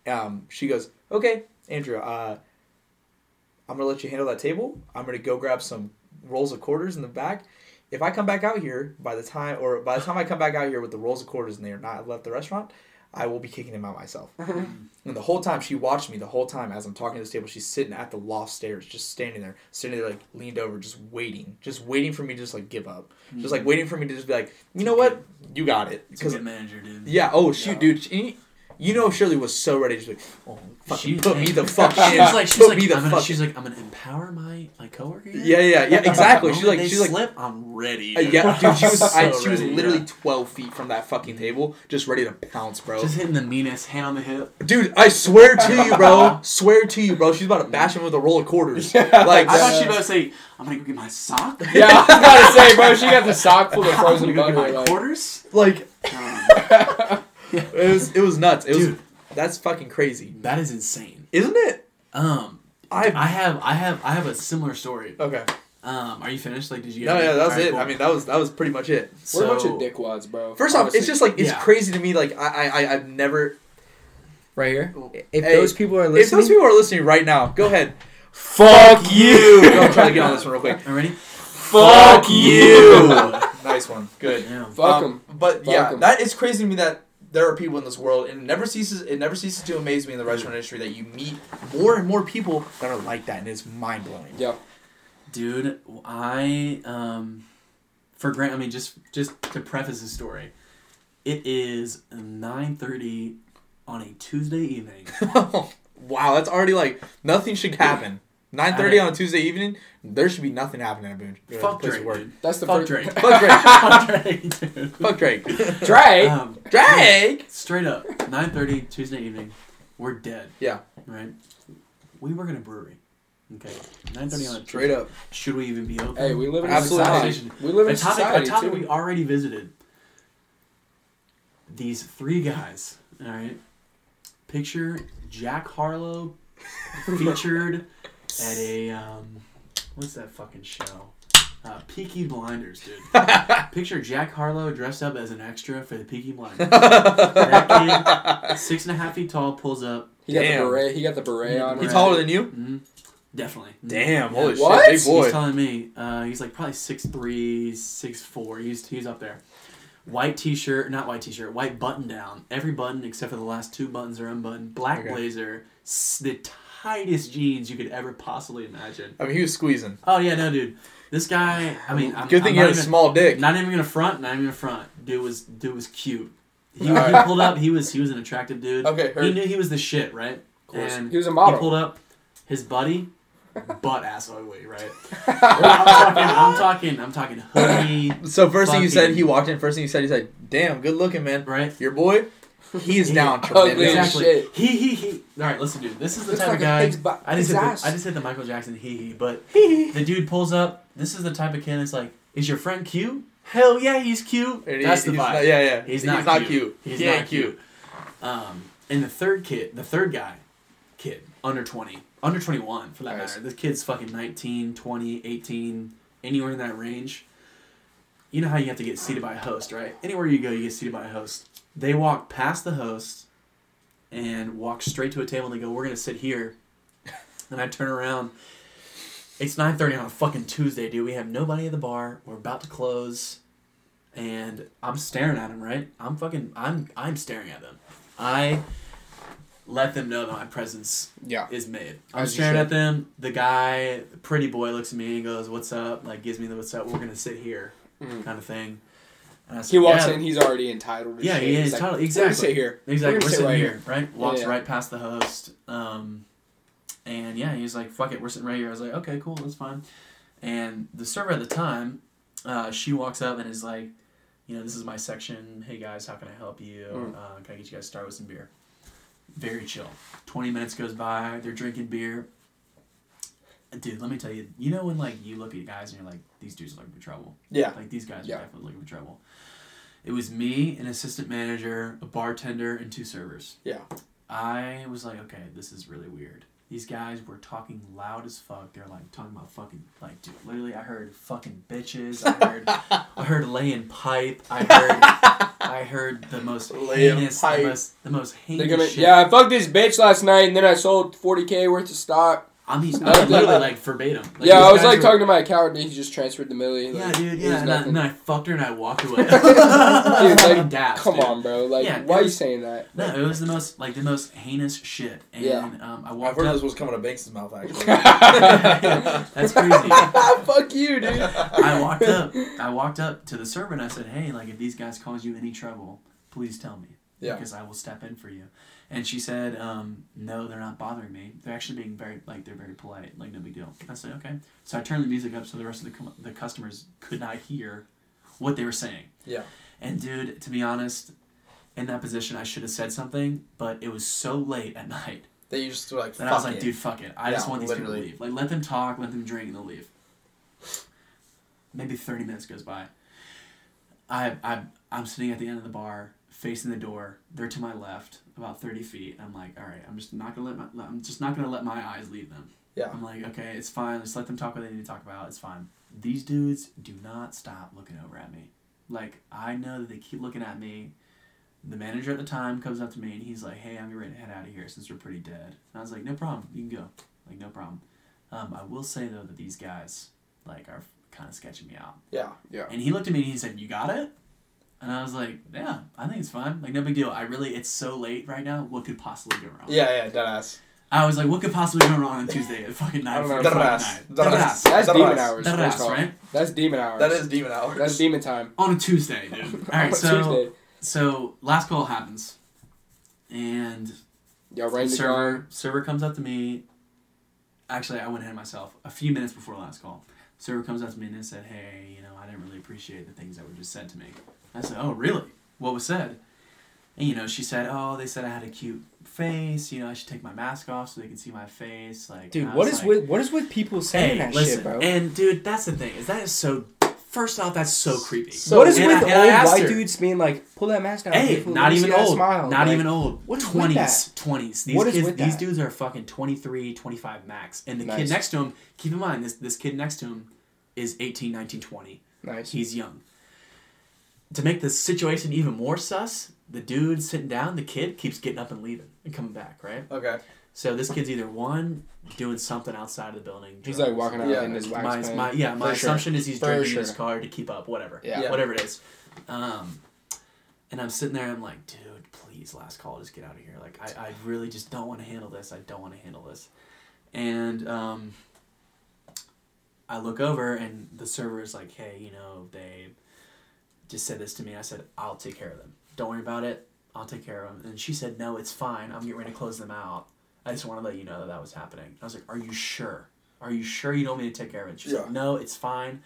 um, she goes, "Okay, Andrew, uh, I'm gonna let you handle that table. I'm gonna go grab some rolls of quarters in the back." If I come back out here by the time, or by the time I come back out here with the rolls of quarters and they are not left the restaurant, I will be kicking him out myself. and the whole time she watched me, the whole time as I'm talking to this table, she's sitting at the loft stairs, just standing there, sitting there like leaned over, just waiting, just waiting for me to just like give up, just like waiting for me to just be like, you know what, you got it. It's a 'Cause- good manager, dude. yeah. Oh shoot, Yeah. dude. She, you know Shirley was so ready. She's like, oh, fucking She- put me the fuck in. She was like, she's put like, me the I'm gonna, fuck. she's like, I'm gonna empower my my coworker. here. yeah, yeah, yeah. Exactly. The She's moment like, they she's like, slip, I'm ready. uh, yeah, dude. She was, I, So she was ready, literally yeah. twelve feet from that fucking table, just ready to pounce, bro. just hitting the meanest hand on the hip. Dude, I swear to you, bro. swear to you, bro. She's about to bash him with a roll of quarters. Like, I thought she was about to say, I'm gonna go get my sock. Yeah, I was about to say, bro, she got the sock full of I'm frozen gonna go get my Like, quarters. like Um, it was, it was nuts. It was, Dude. that's fucking crazy, that is insane. isn't it? Um, I. I have, I have, I have a similar story. Okay. Um, are you finished? Like, did you? No, yeah, that was it. cool. I mean, that was that was pretty much it. we're a bunch of dickwads, bro. First off, Honestly. it's just like it's Yeah. crazy to me. Like I, I, I- I've never. right here. If Hey, those people are listening, If listening, those people are listening right now, go ahead. fuck you I'm trying to get on this one real quick. Are you ready? Fuck you. nice one. Good. Yeah. Fuck Um, them. But Fuck yeah, 'em. that is crazy to me that there are people in this world, and it never ceases. It never ceases to amaze me in the restaurant industry that you meet more and more people that are like that, and it's mind blowing. Yeah. Dude, I um, for grant. I mean, just just to preface the story, it is nine thirty on a Tuesday evening. wow, that's already like nothing should happen. Nine thirty on a Tuesday evening, there should be nothing happening at Boone. uh, Fuck place of Drake, work. That's the Fuck first. Drake. Fuck Drake. Fuck Drake, dude. Fuck Drake. Drake. Um, Drake. straight up, nine thirty Tuesday evening, we're dead. Yeah. Right. We work in a brewery. Okay. Nine thirty on a Straight up. Should we even be open? Hey, we live in Absolutely a society. We live in a a topic, society a topic too. we already visited. These three guys, all right. Picture Jack Harlow featured at a um, what's that fucking show? Uh, Peaky Blinders, dude. Picture Jack Harlow dressed up as an extra for the Peaky Blinders. that kid, six and a half feet tall, pulls up. He got Damn. the beret. He got the beret on. He's right? taller than you. hmm Definitely. Mhm. Damn, Yeah. holy What? shit, big boy. He's telling me uh, he's like probably six three, six four. He's he's up there. White t-shirt, not white t-shirt, white button down. Every button except for the last two buttons are unbuttoned. Black Okay. blazer, s- the tightest jeans you could ever possibly imagine. I mean, he was squeezing. Oh yeah, no, dude. This guy, I mean, I'm, Good thing I'm he had a small dick. Not even gonna front, not even gonna front. Dude was dude was cute. He, he pulled up. He was he was an attractive dude. Okay, He knew he was the shit, right? And He was a model. he pulled up. His buddy, butt ass ugly, right? I'm talking. I'm talking. I'm talking hoodie, So first thing you said, he walked in. First thing you said, he said, "Damn, good looking man. right? Your boy, he is down Ugly tremendous." as Exactly. shit. He he he. All right, listen, dude. This is the Looks type like of guy. pig's butt- I just pig's hit the. I just hit the Michael Jackson hee hee, but the dude pulls up. This is the type of kid that's like, is your friend cute? Hell yeah, he's cute. And he- That's the he's vibe. not- yeah, yeah. He's not cute. He's he not ain't cute. Um, and the third kid, the third guy, kid, under 20, under 21 for that Nice. matter. This kid's fucking 19, 20, 18, anywhere in that range. You know how you have to get seated by a host, right? Anywhere you go, you get seated by a host. They walk past the host and walk straight to a table and they go, We're going to sit here. And I turn around. It's 9.30 on a fucking Tuesday, dude. We have nobody at the bar. We're about to close. And I'm staring at him, right? I'm fucking, I'm, I'm staring at them. I let them know that my presence Yeah. is made. I'm As staring at them. The guy, the pretty boy, looks at me and goes, "What's up?" Like gives me the "What's up?" We're gonna sit here, Mhm. kind of thing. And I said, He walks "Yeah." in. He's already entitled. To Yeah, shit. he is like, totally- We're sit here. Exactly. We're We're, sitting right here, right? Walks yeah. right past the host. Um, and yeah, he's like, "Fuck it, we're sitting right here." I was like, "Okay, cool, that's fine." And the server at the time, uh, she walks up and is like, "You know, this is my section. Hey guys, how can I help you? Mm. Uh, can I get you guys started with some beer?" Very chill. Twenty minutes goes by. They're drinking beer. Dude, let me tell you. You know when like you look at guys and you're like, "These dudes are looking for trouble." Yeah. Like these guys Yeah. are definitely looking for trouble. It was me, an assistant manager, a bartender, and two servers. Yeah. I was like, okay, this is really weird. These guys were talking loud as fuck. They're like talking about fucking like dude, literally I heard fucking bitches. I heard I heard laying pipe. I heard I heard the most Laying heinous pipe. the most, the most heinous gonna, shit. yeah, I fucked this bitch last night, and then I sold 40k worth of stock. I mean, That- I literally that- like verbatim. Like, yeah, I was like were- talking to my accountant. And he just transferred the millie. Yeah, dude. Yeah, and, I, and then I fucked her and I walked away. Dude, like, daps, come dude. on, bro. Like, Yeah, why it are you saying that? No, it was the most like the most heinous shit. And Yeah. um, I I've walked heard up. this was coming to Banks' mouth actually. That's crazy. Fuck you, dude. I walked up. I walked up to the server and I said, "Hey, like if these guys cause you any trouble, please tell me, Yeah. because I will step in for you." And she said, um, "No, they're not bothering me. They're actually being very like they're very polite, like no big deal." I said, "Okay." So I turned the music up so the rest of the com- the customers could not hear what they were saying. Yeah. And dude, to be honest, in that position, I should have said something, but it was so late at night That you just were like, that fuck I was like, it. dude, fuck it. I just want these people to leave. Like, let them talk, let them drink, and they'll leave. Maybe 30 minutes goes by. I, I, I'm sitting at the end of the bar, facing the door. They're to my left, about 30 feet. I'm like, all right, I'm just not gonna let my, I'm just not gonna let my eyes leave them. Yeah. I'm like, okay, it's fine. Just let them talk what they need to talk about. It's fine. These dudes do not stop looking over at me. Like, I know that they keep looking at me. The manager at the time comes up to me and he's like, hey, I'm ready to head out of here since we're pretty dead. And I was like, no problem. You can go. Like, no problem. Um, I will say, though, that these guys, like, are kind of sketching me out. Yeah. And he looked at me and he said, you got it? And I was like, yeah, I think it's fine. Like, no big deal. I really, it's so late right now. What could possibly go wrong? Yeah, yeah, dead ass. I was like, what could possibly go wrong on Tuesday at fucking I don't 9 know. Friday Dead night? Dead Dead ass. ass. That's That demon hours. that first was, off. right? That's demon hours. That is demon hours. That's demon time. On a Tuesday, dude. All right, so Tuesday. so last call happens, and Yo, the right the server server comes up to me. Actually, I went ahead of myself. A few minutes before last call, server comes up to me and said, "Hey, you know, I didn't really appreciate the things that were just said to me." I said, "Oh, really? What was said?" And you know, she said, "Oh, they said I had a cute face. You know, I should take my mask off so they can see my face." Like, Dude, what is like, with what is with people saying Hey, that listen, shit, bro? and dude, that's the thing is that is so. First off, that's so creepy. So- what is with I- old white her, dudes being like, pull that mask down? Hey, not even old. Smile. Not Like, even old. what's with 20s. that? 20s. These What is kids these dudes are fucking 23, 25 max. And the kid next to him, keep in mind this this kid next to him is 18, 19, 20. Nice. He's young. To make the situation even more sus, the dude sitting down, the kid keeps getting up and leaving and coming back, right? Okay. So this kid's either one doing something outside of the building. He's like walking out Yeah. in his wax my, pen. my yeah, my For sure. assumption is he's For drinking in his car to keep up, whatever. Yeah. Yeah. Whatever it is. Um, and I'm sitting there, I'm like, dude, please, last call, just get out of here. Like, I, I really just don't want to handle this. I don't want to handle this. And um, I look over, and the server is like, hey, you know, they just said this to me. I said, I'll take care of them. Don't worry about it. I'll take care of them. And she said, no, it's fine. I'm getting ready to close them out. I just want to let you know that that was happening. I was like, are you sure? Are you sure you don't want me to take care of it? She's Yeah. like, no, it's fine.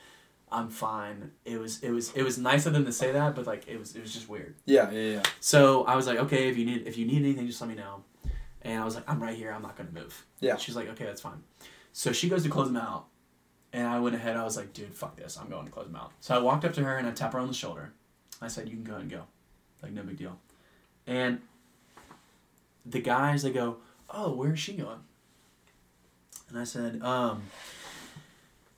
I'm fine. It was it was it was nice of them to say that, but like it was it was just weird. Yeah, yeah, yeah. So I was like, okay, if you need if you need anything, just let me know. And I was like, I'm right here. I'm not gonna move. Yeah. She's like, okay, that's fine. So she goes to close them out, and I went ahead. I was like, dude, fuck this. I'm going to close them out. So I walked up to her and I tapped her on the shoulder. I said, you can go and go, like no big deal. And the guys they go, oh, where is she going? And I said, um,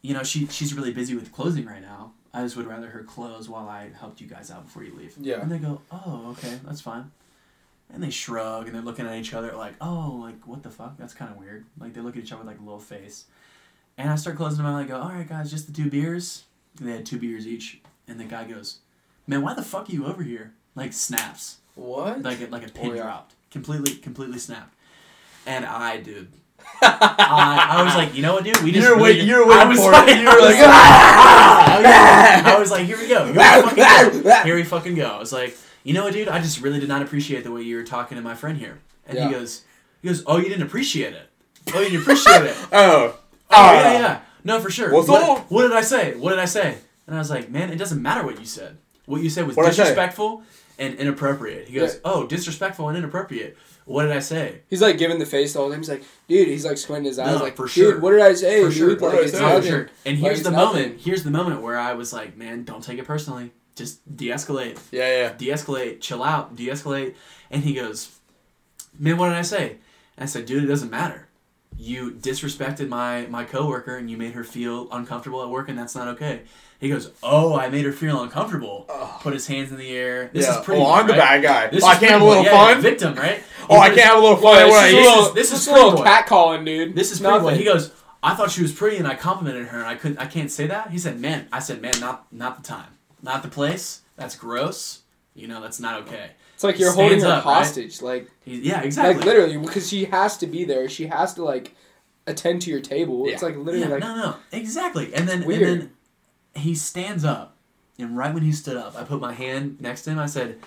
you know, she she's really busy with closing right now. I just would rather her close while I helped you guys out before you leave. Yeah. And they go, oh, okay, that's fine. And they shrug and they're looking at each other like, oh, like what the fuck? That's kind of weird. Like they look at each other with like a little face. And I start closing them out. I go, all right, guys, just the two beers. And they had two beers each. And the guy goes, man, why the fuck are you over here? Like snaps, What? like a, like a pin Oh, yeah. dropped, completely completely snapped. And I, dude, I, I was like, you know what, dude? We just You're really wait- you're waiting for like, it. You I were was like, "Ah!" I was like, here we go. Here we fucking go. Here we fucking go. I was like, you know what, dude? I just really did not appreciate the way you were talking to my friend here. And Yeah. he goes, he goes, oh, you didn't appreciate it. Oh, you didn't appreciate it. Oh. Oh, oh yeah, yeah. No, for sure. What's what, up? what did I say? What did I say? And I was like, man, it doesn't matter what you said. What you said was What'd I say? disrespectful and inappropriate. He goes, Yeah. oh, disrespectful and inappropriate. What did I say? He's like giving the face the whole time. He's like, dude, he's like squinting his eyes, No, like, for dude, sure. what did I say, For dude? sure. Like, What did I it's say? No, for nothing. sure. And Like, here's it's the nothing. moment. Here's the moment where I was like, man, don't take it personally. Just de-escalate. Yeah, yeah. De-escalate. Chill out. De-escalate. And he goes, man, what did I say? And I said, dude, it doesn't matter. You disrespected my my coworker and you made her feel uncomfortable at work, and that's not okay. He goes, oh, I made her feel uncomfortable. Ugh. Put his hands in the air. This yeah. is pretty. oh, I'm the bad guy. This oh, I is can't have a little yeah, fun. Victim, right? Oh, I can't have a little fun. Well, when this is a This little, is- this this is is a little cat calling, dude. This is pretty boy. He goes, I thought she was pretty and I complimented her and I couldn't I can't say that. He said, Man, I said, Man, not not the time. Not the place. That's gross. You know, that's not okay. It's like you're holding her up, right? hostage, like He, yeah, exactly. like literally, because she has to be there. She has to like attend to your table. It's like literally yeah, like no, no, exactly. And then Weird. and then he stands up, and right when he stood up, I put my hand next to him. I said,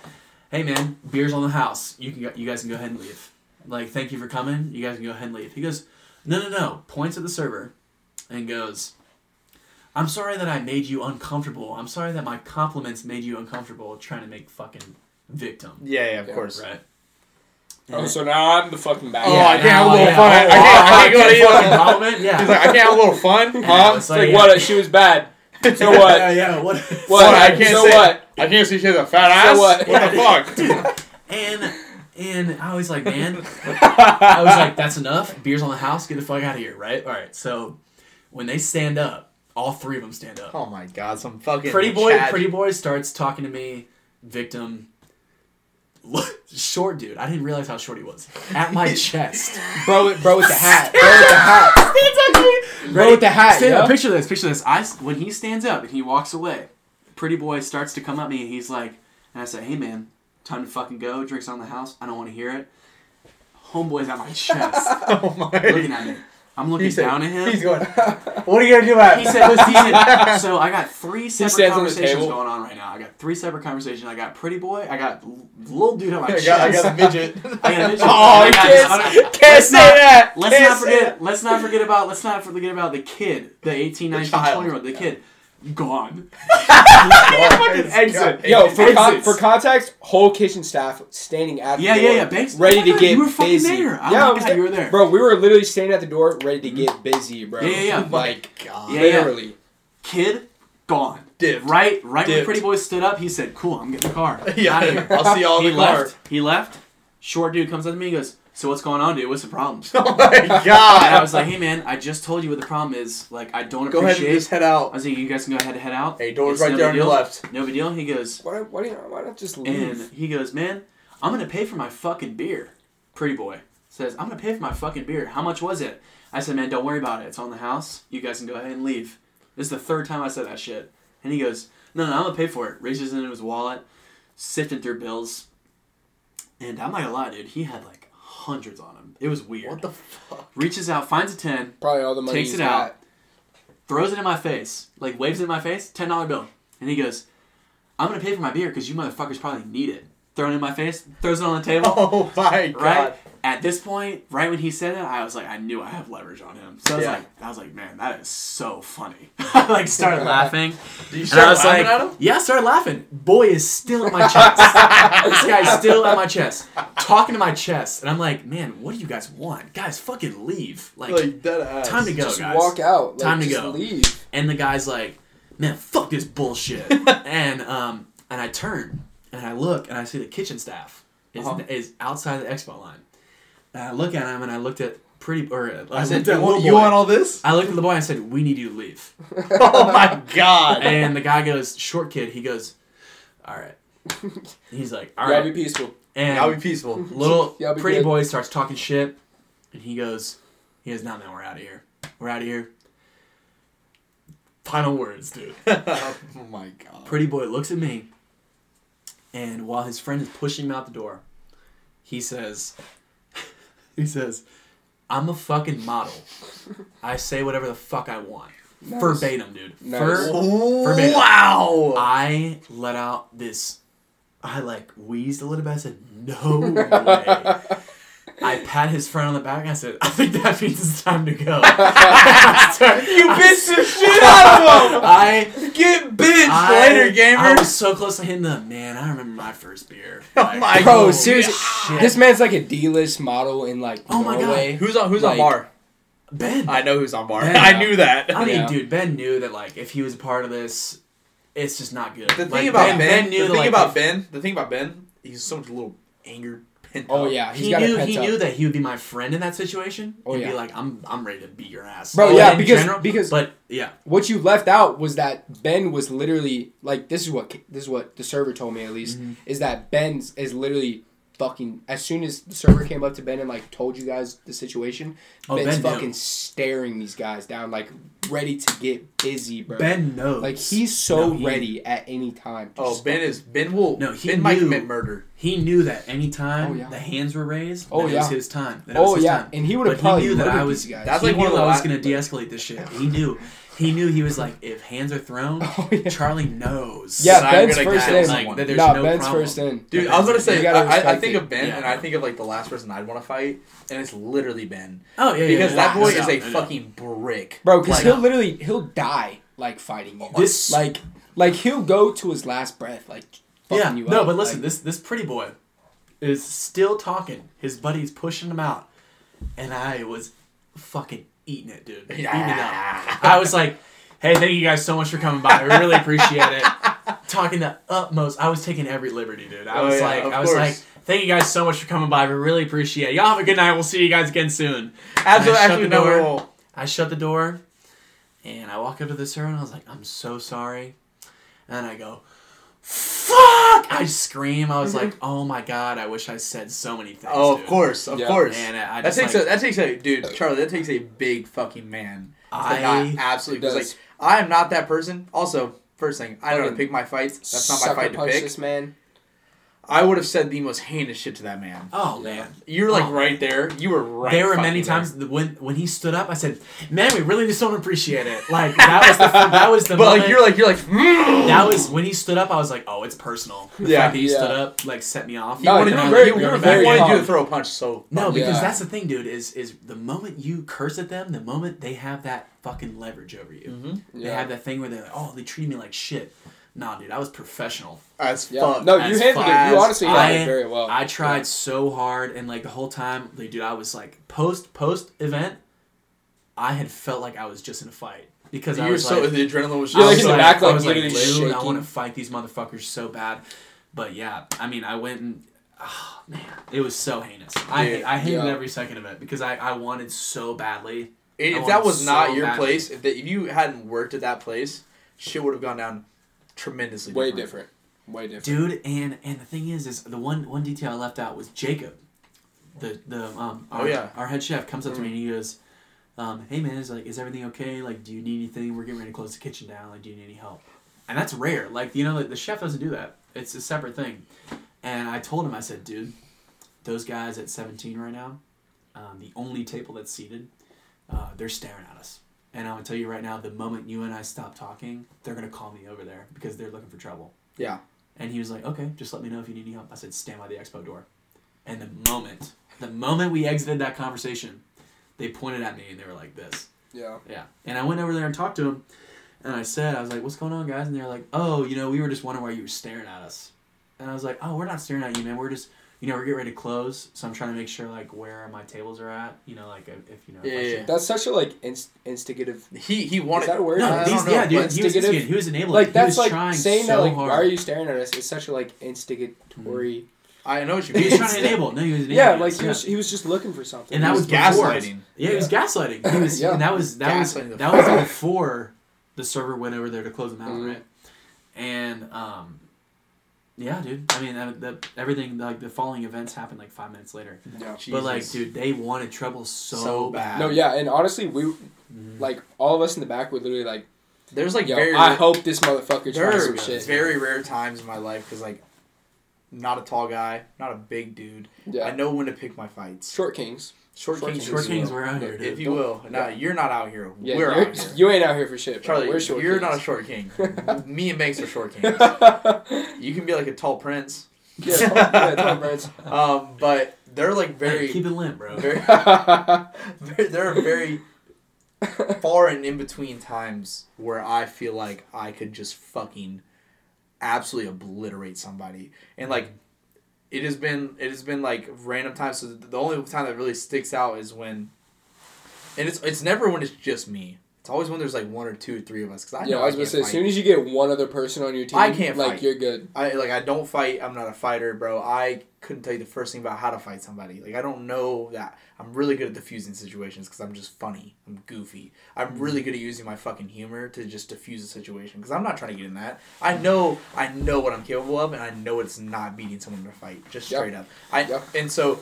"Hey, man, beer's on the house. You can go, you guys can go ahead and leave. Like, thank you for coming. You guys can go ahead and leave." He goes, "No, no, no." Points at the server, and goes, "I'm sorry that I made you uncomfortable. I'm sorry that my compliments made you uncomfortable. Trying to make fucking victim, Yeah, yeah, of Yeah. course. right?" oh, so now I'm the fucking bad. Oh. I can't have a little yeah. fun. I Oh, can't- I can't go to fucking Yeah. He's like, I can't have a little fun, huh? it's It's like what? She was bad. So what? Yeah, yeah. What? What? I can't so say- what? I can't see she has a fat ass. So what? What the fuck? And and I was like, man, I was like, that's enough. Beer's on the house. Get the fuck out of here, right? All right. So when they stand up, all three of them stand up. oh my god, some fucking Pretty boy, Chad- pretty boy starts talking to me. Victim, short dude. I didn't realize how short he was. At my chest. Bro, with- bro with the hat. Bro with the hat. Bro with the hat. Stand yo. up. Picture this. Picture this. I when he stands up and he walks away, pretty boy starts to come at me and he's like, and I say, "Hey man, time to fucking go. Drinks on the house. I don't want to hear it." Homeboy's at my chest, Oh my. looking at me. I'm looking He said- down at him. He's going. What are you gonna do about it? He said, he said, so I got three separate stands on conversations going on right now. I got three separate conversations. I got pretty boy. I got little dude on my I chest. got, I got a midget. I got a midget. Oh, I you got can't, this can't Let's say not- that. Let's Can't not say forget. Let's not forget about. Let's not forget about the kid, the 18, 19, child. 20 year old, the kid, gone. fucking exit. Yo, for con- for context, whole kitchen staff standing at the Yeah, door, yeah, yeah. Banks, ready oh to God, get You were fucking busy. there. Oh yeah, my I was God, there. you were there. Bro, we were literally standing at the door, ready to get busy, bro. Yeah, yeah, yeah. Like, God. Yeah, yeah. literally. Kid, gone. Dipped. Right, right when Dipped. Pretty Boy stood up, he said, "Cool, I'm getting the car." Yeah, I'll see y'all in he the car. left. He left. Short dude comes up to me. He goes, "So what's going on, dude? What's the problems?" Oh my And I was like, "Hey, man, I just told you what the problem is. Like, I don't Go ahead appreciate." and just head out. I was like, "You guys can go ahead and head out." Hey, door's It's right no there on your left. No big deal. He goes, Why, why, do you, why not just leave? and he goes, "Man, I'm gonna pay for my fucking beer." Pretty boy says, "I'm gonna pay for my fucking beer. How much was it?" I said, "Man, don't worry about it. It's on the house. You guys can go ahead and leave." This is the third time I said that shit, and he goes, "No, no, I'm gonna pay for it." Reaches into his wallet, sifting through bills, and I'm not gonna lie, dude. He had like hundreds on him. It was weird. What the fuck? Reaches out, finds a ten, Probably all the money Takes it got. out. throws it in my face, like waves it in my face, ten dollar bill, and he goes, "I'm gonna pay for my beer because you motherfuckers probably need it." Thrown in my face, throws it on the table. Oh my god. Right at this point, right when he said it, I was like, I knew I have leverage on him. So I was Yeah. like, I was like, man, that is so funny. I like started laughing, Did you and I start was laughing like, at him? yeah, I started laughing. Boy is still at my chest. this guy's still at my chest, talking to my chest, and I'm like, man, what do you guys want? Guys, fucking leave. Like, Like dead ass. time to go, Just guys. walk out. Like, Time to just go. leave. And the guy's like, "Man, fuck this bullshit." and um, and I turn and I look and I see the kitchen staff is, Uh-huh. is outside the expo line. And I look at him and I looked at pretty or uh, I, I said, looked you want, you want all this? I looked at the boy and I said, "We need you to leave." oh my god. and the guy goes, "Short kid." He goes, "All right." He's like, "All Y'all right." be peaceful. And I'll be peaceful. little Y'all be pretty good. boy starts talking shit, and he goes, "He goes, no, man, we're out of here. We're out of here." Final words, dude. oh my god. Pretty boy looks at me, and while his friend is pushing him out the door, he says, "He says, I'm a fucking model. I say whatever the fuck I want, Nice. verbatim, dude. Nice. Ver- Oh, Verbatim. wow. I let out this. I like wheezed a little bit. I said, "No way." I pat his friend on the back. and I said, "I think that means it's time to go." you bitched the shit out of him. I Get bitched I, later, gamer. I was so close to hitting the man. I remember my first beer. Oh Like, my Bro, God. seriously, shit. this man's like a D-list model in like Oh my God. Who's on? Who's on bar? Ben. I know who's on bar. Yeah. I knew that. I mean, Yeah. dude, Ben knew that like if he was a part of this, it's just not good. The thing Like, about Ben, knew the that, thing like, about if- Ben, the thing about Ben, he's so much a little anger pent Oh up. yeah, he's he got knew it pent he up. knew that he would be my friend in that situation. Oh, and yeah. be like, I'm I'm ready to beat your ass. Bro, But yeah, in because- because- but yeah, what you left out was that Ben was literally like this is what this is what the server told me at least Mhm. is that Ben is literally fucking as soon as the server came up to Ben and like told you guys the situation, Oh, Ben's Ben knew. fucking staring these guys down, like ready to get busy, bro. Ben knows. like he's so No, he- ready at any time. Oh, just Ben is Ben will. No, he ben might knew- commit murder. He knew that anytime Oh, yeah. the hands were raised, Oh, that it was his time. That it oh, was Oh his yeah, time. and he would But have he probably knew that I was. these guys. That's he like one knew of the I was going to de-escalate this shit. He knew. He knew he was like, if hands are thrown, Oh, yeah. Charlie knows. Yeah, that I'm Ben's first kill in. someone. that there's nah, no Ben's problem. first in. Dude, Yeah, I was gonna say, you gotta I, I think it. of Ben, Yeah. and I think of like the last person I'd want to fight, and it's literally Ben Oh yeah, yeah, because yeah, that boy No is a no fucking brick, bro. Because Like, he'll literally he'll die like fighting you. This- like like he'll go to his last breath like fucking Yeah, you no, up, but listen, like- this this pretty boy is still talking. His buddy's pushing him out, and I was fucking eating it, dude. Eating it up. I was like, "Hey, thank you guys so much for coming by. I really appreciate it." Talking the utmost, I was taking every liberty, dude. I Oh, was yeah, like, I was course. like, "Thank you guys so much for coming by. We really appreciate it. Y'all have a good night. We'll see you guys again soon." Absolutely, I shut actually, the door. I shut the door, and I walk up to the server, and I was like, "I'm so sorry," and I go, "Fuck!" I scream. I was mm-hmm. like, "Oh my god! I wish I said so many things." Oh, of course, of Yeah. course. And I that just, takes like, a that takes a dude, Charlie. That takes a big fucking man. I- absolutely because does. like I am not that person. Also, first thing, I don't know to pick my fights. That's not my fight to pick. This man. I would have said the most heinous shit to that man. Oh man. You're like Oh. right there. You were right. there were many there. times when when he stood up, I said, "Man, we really just don't appreciate it." Like that was the that was the But moment. like you're like you're like "Mm." that was when he stood up. I was like, "Oh, it's personal." The Yeah. fact that he Yeah. stood up like set me off. He No, wanted, you're you, very- you, you're very wanted you to throw a punch so No, because Yeah. that's the thing, dude. Is is the moment you curse at them, the moment they have that fucking leverage over you. mm-hmm. They have that thing where they're like, "Oh, they treat me like shit." Nah, dude, I was professional. as Yeah. fuck. No, you As handled it. You honestly handled I- it very well. I tried so hard, and like the whole time, like, dude, I was like post post event, I had felt like I was just in a fight because I You're was so like, the adrenaline was You're I like was in the like, back, like, I was like, literally dude, I want to fight these motherfuckers so bad. But yeah, I mean, I went and, oh man, it was so heinous. I Dude, I hated yeah. every second of it because I, I wanted so badly. If that wanted was not your badly. place, if, that if you hadn't worked at that place, shit would have gone down tremendously. Way different. Way different. dude and and the thing is is the one one detail i left out was jacob. The the um Oh, our, yeah. our head chef comes up to me and he goes um hey man is like is everything okay? Like do you need anything? We're getting ready to close the kitchen down. Like do you need any help? And that's rare. Like you know the, the chef doesn't do that. It's a separate thing. And i told him i said dude those guys at 17 right now um, the only table that's seated uh, they're staring at us and i'm gonna tell you right now the moment you and i stop talking they're gonna call me over there because they're looking for trouble Yeah. and he was like, okay, just let me know if you need any help. I said, stand by the expo door. And the moment, the moment we exited that conversation, they pointed at me and they were like this. Yeah. Yeah. And I went over there and talked to him. And I said, I was like, what's going on, guys? And they're like, oh, you know, we were just wondering why you were staring at us. And I was like, oh, we're not staring at you, man. We're just, you know, we're getting ready to close. So I'm trying to make sure, like, where my tables are at. You know, like, if, if you know. Yeah, yeah. That's such a like inst- instigative. He he wanted. Is that a word? No, I these, don't know, yeah, dude. but He was, instigative- he was enabling. Like he that's was like trying saying so that like hard. why are you staring at us? It's such a like instigatory. I know what you He was trying to enable. No, he was enabling. Yeah, like he yeah. was he was just looking for something. And that He was was gaslighting. Yeah, he was gaslighting. He was, Yeah. and that was that was that was before the server went over there to close them out, Mhm. right? And um, yeah, dude. I mean, uh, the, everything like the following events happened like five minutes later. Yeah. But like, dude, they wanted trouble so, So bad. No, yeah, and honestly, we Mhm. like all of us in the back were literally like, There's like "Yo, very. I hope this motherfucker tries some shit." very rare times in my life because like, not a tall guy, not a big dude. Yeah, I know when to pick my fights. short kings. Short, Short kings, kings. Short if Kings we're out here, dude. If you will, no, yeah. you're not out here. Yeah, We're you're, out here. you ain't out here for shit, bro. Charlie, We're short you're kings. not a short king. Me and Banks are short kings. You can be like a tall prince. yeah, tall- yeah, tall birds. Um, but they're like Hey, very, keep it limp, bro. very, very, they're very far and in between times where I feel like I could just fucking absolutely obliterate somebody, and like it has been it has been like random times. So the only time that really sticks out is when, and it's it's never when it's just me. It's always when there's like one or two or three of us. Because I yeah, know I was I gonna say, as soon as you get one other person on your team, I can't like fight. you're good. I like I don't fight. I'm not a fighter, bro. I couldn't tell you the first thing about how to fight somebody. Like I don't know that. I'm really good at diffusing situations because I'm just funny. I'm goofy. I'm really good at using my fucking humor to just diffuse a situation because I'm not trying to get in that. I know I know what I'm capable of and I know it's not beating someone in a fight. Just Yep. straight up. I Yep. and so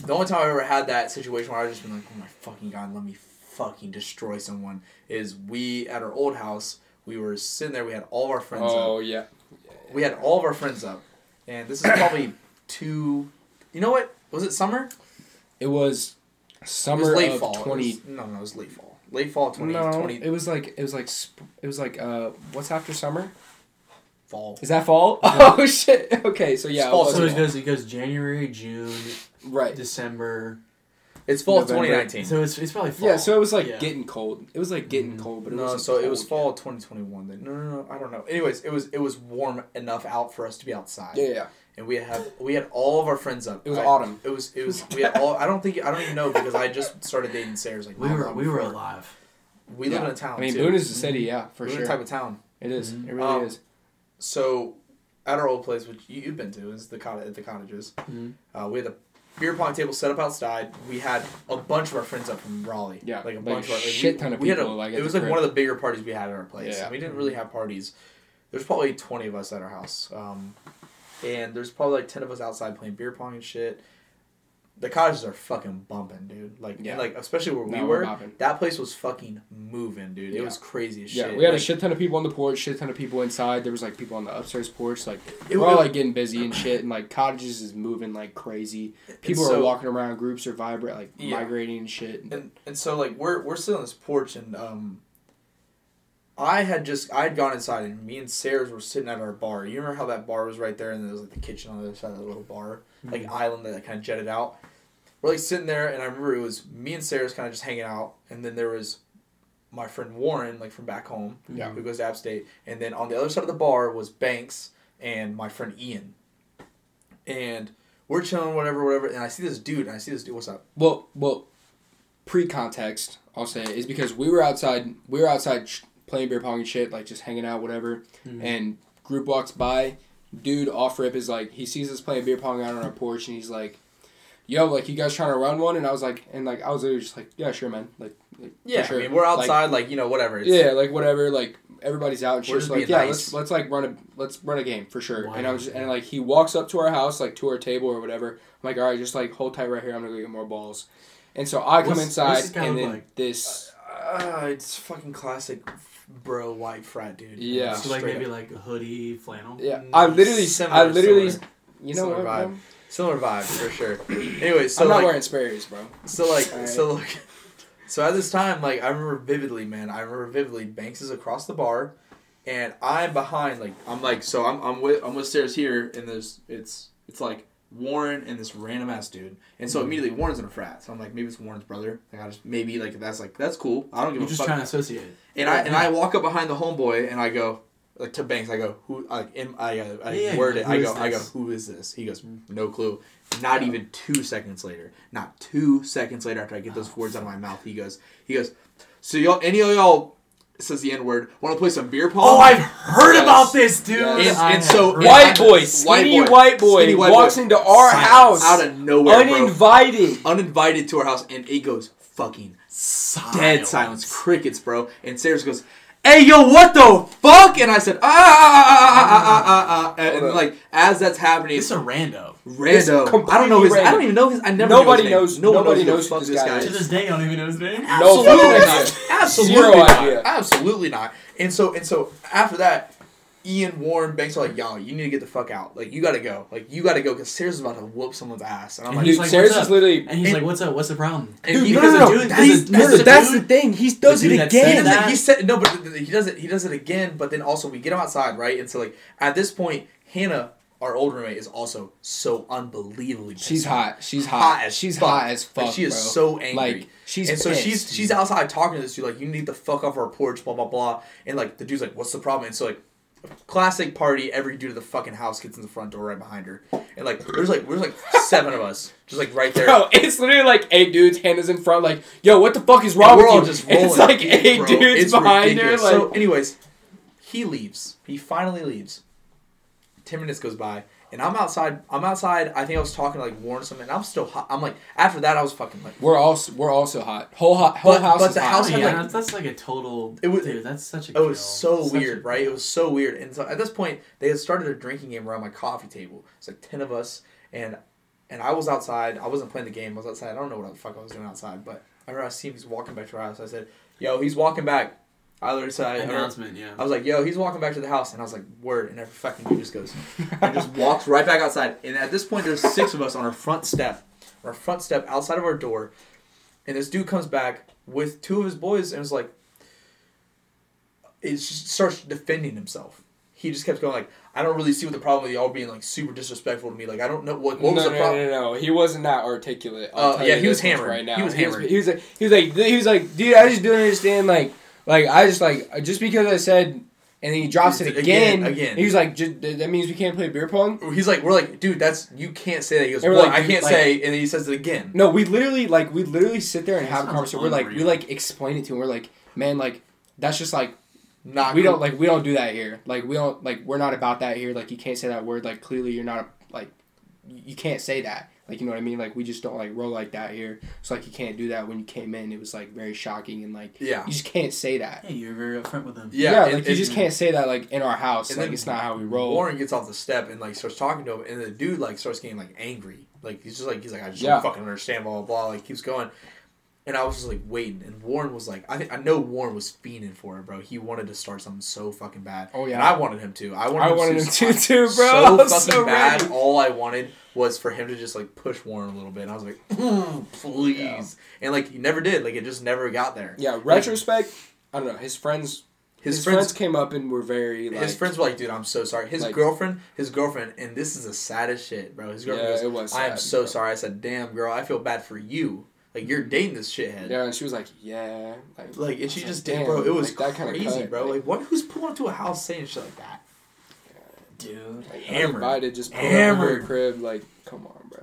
the only time I ever had that situation where I just been like, oh my fucking god, let me fucking destroy someone is we at our old house. We were sitting there. We had all of our friends oh, up Oh yeah. we had all of our friends up, and this is probably two. You know what? Was it summer? It was It was late of fall. Twenty. was- no, no, it was late fall. Late fall 20, no, 20 it was like it was like sp- it was like uh what's after summer? fall. Is that fall? Oh shit. Okay, so yeah, It's fall, was So it goes it goes January, June, right. December. It's fall November. 2019. So it's it's probably fall. Yeah, so it was like Yeah. getting cold. It was like getting Mhm. cold, but it no, wasn't so it was cold fall 2021. Then no, no, no, I don't know. Anyways, it was it was warm enough out for us to be outside, Yeah, yeah. And we had we had all of our friends up. It was I- autumn. It was it was we had all. I don't think I don't even know because I just started dating Sarah's like we were long we were alive. We live in a town. I mean, too. Boone is a city, yeah, for Boone sure. type of town. It is. Mhm. It really Um, is. So, at our old place, which you, you've been to, is the cottage at the cottages. Mhm. Uh, we had a beer pong table set up outside. We had a bunch of our friends up from Raleigh. Yeah, like a like bunch of our, like, shit we- ton of we had a- like, it was like crib. one of the bigger parties we had at our place. Yeah. We didn't really have parties. There's probably twenty of us at our house, um, and there's probably like ten of us outside playing beer pong and shit. The cottages are fucking bumping, dude. Like, Yeah. like especially where we No, we're were. That place was fucking moving, dude. It Yeah. was crazy as Yeah, shit. we had Like, a shit ton of people on the porch, shit ton of people inside. There was like people on the upstairs porch. Like It we're all like getting busy and shit, and like cottages is moving like crazy. People so- are walking around, groups are vibrate, like Yeah. migrating and shit. and and so like we're we're sitting on this porch and um I had just I had gone inside and me and Sarah's were sitting at our bar. You remember how that bar was right there and there was like the kitchen on the other side of the little bar, like mm-hmm. island that kind of jetted out. We're like sitting there and I remember it was me and Sarah's kind of just hanging out and then there was my friend Warren like from back home Yeah. who goes to App State and then on the other side of the bar was Banks and my friend Ian. And we're chilling whatever whatever and I see this dude and I see this dude what's up? Well, well, pre-context, I'll say is because we were outside. We were outside playing beer pong and shit, like just hanging out, whatever. Mhm. And group walks by. Dude off rip is like he sees us playing beer pong out on our porch, and he's like, "Yo, like you guys trying to run one?" And I was like, and like I was literally just like, "Yeah, sure, man." Like, like Yeah, sure. I mean we're outside like, you know whatever. It's, yeah, like whatever, like everybody's out and. So, like, yeah, nice. let's let's like run a let's run a game for sure. And I was just, and like he walks up to our house, like to our table or whatever. I'm like, all right, just like hold tight right here. I'm gonna go get more balls. And so I come inside, what's this guy and then like? this. Uh, it's fucking classic, bro. White frat dude. Yeah. So like maybe up. like a hoodie, flannel. Yeah, Mm, I literally, similar, I literally, similar. you know Similar what? vibe. bro? similar vibe for sure. Anyway, so I'm not like, wearing Sperry's, bro. so like, Alright. so look, so at this time, like I remember vividly, man. I remember vividly. Banks is across the bar, and I'm behind. Like I'm like, so I'm I'm with I'm with stairs here, and there's it's it's like Warren and this random ass dude, and so immediately Warren's in a frat. So I'm like, maybe it's Warren's brother. Like I just maybe like that's like that's cool. I don't give You're a just fuck. trying to associate. It. And I and I walk up behind the homeboy and I go like to Banks. I go who like in, I uh, I Yeah, word it. I is go I go who is this? He goes no clue. Not even two seconds later. Not two seconds later after I get those words out of my mouth, he goes he goes. So y'all any of y'all says the n word want to play some beer pong? Oh, I've heard Yes. about this, dude. Yes. And- and so- White about boy, skinny White boy. white boy, Skinny white walks boy. into our Silence. house out of nowhere, bro. uninvited. Uninvited to our house, and it goes fucking Silence. dead silence, crickets, bro. And Sarah goes, "Hey, yo, what the fuck?" And I said, "Ah, ah, ah, ah, ah, ah, ah, ah," and Hold up. like as that's happening, It's a rando. rando. I don't know his. I random. don't even know his. I never. Nobody knew his knows- Name. No one nobody knows, knows who this guy this To this is. day, I don't even know his name. Absolutely not. Absolutely Zero not. idea. Absolutely not. And so and so after that, Ian Warren Banks are like, "Yo, you need to get the fuck out. Like you got to go. Like you got to go because Sarah's about to whoop someone's ass." And I'm And like, he's Dude, like, Sarah's "What's is literally. And he's And- like, "What's up? What's the problem?" and Dude, he- no, no, no, dude- that because is- no, no, that's dude- the thing. He does the it dude said again. that- he said no, but he does it. He does it again. But then also we get him outside, right? And so like at this point, Hannah, our old roommate, is also so unbelievably. pissed She's hot. She's hot. Hot as she's fuck. hot as fuck. Like, she is bro. so angry. Like she's and so pissed. she's she's outside talking to this dude like you need the fuck off our porch blah blah blah and like the dude's like what's the problem and so like classic party every dude at the fucking house gets in the front door right behind her and like there's like there's like seven of us just like right there Bro, it's literally like eight dudes, Hannah's in front, like, yo, what the fuck is wrong we're with all you? just rolling it's like deep, eight bro. dudes It's behind ridiculous. her. Like, so anyways he leaves he finally leaves 10 minutes goes by and I'm outside. I'm outside. I think I was talking to like Warren or something. And I'm still hot. I'm like after that I was fucking like We're also we're also hot. Whole hot whole But- house but is the hot. house had, yeah, like- that's, that's like a total. It was- dude, that's such a. it was so Such weird, right? It was so weird. And so at this point they had started a drinking game around my coffee table. It's like ten of us, and and I was outside. I wasn't playing the game. I was outside. I don't know what the fuck I was doing outside, but I remember I see him. He's walking back to our house. I said, "Yo, he's walking back." I literally said, I, I, announcement. Yeah. I was like, "Yo, he's walking back to the house," and I was like, "Word!" And every fucking dude just goes and just walks right back outside. And at this point, there's six of us on our front step, our front step outside of our door, and this dude comes back with two of his boys and was like, it just starts defending himself. He just kept going like, "I don't really see what the problem with y'all being like super disrespectful to me. Like, I don't know what what was no, the no, problem." no, no, He wasn't that articulate. I'll Uh, yeah, he was this much hammered. Right now. He was hammered. He was, like, he was like, he was like, dude, I just don't understand. Like, like I just like just because I said, and then he drops it Again, again. again. He was like, "Ju- that means we can't play beer pong. He's like, "We're like, dude, that's you can't say that." He goes, "Well, like, I can't like- say," and then he says it again. No, we literally like we literally sit there and have a conversation. We're like we like explain it to him. We're like, man, like that's just like Not we don't like we don't do that here. Like we don't like we're not about that here. Like you can't say that word. Like clearly you're not like you can't say that. Like you know what I mean? Like we just don't like roll like that here. So like you can't do that when you came in. It was like very shocking and like Yeah. you just can't say that. Hey, you're very upfront with them. Yeah, Yeah, and- like you just can't say that like in our house. And like then it's not how we roll. Warren gets off the step and like starts talking to him, and the dude like starts getting like angry. Like he's just like he's like I just Yeah. don't fucking understand blah blah blah. Like keeps going, and I was just like waiting. And Warren was like I think I know Warren was fiending for it, bro. He wanted to start something so fucking bad. Oh, yeah. and I wanted him to. I wanted. I him wanted to him to too, bro. So fucking so bad. ready. All I wanted was for him to just like push Warren a little bit. And I was like, "Mm, please, Yeah. and like he never did. Like it just never got there. Yeah, retrospect. I don't know. His friends. His, His, friends friends, came up and were very like. his friends were like, dude, I'm so sorry. His Like- girlfriend, his girlfriend, and this is the saddest shit, bro. His girlfriend Yeah, goes. I am so bro. sorry. I said, damn, girl, I feel bad for you. Like, you're dating this shithead. Yeah, and she was like, "Yeah." Like, Like, and she I was just like, did, bro. It was like, that kinda crazy, cut, bro. like- Like, what? Who's pulling up to a house saying shit like that? Dude. like Hammered. uninvited, just put Hammered. Hammered. crib. Like, come on, bro.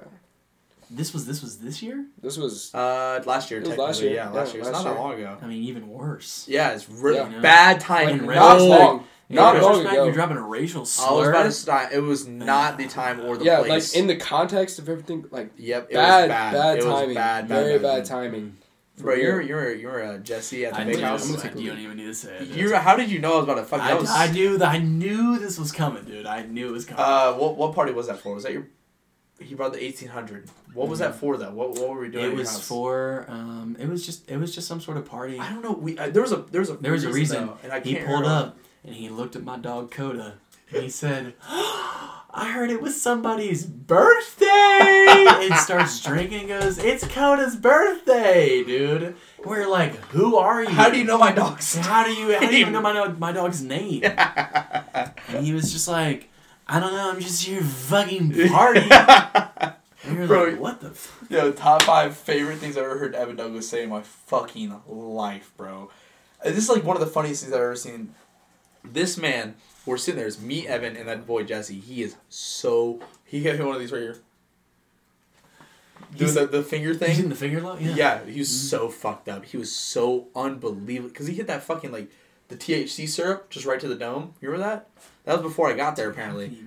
This was this was this year. This was Uh, last year, It was technically. last year. Yeah, last Yeah, year. It's last not that long ago. I mean, even worse. Yeah, it's really Yeah. bad timing. Like, not racial- long. In Not long ago. You're dropping a racial I was slur. about to start. It was not the time or the yeah, place. like in the context of everything, like yep, it bad, was bad. bad, it was timing, bad, bad, very bad, bad, bad. timing. Bro, you're you're you're uh, Jesse at the I big knew, house. I'm gonna take a you don't even need to say it. You how did you know I was about to fuck? I, was, I knew that. I knew this was coming, dude. I knew it was coming. Uh, what what party was that for? Was that your? He brought the eighteen hundred. What was that for though? What what were we doing? it at was house? for. Um, it was just. It was just some sort of party. I don't know. We uh, there was a there was a There was a reason. though, and I he can't pulled remember. up and he looked at my dog Coda and he said, "I heard it was somebody's birthday." and starts drinking. and Goes, "It's Coda's birthday, dude." We're like, "Who are you? How do you know my dogs? How do you? How do you even know my dog, my dog's name?" And he was just like, "I don't know. I'm just here fucking party." And you're Bro, like, "What the?" F-? Yo, top five favorite things I've ever heard Evan Douglas say in my fucking life, bro. This is like one of the funniest things I've ever seen. This man, we're sitting there, it's me, Evan, and that boy Jesse. He is so. He got hit one of these right here. Doing the, the finger He's in thing. the finger lock. Yeah. Yeah. he was mm-hmm. so fucked up. He was so unbelievable. Because he hit that fucking, like, the THC syrup just right to the dome. You remember that? That was before I got there, apparently.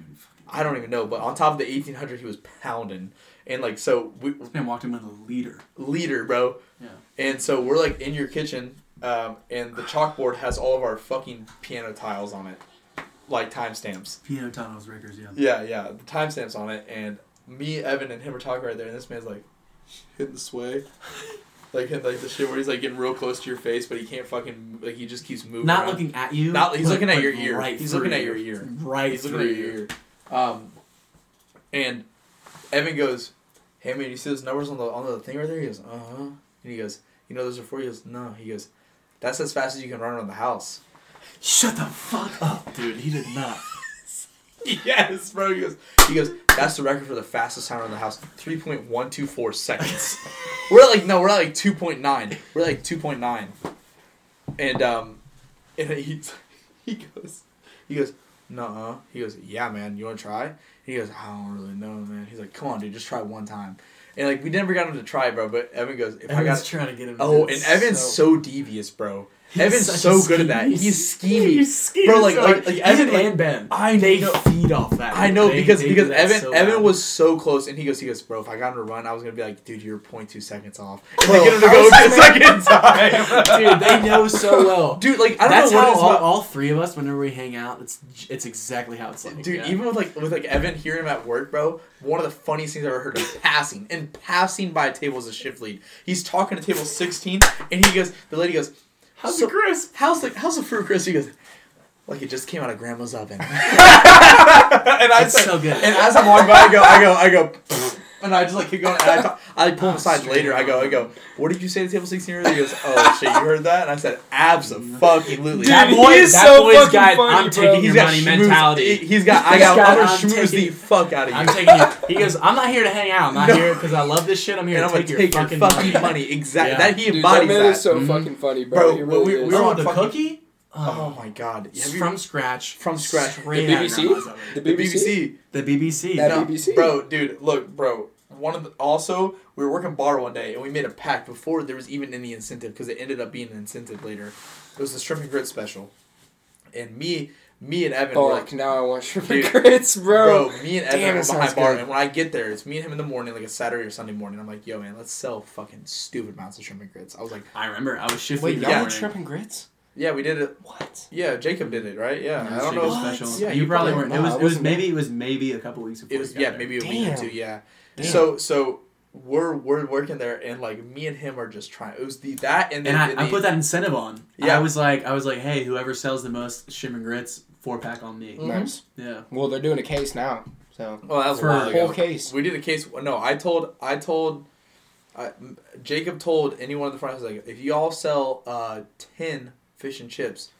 I don't even know, but on top of the 1800, he was pounding. And, like, so we, This man walked him in with a leader. leader, bro. Yeah. And so we're like in your kitchen, um, and the chalkboard has all of our fucking piano tiles on it, like timestamps. Pino Tunnels Rickers. Yeah. Yeah, yeah, the timestamps on it, and me, Evan, and him are talking right there, and this man's like hitting the sway, like like the shit where he's like getting real close to your face, but he can't fucking like he just keeps moving. Not around. looking at you. Not- he's but- looking at your ear. Right He's looking at your ear. Right He's looking at your ear. Um, and Evan goes, "Hey man, you see those numbers on the on the thing right there?" He goes, "Uh huh." And he goes, "You know those are for you?" He goes, "No." He goes, "That's as fast as you can run around the house." Shut the fuck up, dude. He did not. yes, bro. He goes, he goes, "That's the record for the fastest time around the house, three point one two four seconds." we're like, no, we're at like two point nine. We're like two point nine, and um, and he he goes, he goes, "Nuh-uh." He goes, "Yeah, man. You want to try?" He goes, "I don't really know, man." He's like, "Come on, dude, just try one time." And like we never got him to try, bro. But Evan goes, "If I got trying to get him. to oh, and Evan's so- so devious, bro. Evan's so good at that. he's- scheming. He's scheming Bro, like- so like- like Evan like- and Ben. I they know- feed off that. I know They- because they because Evan so Evan bad. was so close, and he goes he goes, bro. If I got him to run, I was gonna be like, dude, you're 0.2 seconds off. And Bro, they get him to go the second time, dude. They know so well. Dude, like I don't That's know what how all, about. all three of us, whenever we hang out, it's it's exactly how it's like. Dude, yeah. even with like with like Evan hearing him at work, bro, one of the funniest things I ever heard is passing. And passing by a table as a shift lead. He's talking to table sixteen and he goes the lady goes, how's so- the crisp? How's the how's the fruit crisp? He goes, like it just came out of grandma's oven. and I It's said, so good. and as I'm walking by, I go, I go, I go, and I just like keep going. And I, talk, I pull him aside later. I go, I go, what did you say to table sixteen earlier? He goes, oh shit, you heard that? And I said, absolutely. Dude, that he boy, is that so boy's fucking got. funny, I'm bro. taking He's your money schmooze- mentality. he- He's got. I got. got- I'm gonna I'm the fuck out of you. I'm taking you. He goes, I'm not here to hang out. I'm not No. here because I love this shit. I'm here and I'm to gonna take, take your your fucking, fucking money. money. Exactly. Yeah. That he embodies Dude, that embodies man that. is so Mhm. fucking funny, bro. Bro, really we- is. we were Oh, on the fucking- cookie? Oh my god. Have It's you- from scratch. From scratch. Straight The out of BBC? The the BBC? BBC. The BBC. That No, BBC? Bro, dude, look, bro. One of the also we were working bar one day and we made a pact before there was even any incentive because it ended up being an incentive later. It was the shrimp and grits special, and me, me and Evan Oh, were like like, now I want shrimp Dude, and grits, bro. bro, me and Evan Damn, were behind bar, good. and when I get there, it's me and him in the morning, like a Saturday or Sunday morning. I'm like, yo, man, let's sell fucking stupid amounts of shrimp and grits. I was like, I remember. I was shifting. Wait, y'all the yeah. yeah. shrimp and grits? yeah, we did it. What? Yeah, Jacob did it, right? Yeah, Yeah, I don't know. What? Special. Yeah, you you probably probably- weren't. It was. It was maybe. It was maybe a couple weeks before. It was yeah, there. maybe a week or two. Yeah. Damn. So so we're we're working there, and like me and him are just trying. It was the that and then And I, and I put that incentive on. Yeah. I was like, I was like, hey, whoever sells the most shrimp and grits, four pack on me. Mhm. Nice. Yeah. Well, they're doing a case now, so Well, that was For a a while ago. whole case. We did a case. No, I told I told. I, Jacob told anyone in the front. I was like, if you all sell uh, ten fish and chips,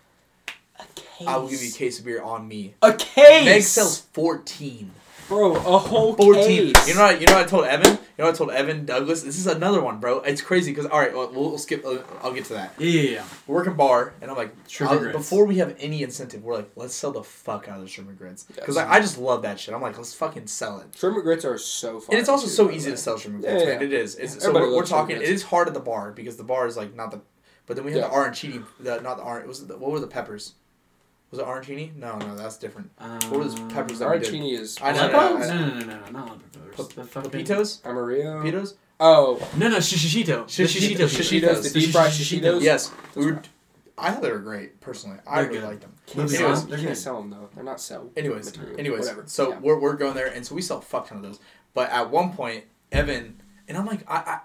A case. I will give you a case of beer on me. a case. Meg sells fourteen. Bro a whole 14. case. You know what? You know what I told Evan? You know what I told Evan Douglas? This is another one, bro. It's crazy because all right, well, we'll, we'll skip. Uh, I'll get to that. Yeah, yeah, yeah. We're working bar, and I'm like, Shrimp I'll- and grits. before we have any incentive, we're like, let's sell the fuck out of the shrimp and grits because Yes. I, I just love that shit. I'm like, let's fucking sell it. Shrimp and grits are so fun. And it's also so easy to sell shrimp and grits, Yeah, man. yeah. It is. It's, so Everybody we're, we're talking. and It grits. is hard at the bar because the bar is like not the. But then we have Yeah. the arancini. The not the orange. Was it the, what were the peppers? Was it arancini? No, no, that's different. What were those um, peppers that we did? Arancini is. I know, No, I no, know, no, no, no, no, not peppers. P- The fucking- Pepitos? Amarillo. Pepitos? Oh, No, no, shishito. The Shishito. shishito. Shishitos, the The deep fried shishito. Shishitos. Yes. We were. I thought they were great personally. I They're really good. liked them. can't They're sell Anyways, they're You can't sell them though. They're not sell. Anyways, material. anyways, whatever. so Yeah. we're, we're going there, and so we sell a fuck ton of those. But at one point, Evan and I'm like, I,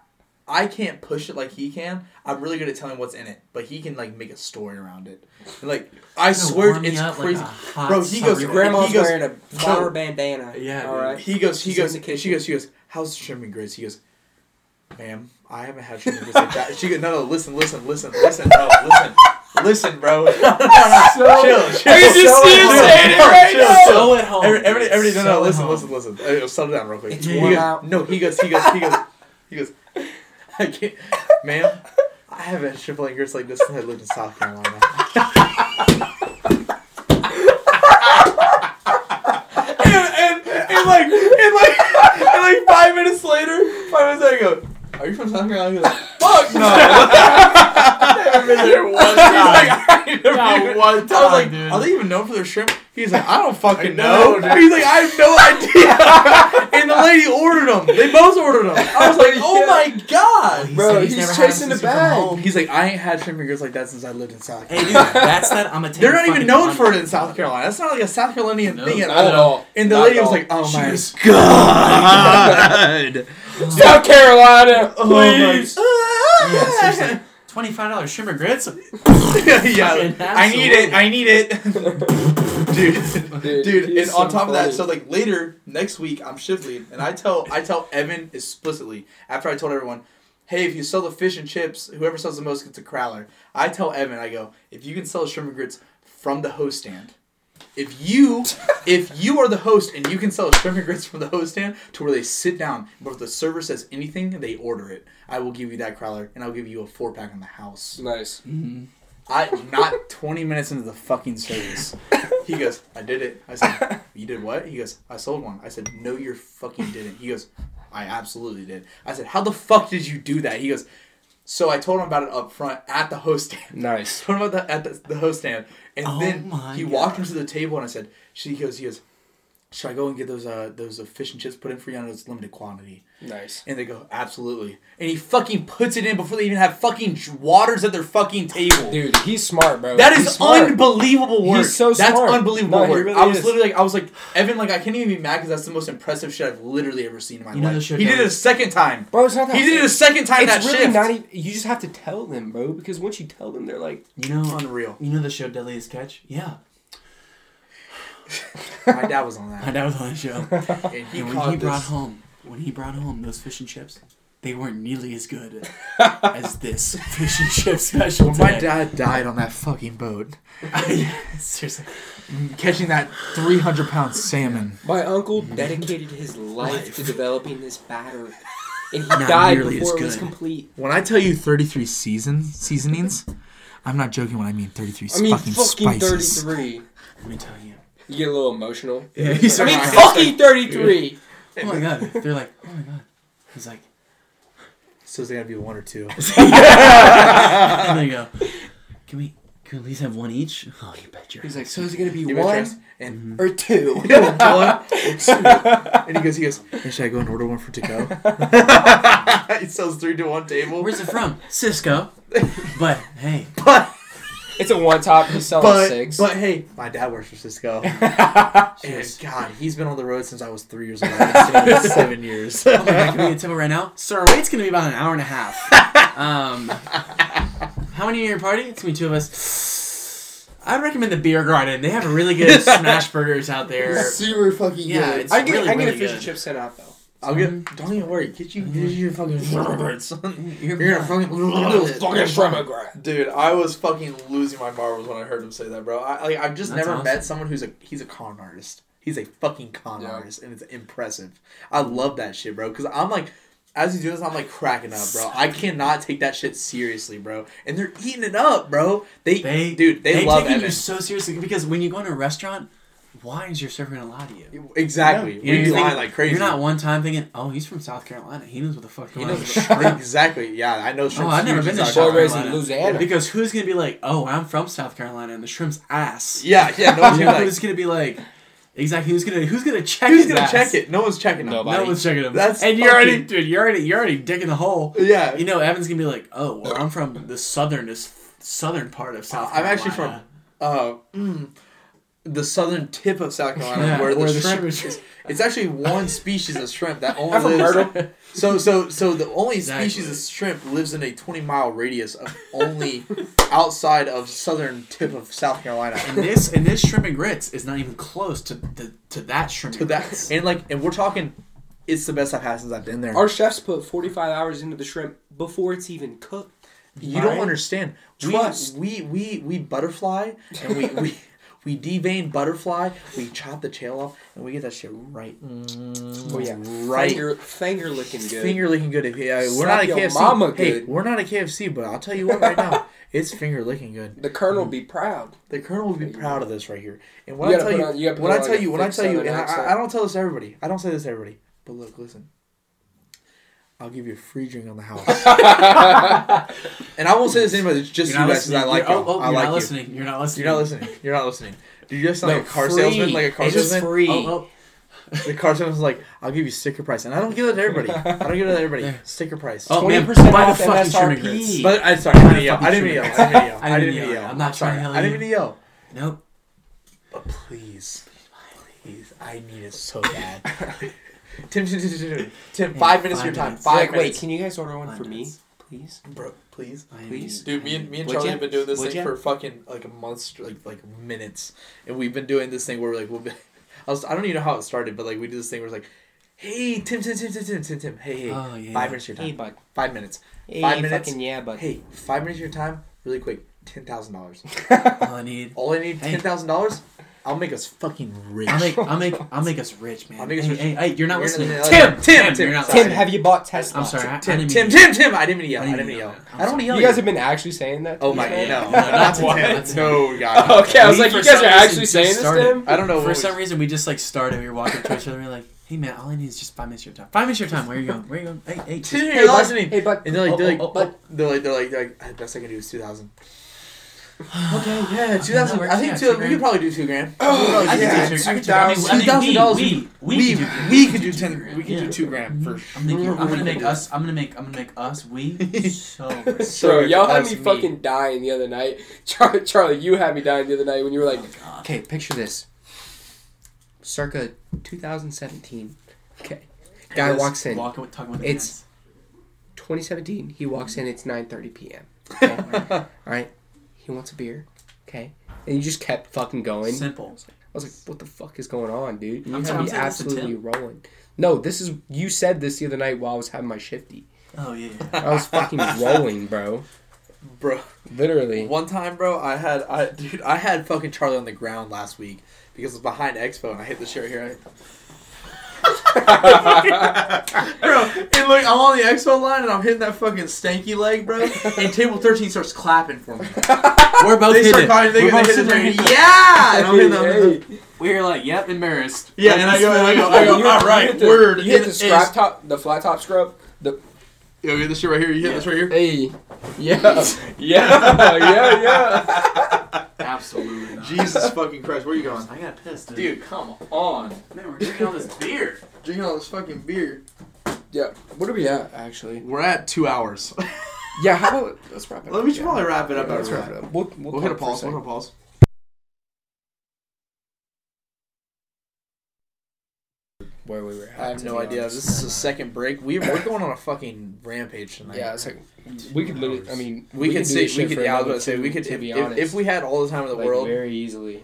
I I can't push it like he can. I'm really good at telling what's in it, but he can like make a story around it. And, like I swear, it's up like crazy. Bro, he goes- summer Your He grandma's goes- wearing a flower bandana. Yeah, All dude. right. he goes, he She's in goes, she goes, she goes. How's the shrimp and grits? He goes, ma'am, I haven't had shrimp and grits like that. She goes, no, no, listen, listen, listen, listen, no, listen, listen, bro. No, no, no, So- chill, chill. I can just see him chill, saying it chill, right chill, now. chill. So at home. Every, every, every, no, So no, at listen, home. listen, listen. Uh, settle down real quick. It's he warm goes, out. no, he goes, he goes, he goes, he goes. I can't, ma'am. I haven't had and grits like this since I lived in South Carolina. and, and, and like, and like, and like five minutes later, five minutes later, I go, "Are you from South Carolina?" He goes, "Fuck no." Never been there one He's like. I ain't never Not even- one I was like, dude. are they even known for their shrimp? He's like, I don't fucking I know, know. dude. He's like, I have no idea. and the lady ordered them. They both ordered them. I was like, oh my god. Bro, said he's never had chasing them the since he come bag. home. He's like, I ain't had shrimp and grits like that since I lived in South Hey, Carolina. dude, that's that. I'm gonna They're not even known for it in South Carolina. That's not like a South Carolinian No, thing at Not all. at all. And the Not lady at was all. like, oh my was- god. South Carolina, Oh my- please. Yeah, seriously. Twenty-five dollars shrimp and grits. yeah, I need it. I need it, dude. Dude, Dude, he's and on so top of that, so like later next week, I'm shift lead, and I tell I tell Evan explicitly after I told everyone, hey, if you sell the fish and chips, whoever sells the most gets a crowler. I tell Evan, I go, if you can sell shrimp and grits from the host stand, if you if you are the host and you can sell shrimp and grits from the host stand to where they sit down, but if the server says anything, they order it. I will give you that crowler, and I'll give you a four pack in the house. Nice. Mm-hmm. I not twenty minutes into the fucking service. He goes, I did it. I said, You did what? He goes, I sold one. I said, No, you fucking didn't. He goes, I absolutely did. I said, How the fuck did you do that? He goes, So I told him about it up front at the host stand. Nice. told him about that at the, the host stand, and Oh then he God. walked into the table and I said, "She goes, he goes, should I go and get those uh those uh, fish and chips put in for you? on know it's limited quantity." Nice. And they go, "Absolutely." And he fucking puts it in before they even have fucking waters at their fucking table. Dude, he's smart, bro. That He's is smart. unbelievable work. He's so That's smart. unbelievable No, work. really I was is. literally like, I was like, Evan, like I can't even be mad because that's the most impressive shit I've literally ever seen in my You know life. shit he did it a second time. Bro, it's not that He did it a second time It's that really shift. not even. You just have to tell them, bro. Because once you tell them, they're like, You know, Unreal. you know the show Deadliest Catch? Yeah, My dad was on that. my dad was on the show. and he and when caught he brought home, when he brought home those fish and chips, they weren't nearly as good as this fish and chip special. When my dad died on that fucking boat, Seriously, catching that three hundred pound salmon. my uncle mm-hmm. dedicated his life to developing this batter, and he Not died before it was good. complete. When I tell you thirty three season seasonings, I'm not joking when I mean thirty three I mean, fucking, fucking spices. thirty-three. let me tell you. You get a little emotional. Yeah, he's I mean, like- fucking thirty-three. Oh my god, they're like, oh my god. He's like, So is it gotta be one or two? and they go, can we, can we at least have one each? Oh, you bet your. He's like, so is it gonna be Give me a one chance. And mm-hmm. or two? one or two. And he goes, he goes, hey, should I go and order one for to go? he sells three to one table. Where's it from? Sysco. But hey, but It's a one top. He's selling but six. but hey, my dad works for Sysco. and Cheers. God, he's been on the road since I was three years old. I've been him seven years. oh my god, can we get a table right now? Sir, our wait's gonna be about an hour and a half. Um, how many are your party? It's gonna be two of us. I'd recommend the Beer Garden. They have really good smash burgers out there. Super fucking Yeah, good. it's I get really, I get really a fish good. and chip sent out though. I'll get. Don't even worry. Get you. Get you fucking mm-hmm. shrimp, son. You're, You're gonna fucking. lose Fucking shrimp Dude, I was fucking losing my marbles when I heard him say that, bro. I like, I've just That's never awesome. met someone who's a he's a con artist. He's a fucking con Yeah. artist, and it's impressive. I love that shit, bro. Because I'm like, as he's doing this, I'm like cracking up, bro. I cannot take that shit seriously, bro. And they're eating it up, bro. They, They, dude, they, love taking Evan. you so seriously because when you go in a restaurant, why is your server gonna lie to you? Exactly. You know, we you're thinking- lying like crazy. You're not one time thinking, "Oh, he's from South Carolina. He knows what the fuck He going on." knows shrimp. exactly. Yeah, I know shrimp. Oh, I've never been to South South raised in Carolina. Louisiana. Because who's gonna be like, "Oh, I'm from South Carolina," and the shrimp's ass? Yeah, yeah. No one's You gonna be who's like, gonna be like, exactly? Who's gonna who's gonna check? who's his gonna ass? check it? No one's checking them. Nobody. No one's checking him. That's and you're already, dude. You're already, you're already digging the hole. Yeah. You know, Evan's gonna be like, "Oh, well, I'm from the southernest, southern part of South." Carolina. I'm actually from uh, mm, the southern tip of South Carolina, Yeah, where the where the shrimp shrimp is. is- It's actually one species of shrimp that only I'm from lives. So so so the only Exactly. species of shrimp lives in a 20 mile radius of only outside of southern tip of South Carolina. And this and this shrimp and grits is not even close to the, to that shrimp To and that grits. and like and we're talking, it's the best I've had since I've been there. Our chefs put 45 hours into the shrimp before it's even cooked. You don't understand. Trust. We, we we we butterfly and we we we devein butterfly. We chop the tail off and we get that shit right. Mm. Oh yeah, right. Finger, finger licking good. Finger licking good. If yeah, we're not a KFC. mama hey, good. we're not a KFC, but I'll tell you what right now, it's finger licking good. The colonel mm. be proud. The colonel will be proud of this right here. And when I tell you, on- you when I tell you, when I tell you, and. I, I don't tell this to everybody. I don't say this to everybody. But look, listen. I'll give you a free drink on the house. and I won't say this to anybody. It's just You're guys because. I like You're- oh, oh, I you're like not you. listening. You're not listening. You're not listening. You're not listening. Did you just sound No, like a car free. salesman? Like a car It's just salesman? free. Oh, oh. The car salesman's like, I'll give you sticker price, and I don't give it to everybody. I don't give it to everybody. Sticker price. Oh, man, 20% buy the off fucking shrimp and MSRP. grits. But I sorry, I didn't mean to yell. I didn't mean to yell. I didn't mean to yell. I I didn't didn't mean to yell. yell. I'm not trying to yell I didn't you. mean to yell. Nope. But please, please, I need it so bad. Tim, Tim, Tim, Tim, Tim, Tim, Yeah, five minutes of your time. Five like, wait, can you guys order one Five for me, please? Bro, please. Please. Dude, me and me and Charlie ya? have been doing this Would thing ya? for fucking like a month, like like minutes, and we've been doing this thing where like we'll be, I was I don't even know how it started, but like we did this thing where it's like, hey Tim Tim Tim Tim Tim Tim Tim, hey hey, Oh, yeah. five minutes of your Hey, time, bud. five minutes, Hey, Five minutes? fucking yeah, bud. hey five minutes of your time, really quick, ten thousand dollars. All I need. All I need ten thousand dollars. I'll make us fucking rich. I'll make. I'll make. I'll make us rich, man. I'll make us hey, rich. Hey, hey, you're not You're listening. not- Tim, Tim, Tim, you're not sorry. Tim, have you bought Tesla? I'm sorry. I, I Tim, didn't Tim, mean- Tim, Tim. I didn't mean to yell. I I didn't didn't mean to mean yell. I don't want to yell. You guys have been actually saying that? Oh my this no, No, not to what- Tim. that's- No, God. Okay, I was We, like, for you guys some are reason, actually just saying this started- to him? I don't know. For what some we- reason, we just like started. We were walking to each other. And we were like, Hey man, all I need is just five minutes of your time. Five minutes of your time. Where are you going? Where are you going? Hey, hey. just- Hey, Hey, bud. listening. Hey, bud. And they're like, they're like, Oh, oh, oh, they're like, they're like, they're like, "Ah, the best I can do is two thousand. Okay, Yeah, two thousand. I think works, two. yeah, we could probably do two grand. Oh, We could I probably do do two two. I can do. grand. I mean, I mean, $2,000 we, we- we, we, we- could do, we could could do two 10 grand. we could do two grand for I'm, making, I'm gonna make us. I'm gonna make. I'm gonna make us. We so rich. Bro, y'all had That's me fucking dying the other night. Charlie, Charlie, you had me dying the other night when you were like, Oh, okay, picture this. Circa 2017. Okay. Guy Let's walks in. Walk, talking with the It's- 2017. He walks in. It's 9:30 p.m. Okay? All right. He wants a beer. Okay. And you just kept fucking going. simple. I was like, what the fuck is going on, dude? I'm you sorry, had me saying this to absolutely rolling. No, this is you said this the other night while I was having my shifty. Oh yeah. I was fucking rolling, bro. bro. Literally. One time, bro, I had, I dude, I had fucking Charlie on the ground last week because it's behind Expo, and I hit the shit right here. Bro, and look, I'm on the Expo line, and I'm hitting that fucking stanky leg, bro. And table 13 starts clapping for me. We're both they hitting. start it. calling, they, We're they both hit sitting there hitting. yeah, and I'm hitting them. We're like, yep, embarrassed. Yeah, and I go, and I go, I go, you- all you right, hit the- word. You hit the scrap top, the flat top scrub. The Yo, get this shit right here. You hit this right here. hey, yeah, yeah, yeah, yeah. Absolutely not. Jesus fucking Christ, where are you going? I got pissed, dude. Dude, come on. Man, we're drinking all this beer. Drinking all this fucking beer. Yeah. What are we at actually? We're at two hours. Yeah. How about let's wrap it Well, up. we should yeah. probably wrap it Yeah, up. let's after wrap it up. We'll, we'll, We'll hit a talk for pause. We'll hit a pause. Where we were at. I have no idea. honest. This is a second break. We, we're going on a fucking rampage tonight. Yeah, it's like we could literally. I mean, we, could do say we could. Yeah, I was another gonna say we could. To If, be honest, if we had all the time in the like, world, very easily.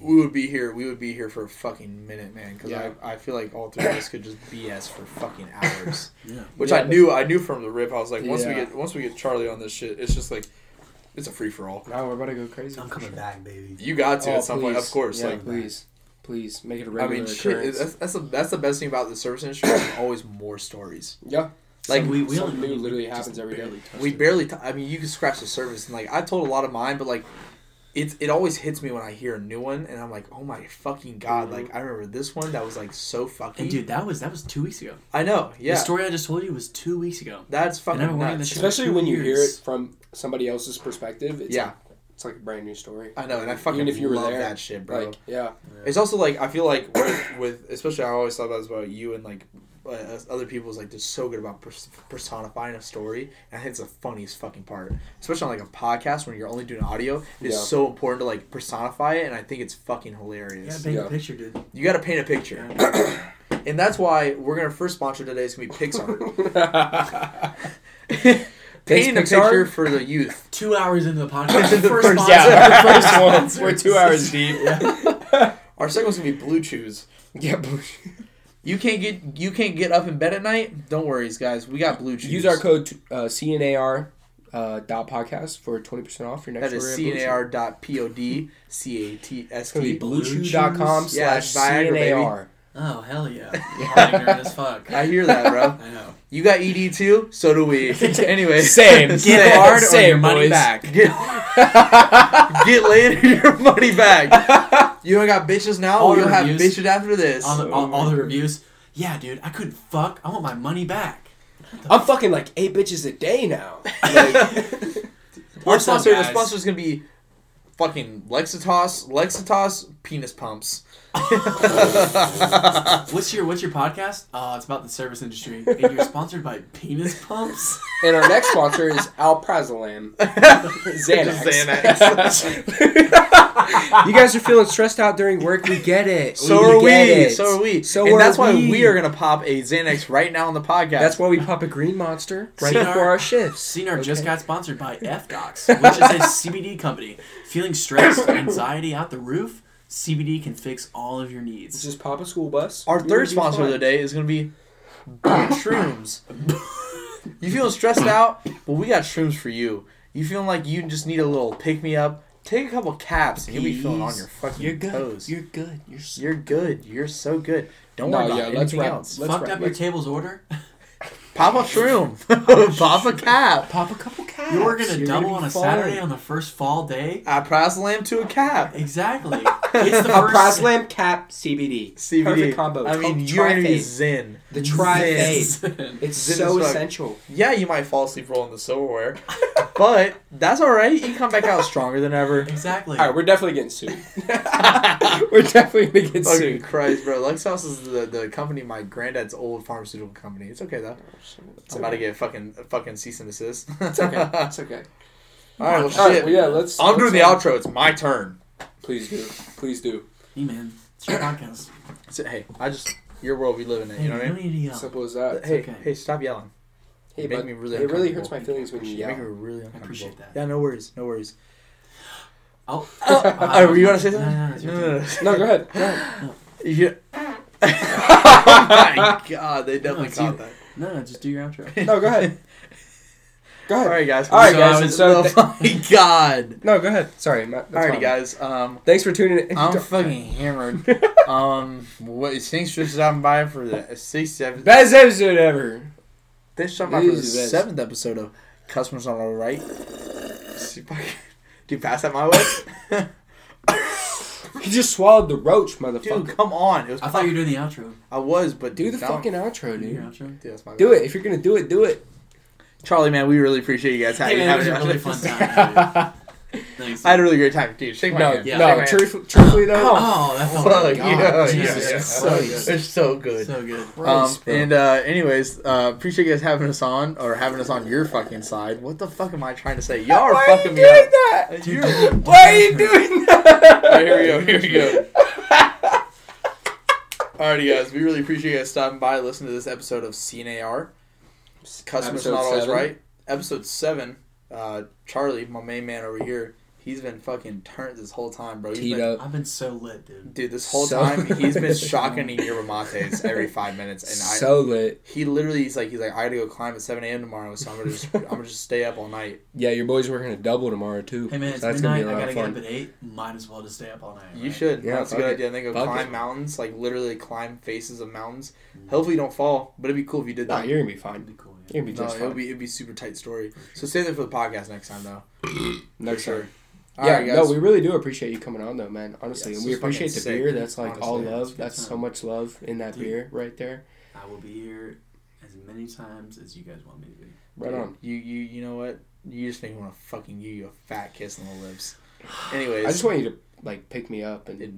we would be here. We would be here for a fucking minute, man. Because Yeah. I, I feel like all three of us could just BS for fucking hours. Yeah. Which Yeah, I knew. I knew from the rip. I was like, once we get once we get Charlie on this shit, it's just like it's a free for all. Now we're about to go crazy. I'm coming sure. back, baby. You got to Oh, at some point, of course. Yeah, like please, please make it a regular I mean, shit. That's that's the that's the best thing about the service industry. There's always more stories. yeah. Like we, we something only new literally happens every day. we it. barely. T- I mean, you can scratch the surface, and like I told a lot of mine, but like. It, it always hits me when I hear a new one, and I'm like, oh my fucking god! Mhm. Like I remember this one that was like so fucking. And dude, that was that was two weeks ago. I know, yeah, The story I just told you was two weeks ago. that's fucking And I've been wanting nuts. Especially two when you hear it from somebody else's perspective. It's Yeah. like, it's like a brand new story. I know, and I fucking Even if you were love there, that shit, bro. Like, yeah, It's also like I feel like with, with especially I always thought about about you and like uh, other people's like they're so good about pers- personifying a story, and I think it's the funniest fucking part, especially on like a podcast when you're only doing audio. It's Yeah. so important to like personify it, and I think it's fucking hilarious. You hilarious. gotta paint Yeah. a picture, dude. You got to paint a picture, and that's why we're gonna first sponsor today is gonna be Pixar. Painting a Pixar? picture for the youth. Two hours into the podcast. The first first- yeah, our first one. We're two hours deep. Our second one's gonna be Blue Chews. Yeah, but You can't get you can't get up in bed at night. Don't worry, guys. We got Blue Chews. use our code uh, CNAR uh, dot podcast for twenty percent off your next That is order at Blue Chew. CNAR dot POD CATST. It's gonna be Blue bluechew.com Chews? Yeah, slash Viagra, baby. CNAR. Oh hell yeah! I'm ignorant as fuck. I hear that, bro. I know. You got ED too? So do we. anyway. Same. Get Same. hard or your money boys. back. Get, get laid or your money back. You don't got bitches now? All we don't the have reviews. bitches after this. All the, all, all the reviews. Yeah, dude, I couldn't fuck. I want my money back. I'm fucking like eight bitches a day now. Like, Our What's sponsor, the guys? sponsor is gonna be fucking Lexitas, Lexitas penis pumps. What's your What's your podcast? Uh, it's about the service industry, and you're sponsored by Penis Pumps. and our next sponsor is Alprazolam. Xanax. you guys are feeling stressed out during work. We get it. So we are we. get it. So are we. So and are that's why we. we are gonna pop a Xanax right now on the podcast. That's why we pop a green monster right See, before our- our shifts. CNR just got sponsored by F-Docs, which is a CBD company. Feeling stressed, anxiety out the roof? CBD can fix all of your needs. Just pop a school bus. Our third sponsor of the day is gonna be shrooms. you feeling stressed out? Well, we got shrooms for you. You feeling like you just need a little pick me up? Take a couple caps and you'll be feeling on your fucking You're good. toes. You're good. You're so You're good. You're so good. Don't No, worry about yeah, let's anything else. let's fucked wrap- up your let's- table's order. Pop a shroom. Pop a cap. Pop a couple caps. You're gonna You're double be on a fine. Saturday on the first fall day. I press lamb to a cap. Exactly. It's the a first- brass lamp cap CBD. CBD. Perfect combo. I mean, Tri- you're gonna be zen. The tri-fade. Zen. It's Zen so essential. Yeah, you might fall asleep rolling the silverware, but that's all right. You come back out stronger than ever. exactly. All right, we're definitely getting sued. we're definitely gonna get Fucking sued. Christ, bro. Lexos is the, the company, my granddad's old pharmaceutical company. It's okay though. I'm about to get fucking fucking cease and desist. It's okay. It's okay. All right, well, All right, shit. well, yeah, let's. I'm doing the let's, outro. It's my turn. Please do. Please do. Hey man, it's your podcast. So, hey, I just your world we live in it. You know what I mean? need to yell. Simple as that. Hey, okay. hey, stop yelling. Hey, You make but me really it really hurts my feelings when you You make me yell. really uncomfortable. appreciate that. Yeah, no worries, no worries. Oh, Oh, oh uh, were you gonna say something? no, no, it's your No, turn. no, No, go ahead. Go ahead. Yeah. oh my god, they oh definitely it's caught you. that. No, no, just do your outro. No, go ahead. Go ahead. right, guys. All right, So guys. I was- so th- oh my god. no, go ahead. Sorry, Matt. that's guys. Um, Thanks for tuning in. I'm fucking hammered. um, what? Thanks for stopping by for the sixth, seventh. Best episode ever. Thanks for stopping by for the is the best. seventh episode of Customers on the Right. See if I can- Do you pass that my way? He just swallowed the roach, motherfucker. Dude, motherfucker. come on. It was. I thought you were doing the outro. I was, but Do the no. fucking outro, Do your dude. outro. Dude, that's my Do it. If you're gonna do it, do it. Charlie, man, we really appreciate you guys Hey having man, it was a really us. fun time. Thanks. I had a really great time, dude. Shake my No, hand. Yeah. no. Shake my hand. Truth, truthfully though, Oh, that felt Fuck, like yeah, God, yeah, Jesus yeah. Christ. So good. They're so good. So good. Um, Christ, bro. and uh, anyways, uh, appreciate you guys having us on or having us on your fucking side. What the fuck am I trying to say? Y'all are Why are you fucking me doing up. that? You're- Why are you doing that? Alright, here we go. Here we go. Alrighty, guys. We really appreciate you guys stopping by, listening to this episode of CNAR. Customers Episode not always seven. right. Episode seven. Uh, Charlie, my main man over here, he's been fucking turned this whole time, bro. He's Teed been, up. I've been so lit, dude. dude, this whole So- time he's been shotgunning yerba mates every five minutes, and I. so lit. He literally, he's like, he's like, I gotta go climb at seven a.m. tomorrow, so I'm gonna just, I'm gonna just stay up all night. Yeah, your boy's working a double tomorrow too. Hey man, So it's that's gonna midnight. be a I lot gotta of get fun. up at eight. Might as well just stay up all night. You right? should. Yeah, that's a fuck good it. idea. And then go Fuck climb it. mountains, like literally climb faces of mountains. Hopefully, you don't fall, but it'd be cool if you did Nah, that. you're gonna be That'd fine. be cool. You're gonna be No, just it'll be it'd be a super tight story. So stay there for the podcast next time, though. Next For time. All yeah, right, no, we really do appreciate you coming on though, man. Honestly, Yes, and we appreciate the sick, beer. That's like all love. It's a good That's so much love in that Dude. beer right there. I will be here as many times as you guys want me to be. Right on. You you you know what? You just make me want to fucking give you a fat kiss on the lips. Anyways, I just want you to like pick me up and. It-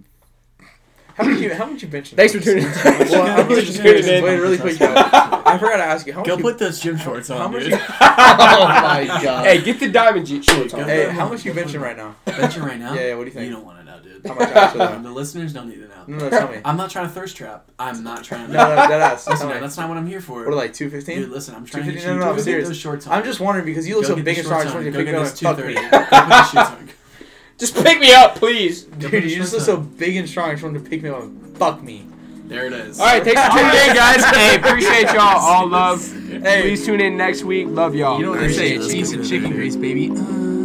how much you how much you benching? Thanks for tuning in. Well, how much you Tuning in. Wait, really quick. though. I forgot to ask you. How much Go you, put those gym shorts how on, much dude. you, Oh my god. Hey, get the diamond G shorts on. Hey, how much you benching right now? Bet you right now. Yeah, yeah. What do you think? You don't want to know, dude. How much actually? Um, the listeners don't need to know. No, no, tell me. I'm not trying to thirst trap. I'm not trying to. No, no, that ass. Listen, no, that's not what I'm here for. What are like two Dude, listen, I'm trying to get 250? No, no, I'm serious. those shorts on. I'm just wondering because you look so big and strong. I shorts just wanted you Go to pick get up those and fuck me. Just pick me up, please. Dude, the you just look so big and strong. I just wanted to pick me up and fuck me. There it is. All right, thanks for tuning in, guys. Hey, appreciate y'all. All love. Hey. Please tune in next week. Love y'all. You know what they say? Cheese and chicken grease, baby. Uh,